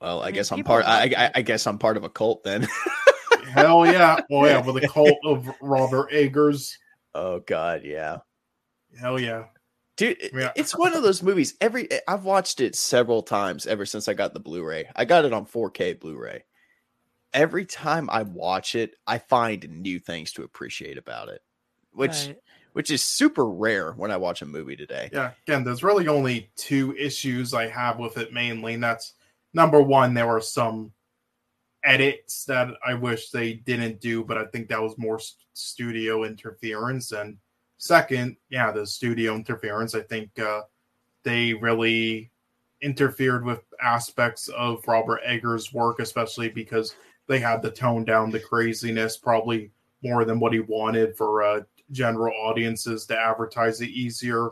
Well, I, mean, guess I'm part. I, like I. I guess I'm part of a cult then. Hell yeah! Well, yeah, with the cult of Robert Eggers. Oh God, yeah, Hell yeah! dude. Yeah. It's one of those movies. Every eh, I've watched it several times ever since I got the Blu-ray. I got it on 4K Blu-ray. Every time I watch it, I find new things to appreciate about it, which Right. which is super rare when I watch a movie today. Yeah, again, there's really only two issues I have with it mainly, and that's number one, there were some edits that I wish they didn't do, but I think that was more studio interference. And second, yeah, the studio interference, I think uh, they really interfered with aspects of Robert Eggers' work, especially because they had to tone down the craziness probably more than what he wanted for uh, general audiences to advertise it easier.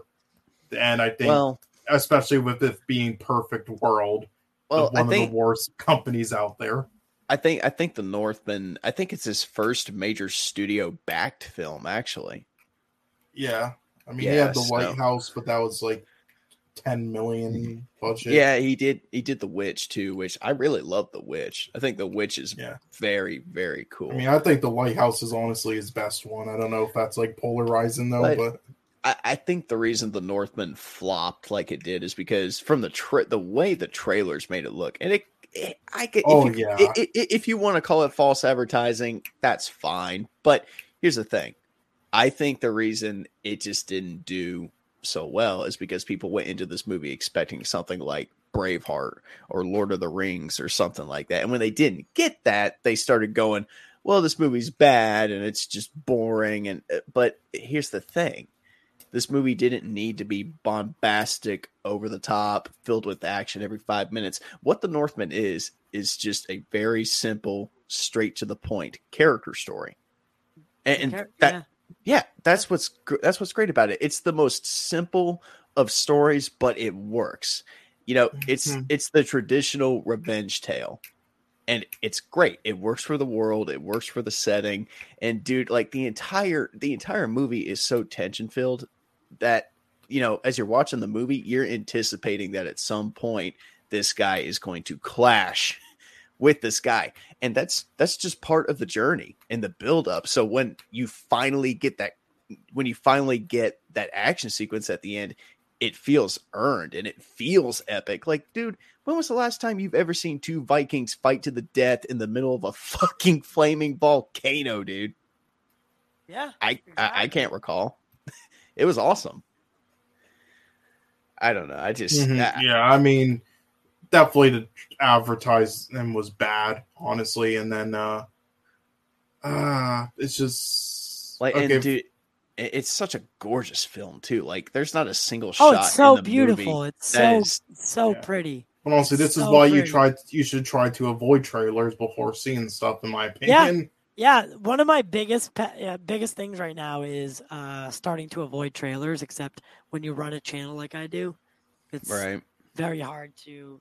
And I think, Well, especially with it being Perfect World, well, one I think of the worst companies out there. I think I think the Northman. I think it's his first major studio backed film, actually. Yeah, I mean, he had the so- White House, but that was like ten million budget. Yeah, he did. He did The Witch too, which I really love. The Witch. I think The Witch is Yeah. very very cool. I mean, I think the Lighthouse is honestly his best one. I don't know if that's like polarizing though, But- but I, I think the reason the Northman flopped like it did is because from the tra- the way the trailers made it look, and it I could, Oh, if you, yeah. i- i- if you want to call it false advertising, that's fine. But here's the thing, I think the reason it just didn't do so well is because people went into this movie expecting something like Braveheart or Lord of the Rings or something like that, and when they didn't get that, they started going, "Well, this movie's bad and it's just boring." And uh, but here's the thing this movie didn't need to be bombastic, over the top, filled with action every five minutes. What The Northman is, is just a very simple, straight to the point character story. And, and that, yeah. yeah, that's what's that's what's great about it. It's the most simple of stories, but it works. You know, it's Mhm. it's the traditional revenge tale. And it's great. It works for the world, it works for the setting. And dude, like the entire the entire movie is so tension filled that you know, as you're watching the movie, you're anticipating that at some point this guy is going to clash with this guy. And that's that's just part of the journey and the build up so when you finally get that when you finally get that action sequence at the end it feels earned and it feels epic. Like dude when was the last time you've ever seen two vikings fight to the death in the middle of a fucking flaming volcano dude? Yeah. i i, I can't recall it was awesome i don't know i just Mhm. I- yeah, I mean, definitely to advertise them was bad, honestly, and then uh, uh it's just Like, okay, and dude, it's such a gorgeous film too. Like, there's not a single Oh, shot. it's so in the beautiful. It's so is- so Yeah. pretty. But honestly, this is so why you pretty. try. You should try to avoid trailers before seeing stuff. In my opinion, Yeah, one of my biggest pe- biggest things right now is uh, starting to avoid trailers. Except when you run a channel like I do, it's right. very hard to.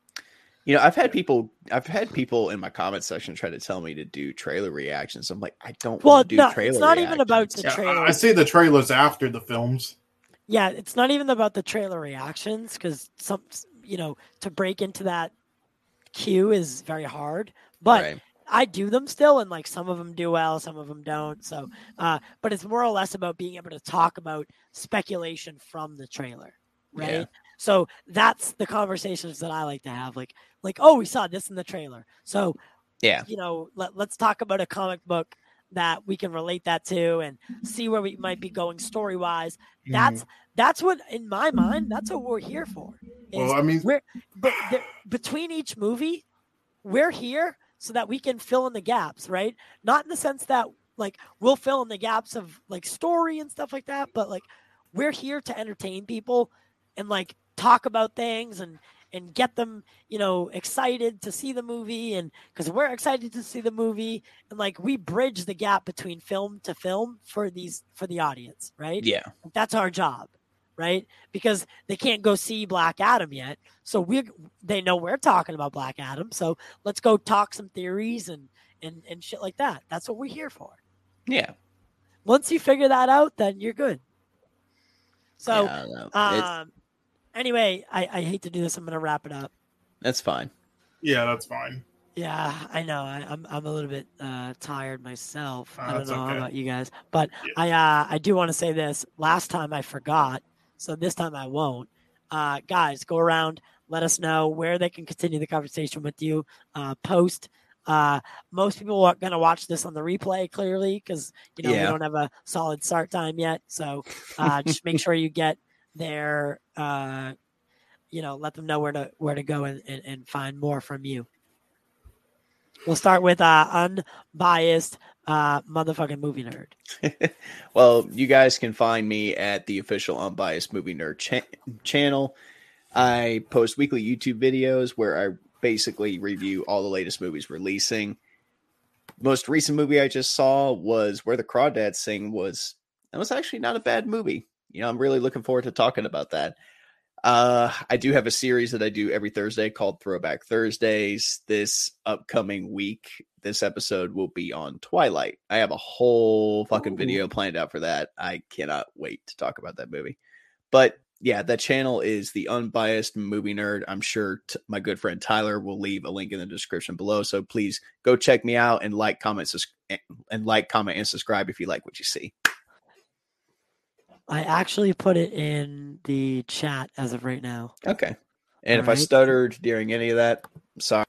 You know, I've had people, I've had people in my comment section try to tell me to do trailer reactions. I'm like, I don't Well, want to do no, trailer. it's not even about reactions. the Yeah, trailer. I, I see the trailers after the films. Yeah, it's not even about the trailer reactions because some, you know, to break into that queue is very hard. But Right. I do them still, and like some of them do well, some of them don't. So, uh, but it's more or less about being able to talk about speculation from the trailer, right? Yeah. So that's the conversations that I like to have. Like, like, oh, we saw this in the trailer. So, Yeah. you know, let, let's talk about a comic book that we can relate that to and see where we might be going story wise. That's that's what in my mind. That's what we're here for. Well, I mean- we're but there, between each movie, we're here so that we can fill in the gaps, right? Not in the sense that like we'll fill in the gaps of like story and stuff like that, but like we're here to entertain people and like talk about things and and get them, you know, excited to see the movie and because we're excited to see the movie and like we bridge the gap between film to film for these for the audience, right? Yeah. That's our job, right? Because they can't go see Black Adam yet. So we they know we're talking about Black Adam. So let's go talk some theories and and and shit like that. That's what we're here for. Yeah. Once you figure that out, then you're good. So Yeah, I don't know. It's- um anyway, I, I hate to do this. I'm gonna wrap it up. that's fine. Yeah, that's fine. Yeah, I know. I, I'm I'm a little bit uh, tired myself. Uh, I don't know okay. about you guys, but Yeah. I uh, I do want to say this. Last time I forgot, so this time I won't. Uh, guys, go around. Let us know where they can continue the conversation with you. Uh, post. Uh, most people are going to watch this on the replay clearly because you know we don't have a solid start time yet. So uh, just make sure you get there. Uh, you know, let them know where to where to go and, and, and find more from you. We'll start with uh, unbiased uh, motherfucking movie nerd. well, you guys can find me at the official unbiased movie nerd cha- channel. I post weekly YouTube videos where I basically review all the latest movies releasing. Most recent movie I just saw was Where the Crawdads Sing was that was actually not a bad movie. You know, I'm really looking forward to talking about that. Uh, I do have a series that I do every Thursday called Throwback Thursdays. This upcoming week, this episode will be on Twilight. I have a whole fucking Ooh. video planned out for that. I cannot wait to talk about that movie. But yeah, that channel is the unbiased movie nerd. I'm sure t- my good friend Tyler will leave a link in the description below. So please go check me out and like, comment, sus- and like, comment, and subscribe if you like what you see. I actually put it in the chat as of right now. Okay. And if I stuttered during any of that, I'm sorry.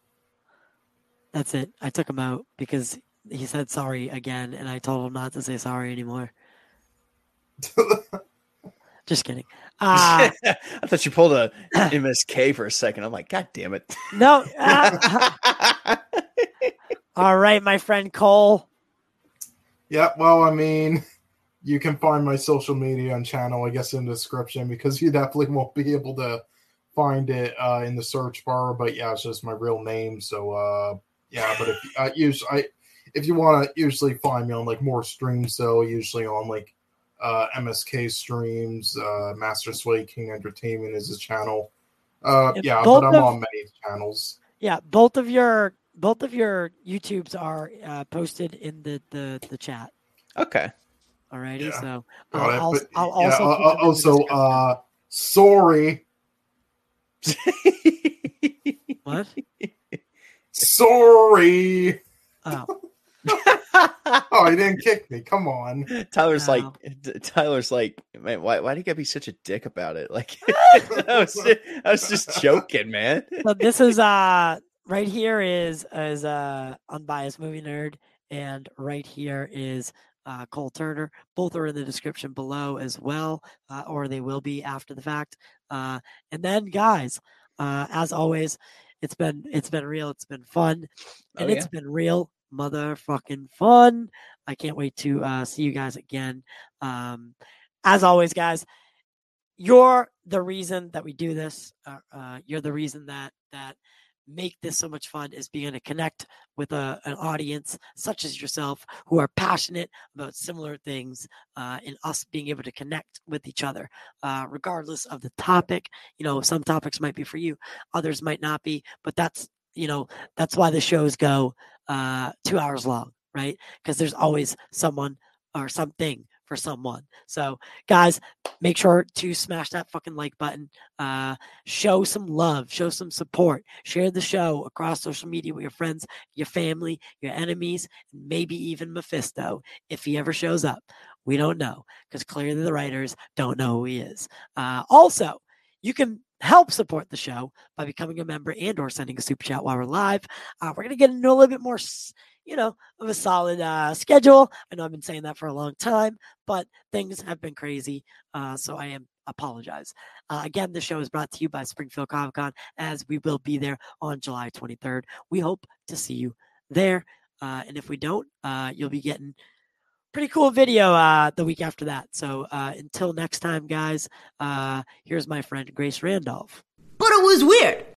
That's it. I took him out because he said sorry again, and I told him not to say sorry anymore. Just kidding. Uh, I thought you pulled a MSK for a second. I'm like, God damn it. no. uh, all right, my friend Cole. Yeah, well, I mean, you can find my social media and channel, I guess, in the description because you definitely won't be able to find it uh, in the search bar. But yeah, it's just my real name. So uh, yeah, but if I usually, I, if you want to usually find me on like more streams, though, usually on like uh, MSK streams, uh, Master Sway King Entertainment is his channel. Uh, yeah, both but I'm of- on many channels. Yeah, both of your both of your YouTubes are uh, posted in the, the the chat. Okay. Alrighty, Yeah. so uh, I'll, but, I'll yeah, also uh, keep them in the also uh, sorry. What? Sorry. Oh, Oh, he didn't kick me. Come on. Tyler's No. like, Tyler's like, man, why, why do you gotta be such a dick about it? Like, I was, I was just joking, man. so this is uh right here is is uh unbiased movie nerd, and right here is uh, Cole Turner. Both are in the description below as well, uh, or they will be after the fact. Uh, and then, guys, uh, as always, it's been it's been real. It's been fun, and Oh, it's been real motherfucking fun. I can't wait to uh, see you guys again. Um, as always, guys, you're the reason that we do this. Uh, uh, you're the reason that that make this so much fun is being able to connect with a, an audience such as yourself who are passionate about similar things uh, and us being able to connect with each other uh, regardless of the topic. You know some topics might be for you others might not be but that's you know that's why the shows go uh, two hours long right? Because there's always someone or something for someone. So guys make sure to smash that fucking like button uh show some love show some support share the show across social media with your friends your family your enemies maybe even mephisto if he ever shows up. We don't know because clearly the writers don't know who he is. Uh also you can help support the show by becoming a member and or sending a super chat while we're live. Uh, we're gonna get into a little bit more you know of a solid uh schedule. I know i've been saying that for a long time but things have been crazy uh so i am apologize. Uh, again the show is brought to you by springfield comic con as we will be there on july 23rd we hope to see you there uh and if we don't uh you'll be getting pretty cool video uh the week after that. So uh until next time guys uh here's my friend grace randolph. But it was weird.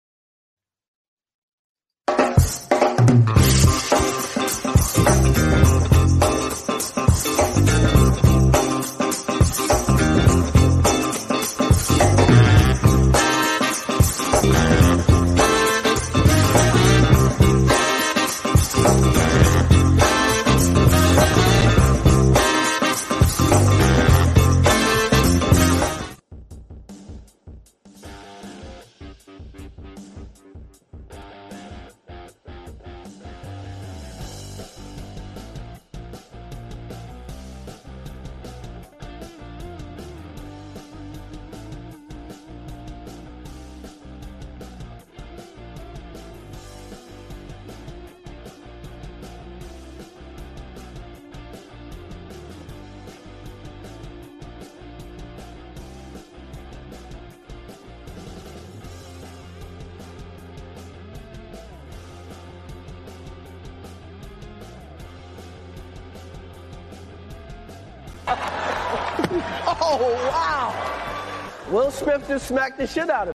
Just smacked the shit out of me.